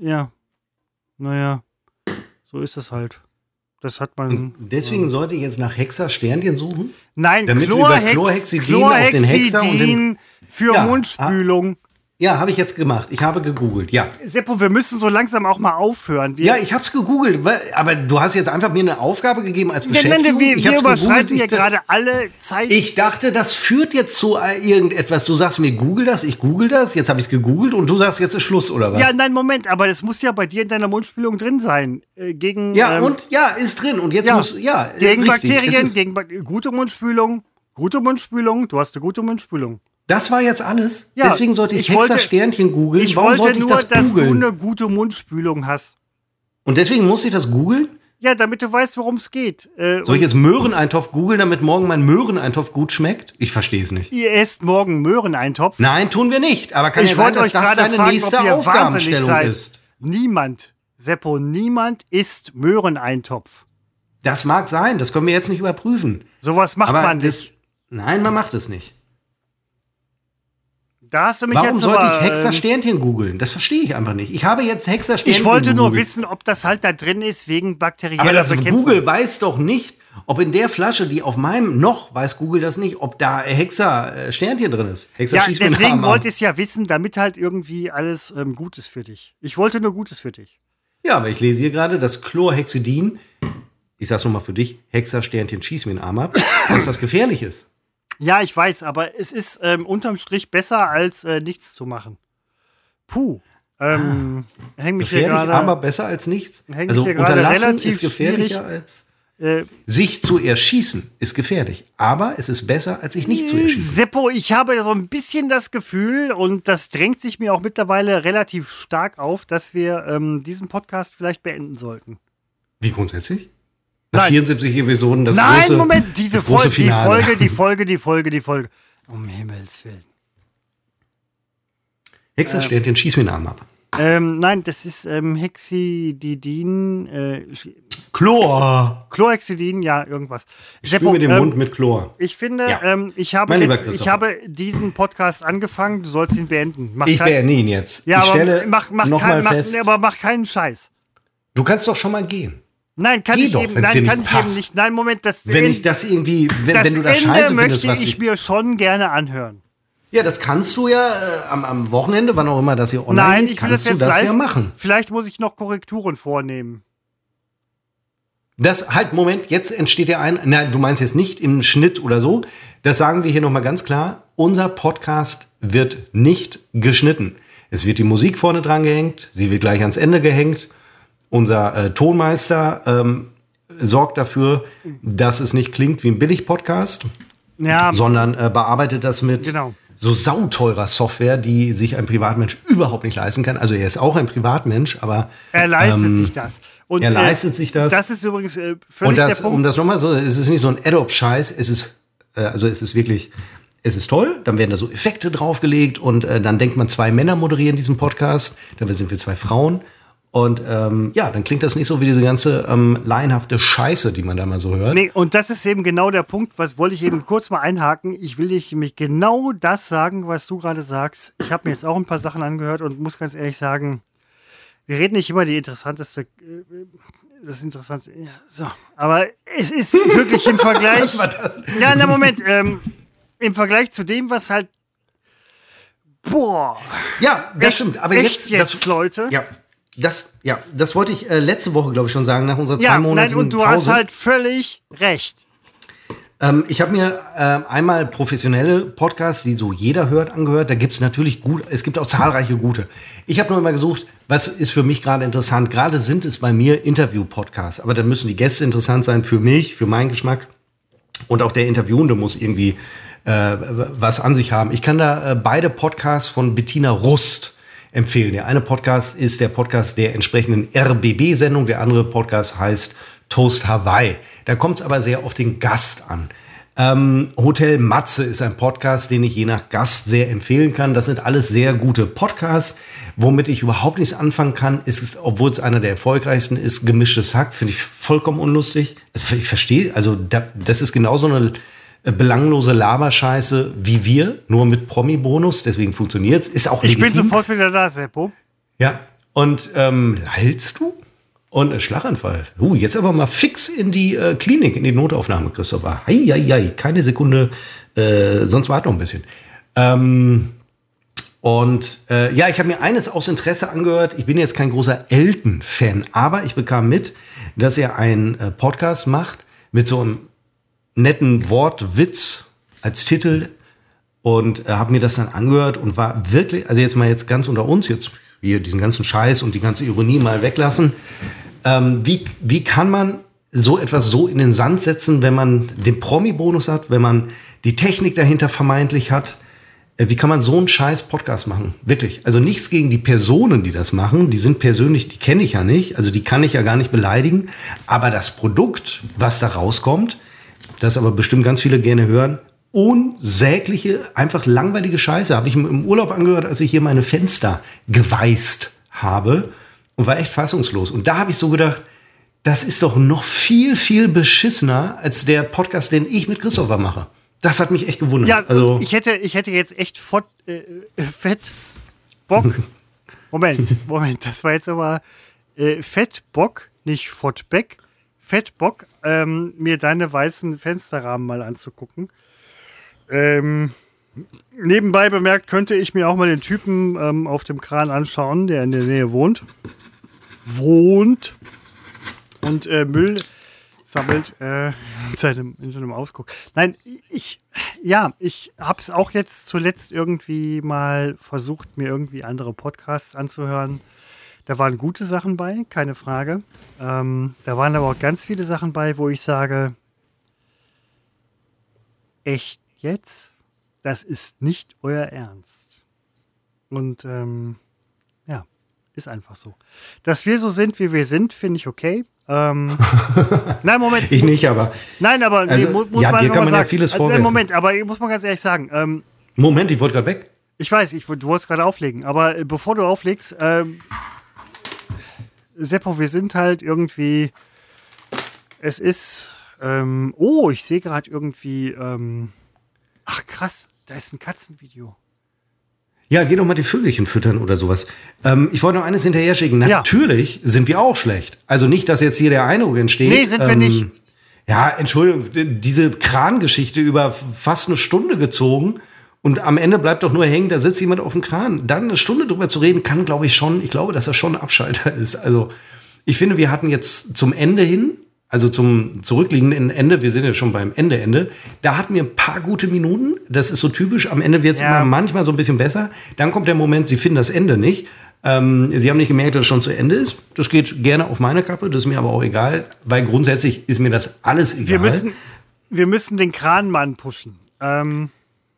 ja, naja, so ist es halt. Das hat man. Deswegen sollte ich jetzt nach Hexer Sternchen suchen. Nein, damit wir über Chlorhexidin auf den Hexer und den- Chlorhexidin für Ja, Mundspülung. Ja, habe ich jetzt gemacht. Ich habe gegoogelt. Ja. Seppo, wir müssen so langsam auch mal aufhören. Wir, Ja, ich habe es gegoogelt. Aber du hast jetzt einfach mir eine Aufgabe gegeben als Nein, nein, Beschäftigung. wir, ich wir überschreiten da- gerade alle Zeit. Ich dachte, das führt jetzt zu irgendetwas. Du sagst mir, google das, ich google das, jetzt habe ich es gegoogelt und du sagst, jetzt ist Schluss, oder was? ja, nein, Moment, aber das muss ja bei dir in deiner Mundspülung drin sein. Äh, gegen, Ja, ähm, und ja, ist drin. Und jetzt ja, muss, ja. gegen richtig. Bakterien, gegen Bak gute Mundspülung, gute Mundspülung, du hast eine gute Mundspülung. Das war jetzt alles. Ja, Deswegen sollte ich, ich wollte- Hexer Sternchen googeln. Ich Warum wollte sollte ich nur, das dass du eine gute Mundspülung hast. Und deswegen muss ich das googeln? Ja, damit du weißt, worum es geht. Äh, Soll ich jetzt Möhreneintopf googeln, damit morgen mein Möhreneintopf gut schmeckt? Ich verstehe es nicht. ihr esst morgen Möhreneintopf. Nein, tun wir nicht. Aber kann ich ja sein, wollte dass euch das deine fragen, nächste ob ihr wahnsinnig Aufgabenstellung seid. ist. Niemand, Seppo, niemand isst Möhreneintopf. Das mag sein, das können wir jetzt nicht überprüfen. Sowas macht Aber man das, nicht. nein, man macht es nicht. Da hast du mich Warum jetzt sollte aber, ich Hexer ähm, Sternchen googeln? Das verstehe ich einfach nicht. Ich habe jetzt Hexer Sternchen Ich wollte nur wissen, ob das halt da drin ist wegen bakterieller Aber das Bekämpfung. Google weiß doch nicht, ob in der Flasche, die auf meinem noch weiß Google das nicht, ob da Hexer äh, drin ist. Hexer Ja, deswegen wollte ich es ja wissen, damit halt irgendwie alles ähm, gut ist für dich. Ich wollte nur Gutes für dich. Ja, aber ich lese hier gerade, dass Chlorhexidin, ich sag's nochmal für dich, Hexer Sternchen schieß mir den Arm ab, dass das gefährlich ist. Ja, ich weiß, aber es ist ähm, unterm Strich besser, als äh, nichts zu machen. Puh. Ähm, häng mich hier Gefährlich, gerade. aber besser als nichts. Hängt Also hier gerade unterlassen ist gefährlicher als Äh, sich zu erschießen ist gefährlich, aber es ist besser als sich nicht zu erschießen. Seppo, ich habe so ein bisschen das Gefühl, und das drängt sich mir auch mittlerweile relativ stark auf, dass wir ähm, diesen Podcast vielleicht beenden sollten. Wie grundsätzlich? Nein. 74 Episoden das Nein, große Moment, diese das große Folge, die Finale. Folge, die Folge, die Folge, die Folge. Um Himmels Willen. Hexer Sternchen schieß mir den Arm ab. Ähm, nein, das ist ähm, Hexidin, äh, Chlor. Chlorhexidin, ja, irgendwas. Spül mir den ähm, Mund mit Chlor. Ich finde, Ja. ähm, ich, habe jetzt, ich habe diesen Podcast angefangen, du sollst ihn beenden. Mach Ich kein- beende ihn jetzt. Ja, ich aber mach, mach, noch kein, mal mach, fest. aber mach keinen Scheiß. Du kannst doch schon mal gehen. Nein, kann Geh ich doch, eben, nein, kann nicht ich eben nicht. Nein, Moment, das, Wenn ich das irgendwie, wenn, das wenn du das Ende scheiße möchte findest, was ich ich. mir schon gerne anhören. Ja, das kannst du ja äh, am, am Wochenende, wann auch immer das hier online Nein, geht, ich will kannst das du jetzt das live. ja machen. Vielleicht muss ich noch Korrekturen vornehmen. Das halt, Moment, jetzt entsteht ja ein, nein, du meinst jetzt nicht im Schnitt oder so. Das sagen wir hier nochmal ganz klar. Unser Podcast wird nicht geschnitten. Es wird die Musik vorne dran gehängt, sie wird gleich ans Ende gehängt. Unser äh, Tonmeister ähm, sorgt dafür, dass es nicht klingt wie ein Billig-Podcast, Ja, sondern äh, bearbeitet das mit Genau. so sauteurer Software, die sich ein Privatmensch überhaupt nicht leisten kann. Also er ist auch ein Privatmensch, aber er leistet ähm, sich das. Und, er äh, leistet sich das. Das ist übrigens äh, völlig Und das, der Punkt. um das nochmal so, es ist nicht so ein Adobe-Scheiß, es ist, äh, also es ist wirklich, es ist toll, dann werden da so Effekte draufgelegt und äh, dann denkt man, zwei Männer moderieren diesen Podcast, dabei sind wir zwei Frauen. Und ähm, ja, dann klingt das nicht so wie diese ganze ähm, laienhafte Scheiße, die man da mal so hört. Nee, und das ist eben genau der Punkt, was wollte ich eben kurz mal einhaken. Ich will dich nämlich genau das sagen, was du gerade sagst. Ich habe mir jetzt auch ein paar Sachen angehört und muss ganz ehrlich sagen, wir reden nicht immer die interessanteste, äh, das Interessante. Ja, so, aber es ist wirklich im Vergleich. Was war das? Ja, na Moment, ähm, im Vergleich zu dem, was halt. Boah. Ja, das Echt- stimmt. Aber jetzt, jetzt, das, Leute? Ja, das, ja, das wollte ich äh, letzte Woche, glaube ich, schon sagen, nach unserer Ja, zwei Monate nein, und du hast halt völlig recht. Ähm, ich habe mir äh, einmal professionelle Podcasts, die so jeder hört, angehört. Da gibt es natürlich gut, es gibt auch zahlreiche gute. Ich habe nur immer gesucht, was ist für mich gerade interessant. Gerade sind es bei mir Interview-Podcasts, aber dann müssen die Gäste interessant sein für mich, für meinen Geschmack. Und auch der Interviewende muss irgendwie äh, was an sich haben. Ich kann da äh, beide Podcasts von Bettina Rust empfehlen. Der eine Podcast ist der Podcast der entsprechenden RBB-Sendung, der andere Podcast heißt Toast Hawaii. Da kommt es aber sehr auf den Gast an. Ähm, Hotel Matze ist ein Podcast, den ich je nach Gast sehr empfehlen kann. Das sind alles sehr gute Podcasts. Womit ich überhaupt nichts anfangen kann, ist, obwohl es einer der erfolgreichsten ist, gemischtes Hack. Finde ich vollkommen unlustig. Ich verstehe, also da, das ist genauso eine belanglose Laberscheiße wie wir, nur mit Promi-Bonus. Deswegen funktioniert es. Ist auch Ich legitim. bin sofort wieder da, Seppo. Ja. Und ähm, leilst du? Und ein Schlaganfall. Uh, jetzt aber mal fix in die äh, Klinik, in die Notaufnahme, Christopher. Hei, keine Sekunde, äh, sonst wart noch ein bisschen. Ähm, und äh, ja, ich habe mir eines aus Interesse angehört. Ich bin jetzt kein großer Elton-Fan, aber ich bekam mit, dass er einen äh, Podcast macht mit so einem netten Wortwitz als Titel und äh, habe mir das dann angehört und war wirklich, also jetzt mal jetzt ganz unter uns, jetzt hier diesen ganzen Scheiß und die ganze Ironie mal weglassen. Ähm, wie, wie kann man so etwas so in den Sand setzen, wenn man den Promi-Bonus hat, wenn man die Technik dahinter vermeintlich hat? Äh, wie kann man so einen scheiß Podcast machen? Wirklich. Also nichts gegen die Personen, die das machen. Die sind persönlich, die kenne ich ja nicht. Also die kann ich ja gar nicht beleidigen. Aber das Produkt, was da rauskommt, das aber bestimmt ganz viele gerne hören, unsägliche, einfach langweilige Scheiße. Habe ich im Urlaub angehört, als ich hier meine Fenster geweißt habe und war echt fassungslos. Und da habe ich so gedacht, das ist doch noch viel, viel beschissener als der Podcast, den ich mit Christopher mache. Das hat mich echt gewundert. Ja, also ich hätte, ich hätte jetzt echt fort, äh, äh fett Bock. Moment, Moment, das war jetzt aber äh, fett Bock, nicht Fottbeck. Fett Bock, ähm, mir deine weißen Fensterrahmen mal anzugucken. Ähm, nebenbei bemerkt, könnte ich mir auch mal den Typen ähm, auf dem Kran anschauen, der in der Nähe wohnt. Wohnt. Und äh, Müll sammelt äh, in, seinem, in so einem Ausguck. Nein, ich, ja, ich habe es auch jetzt zuletzt irgendwie mal versucht, mir irgendwie andere Podcasts anzuhören. Da waren gute Sachen bei, keine Frage. Ähm, da waren aber auch ganz viele Sachen bei, wo ich sage, echt jetzt? Das ist nicht euer Ernst. Und ähm, ja, ist einfach so. Dass wir so sind, wie wir sind, finde ich okay. Ähm, nein, Moment. ich nicht, aber. Nein, aber also, nee, muss ja, man dir kann man sagen. ja vieles vorwerfen. Also, Moment, aber ich muss mal ganz ehrlich sagen. Ähm, Moment, ich wollte gerade weg. Ich weiß, ich, du wolltest gerade auflegen, aber äh, bevor du auflegst, ähm, Seppo, wir sind halt irgendwie. Es ist. Ähm, oh, ich sehe gerade irgendwie. Ähm, ach krass, da ist ein Katzenvideo. Ja, geh doch mal die Vögelchen füttern oder sowas. Ähm, ich wollte noch eines hinterher schicken. Natürlich ja. sind wir auch schlecht. Also nicht, dass jetzt hier der Eindruck entsteht. Nee, sind ähm, wir nicht. Ja, Entschuldigung, diese Krangeschichte über fast eine Stunde gezogen und am Ende bleibt doch nur hängen, da sitzt jemand auf dem Kran. Dann eine Stunde drüber zu reden, kann, glaube ich, schon, ich glaube, dass das schon ein Abschalter ist. Also, ich finde, wir hatten jetzt zum Ende hin, also zum zurückliegenden Ende, wir sind ja schon beim Ende, Ende, da hatten wir ein paar gute Minuten. Das ist so typisch. Am Ende wird es ja. immer manchmal so ein bisschen besser. Dann kommt der Moment, sie finden das Ende nicht. Ähm, sie haben nicht gemerkt, dass es schon zu Ende ist. Das geht gerne auf meine Kappe, das ist mir aber auch egal, weil grundsätzlich ist mir das alles egal. Wir müssen, wir müssen den Kranmann pushen. Ähm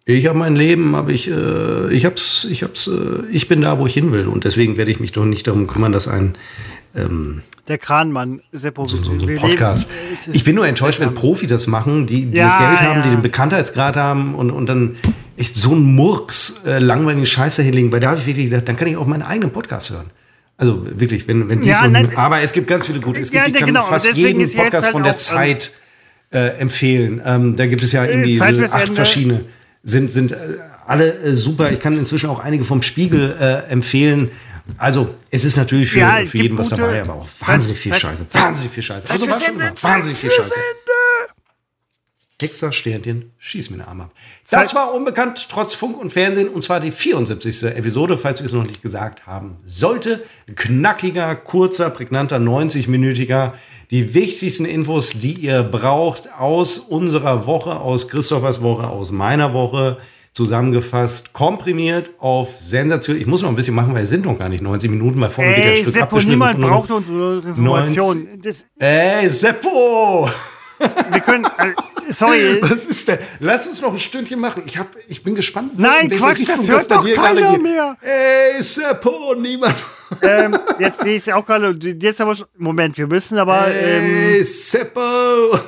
ich habe mein Leben, habe ich, äh, ich hab's, ich hab's, äh, ich bin da, wo ich hin will und deswegen werde ich mich doch nicht darum kümmern, dass ein ähm, der Kranmann, Seppo, so, so, so Podcast. Leben, ich bin nur enttäuscht, wenn Profi das machen, die, die ja, das Geld haben, ja. die den Bekanntheitsgrad haben und, und dann echt so einen Murks, äh, langweiligen Scheiße hinlegen, weil da habe ich wirklich gedacht, dann kann ich auch meinen eigenen Podcast hören. Also wirklich, wenn, wenn die ja, so, nein, aber es gibt ganz viele gute. Es gibt, ja, ich kann genau, fast jeden Podcast halt von der auch, Zeit äh, empfehlen. Ähm, da gibt es ja irgendwie acht verschiedene sind, sind äh, alle äh, super. Ich kann inzwischen auch einige vom Spiegel äh, empfehlen. Also, es ist natürlich für, ja, für jeden was dabei, aber auch wahnsinnig viel Scheiße. Wahnsinnig viel Scheiße. Also, war schon immer wahnsinnig viel Scheiße. Hexer, Sternchen, schieß mir den Arm ab. Das war unbekannt, trotz Funk und Fernsehen, und zwar die 74. Episode, falls wir es noch nicht gesagt haben sollte. Knackiger, kurzer, prägnanter, 90-minütiger. Die wichtigsten Infos, die ihr braucht aus unserer Woche, aus Christophers Woche, aus meiner Woche, zusammengefasst, komprimiert auf Sensation. Ich muss noch ein bisschen machen, weil es sind noch gar nicht 90 Minuten, weil vorne geht das Ey, Stück Seppo, abgeschnitten niemand braucht unsere Informationen. Ey, Seppo! Wir können, äh, sorry. Was ist denn? Lass uns noch ein Stündchen machen. Ich, hab, ich bin gespannt. Nein, Quatsch, das hört doch keiner mehr. Ey, Seppo, niemand. ähm, jetzt sehe ich es auch gerade. Jetzt aber schon- Moment, wir müssen aber. Ähm, Ey, Seppo.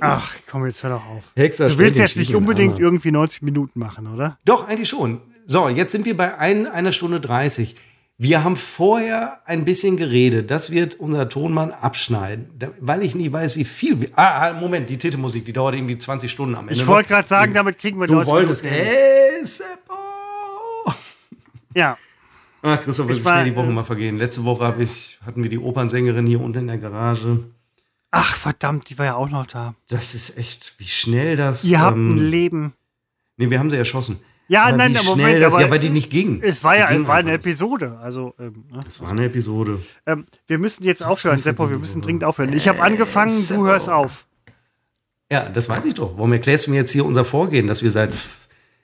ach, komm, jetzt hör doch auf. Hexer, Du willst jetzt nicht unbedingt irgendwie 90 Minuten machen, oder? Doch, eigentlich schon. So, jetzt sind wir bei ein, einer Stunde 30. Wir haben vorher ein bisschen geredet. Das wird unser Tonmann abschneiden, weil ich nie weiß, wie viel. Wir, ah, ah, Moment, die Titelmusik, die dauert irgendwie 20 Stunden am Ende. Ich wollte gerade sagen, damit kriegen wir Du 90 wolltest. Hey, Seppo. Ja. Ach, Christoph, wie Ich schnell die Woche äh, mal vergehen. Letzte Woche hab ich, hatten wir die Opernsängerin hier unten in der Garage. Ach, verdammt, die war ja auch noch da. Das ist echt, wie schnell das. Ihr habt ein ähm, Leben. nee, wir haben sie erschossen. Ja, Aber nein, schnell Moment, das, aber ja, weil die nicht ging. es war ja Die es war eine nicht. Episode. Also, ähm, ne? Es war eine Episode. ähm, wir müssen jetzt aufhören, Seppo, wir müssen dringend aufhören. Ich habe angefangen, Seppo. du hörst auf. Ja, das weiß ich doch. Warum erklärst du mir jetzt hier unser Vorgehen, dass wir seit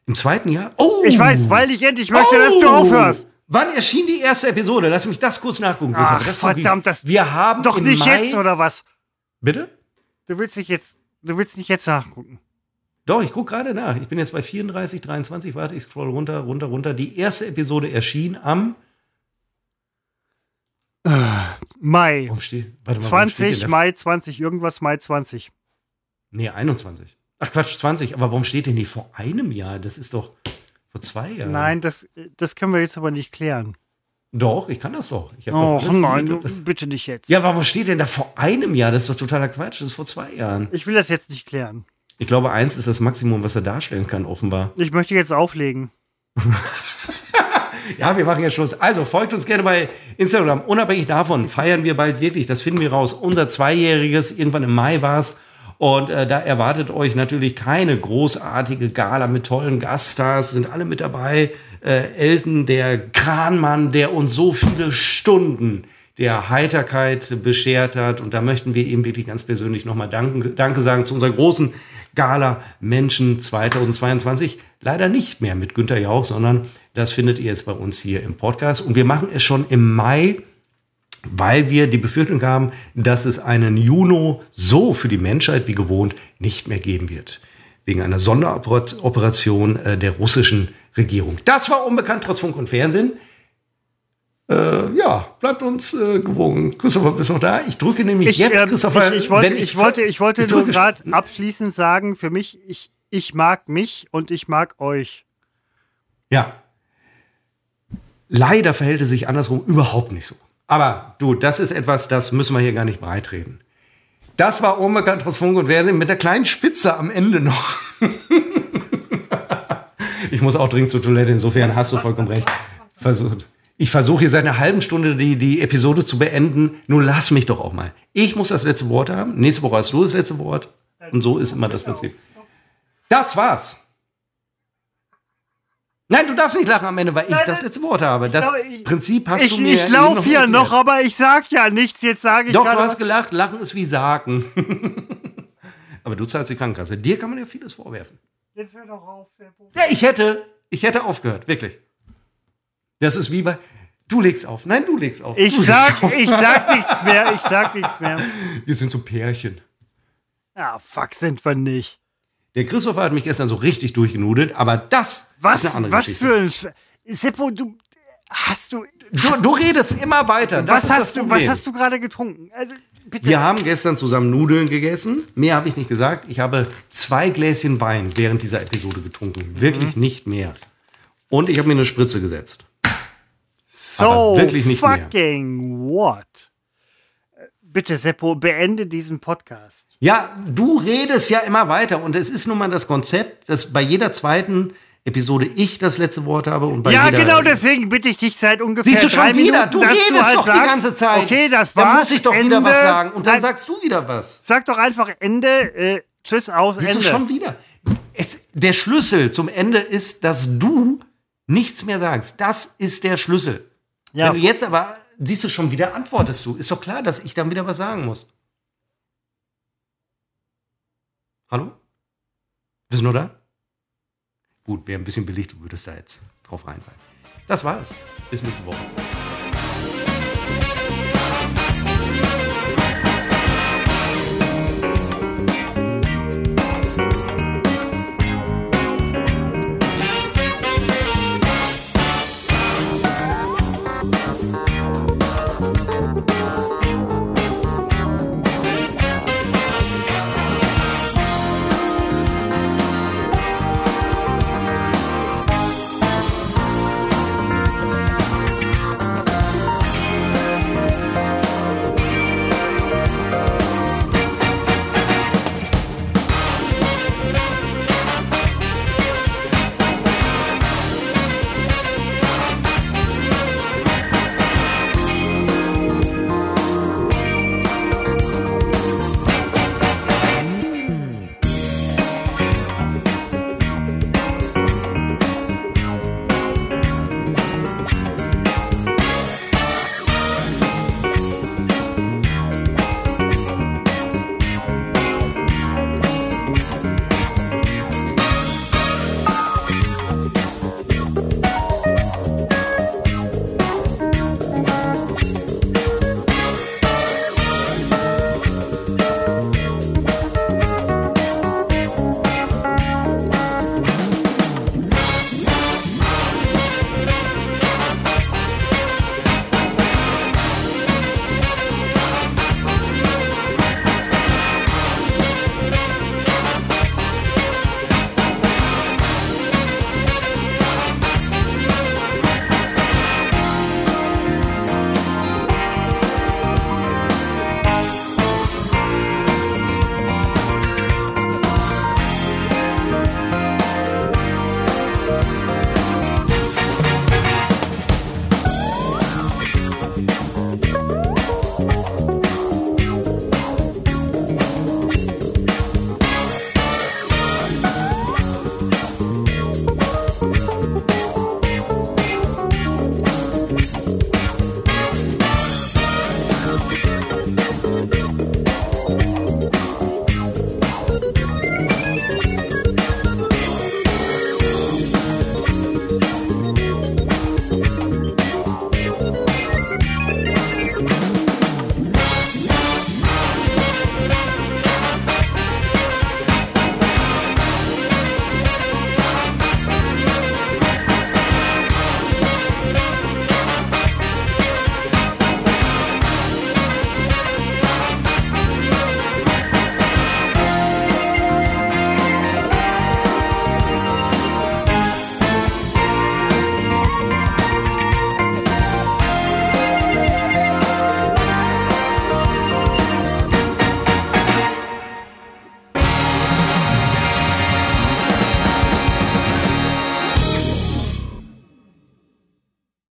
im zweiten Jahr. Oh! Ich weiß, weil ich endlich möchte, dass du Oh! aufhörst. Wann erschien die erste Episode? Lass mich das kurz nachgucken. Ach, das verdammt, das- Wir haben Doch im nicht Mai, jetzt, oder was? Bitte? Du willst nicht jetzt, du willst nicht jetzt nachgucken. Doch, ich gucke gerade nach. Ich bin jetzt bei 34, 23. Warte, ich scroll runter, runter, runter. Die erste Episode erschien am. Mai. Warum steht, warte mal, warum steht 20, denn da- Mai 20, irgendwas Mai 20. Nee, 21. Ach Quatsch, 20. Aber warum steht denn nicht vor einem Jahr? Das ist doch vor zwei Jahren. Nein, das, das können wir jetzt aber nicht klären. Doch, ich kann das doch. Ich Och doch nein, das- bitte nicht jetzt. Ja, aber warum steht denn da vor einem Jahr? Das ist doch totaler Quatsch. Das ist vor zwei Jahren. Ich will das jetzt nicht klären. Ich glaube, eins ist das Maximum, was er darstellen kann, offenbar. Ich möchte jetzt auflegen. Ja, wir machen jetzt Schluss. Also folgt uns gerne bei Instagram. Unabhängig davon feiern wir bald wirklich, das finden wir raus, unser Zweijähriges. Irgendwann im Mai war es. Und äh, da erwartet euch natürlich keine großartige Gala mit tollen Gaststars. Sind alle mit dabei. Äh, Elton, der Kranmann, der uns so viele Stunden der Heiterkeit beschert hat. Und da möchten wir ihm wirklich ganz persönlich nochmal Danke, Danke sagen zu unserer großen Gala Menschen 2022. Leider nicht mehr mit Günter Jauch, sondern das findet ihr jetzt bei uns hier im Podcast. Und wir machen es schon im Mai, weil wir die Befürchtung haben, dass es einen Juno so für die Menschheit wie gewohnt nicht mehr geben wird. Wegen einer Sonderoperation äh, der russischen Regierung. Das war unbekannt trotz Funk und Fernsehen. Äh, ja, bleibt uns äh, gewogen. Christopher, bist du noch da? Ich drücke nämlich jetzt, ähm, Christopher. ich, ich wollte, ich, wollte, ich wollte ich nur gerade abschließend sagen, für mich, ich, ich mag mich und ich mag euch. Ja. Leider verhält es sich andersrum überhaupt nicht so. Aber du, das ist etwas, das müssen wir hier gar nicht breitreden. Das war aus Funk und Fernsehen mit einer kleinen Spitze am Ende noch. ich muss auch dringend zur Toilette, insofern hast du vollkommen recht. Versucht. Ich versuche hier seit einer halben Stunde die, die Episode zu beenden. Nur lass mich doch auch mal. Ich muss das letzte Wort haben. Nächste Woche hast du das letzte Wort. Und so ist immer das Prinzip. Das war's. Nein, du darfst nicht lachen am Ende, weil ich Nein, das letzte Wort habe. Das glaube, ich- Prinzip hast Ich, du mir ich laufe ja erklärt. noch, aber ich sag ja nichts. Jetzt sage ich Doch, du hast gelacht. Lachen ist wie Sagen. aber du zahlst die Krankenkasse. Dir kann man ja vieles vorwerfen. Jetzt hör doch auf, Seppo. Ja, ich hätte, ich hätte aufgehört, wirklich. Das ist wie bei, du legst auf. Nein, du legst auf. Ich du sag, auf. ich sag nichts mehr. Ich sag nichts mehr. Wir sind so Pärchen. Ja, fuck, sind wir nicht. Der Christopher hat mich gestern so richtig durchgenudelt, aber das Was, ist eine andere was Geschichte. für ein. Seppo, du. Hast du. Du, du redest immer weiter. Das Was hast, du, was hast du gerade getrunken? Also, bitte. Wir haben gestern zusammen Nudeln gegessen. Mehr habe ich nicht gesagt. Ich habe zwei Gläschen Wein während dieser Episode getrunken. Wirklich Mhm. nicht mehr. Und ich habe mir eine Spritze gesetzt. So wirklich nicht mehr. fucking what? Äh, Bitte, Seppo, beende diesen Podcast. Ja, du redest ja immer weiter. Und es ist nun mal das Konzept, dass bei jeder zweiten Episode ich das letzte Wort habe. Und bei ja, genau deswegen bitte ich dich seit ungefähr Siehst du schon drei wieder? Minuten, Du redest halt doch die sagst, ganze Zeit. Okay, das Dann war's. muss ich doch wieder Ende. was sagen. Und dann Nein, sagst du wieder was. Sag doch einfach Ende. Äh, Tschüss, aus, Siehst Ende. du schon wieder? Es, der Schlüssel zum Ende ist, dass du nichts mehr sagst. Das ist der Schlüssel. Ja, Wenn du jetzt aber, siehst du schon wieder, antwortest du. Ist doch klar, dass ich dann wieder was sagen muss. Hallo? Bist du nur da? Gut, wäre ein bisschen billig, du würdest da jetzt drauf reinfallen. Das war's. Bis nächste Woche.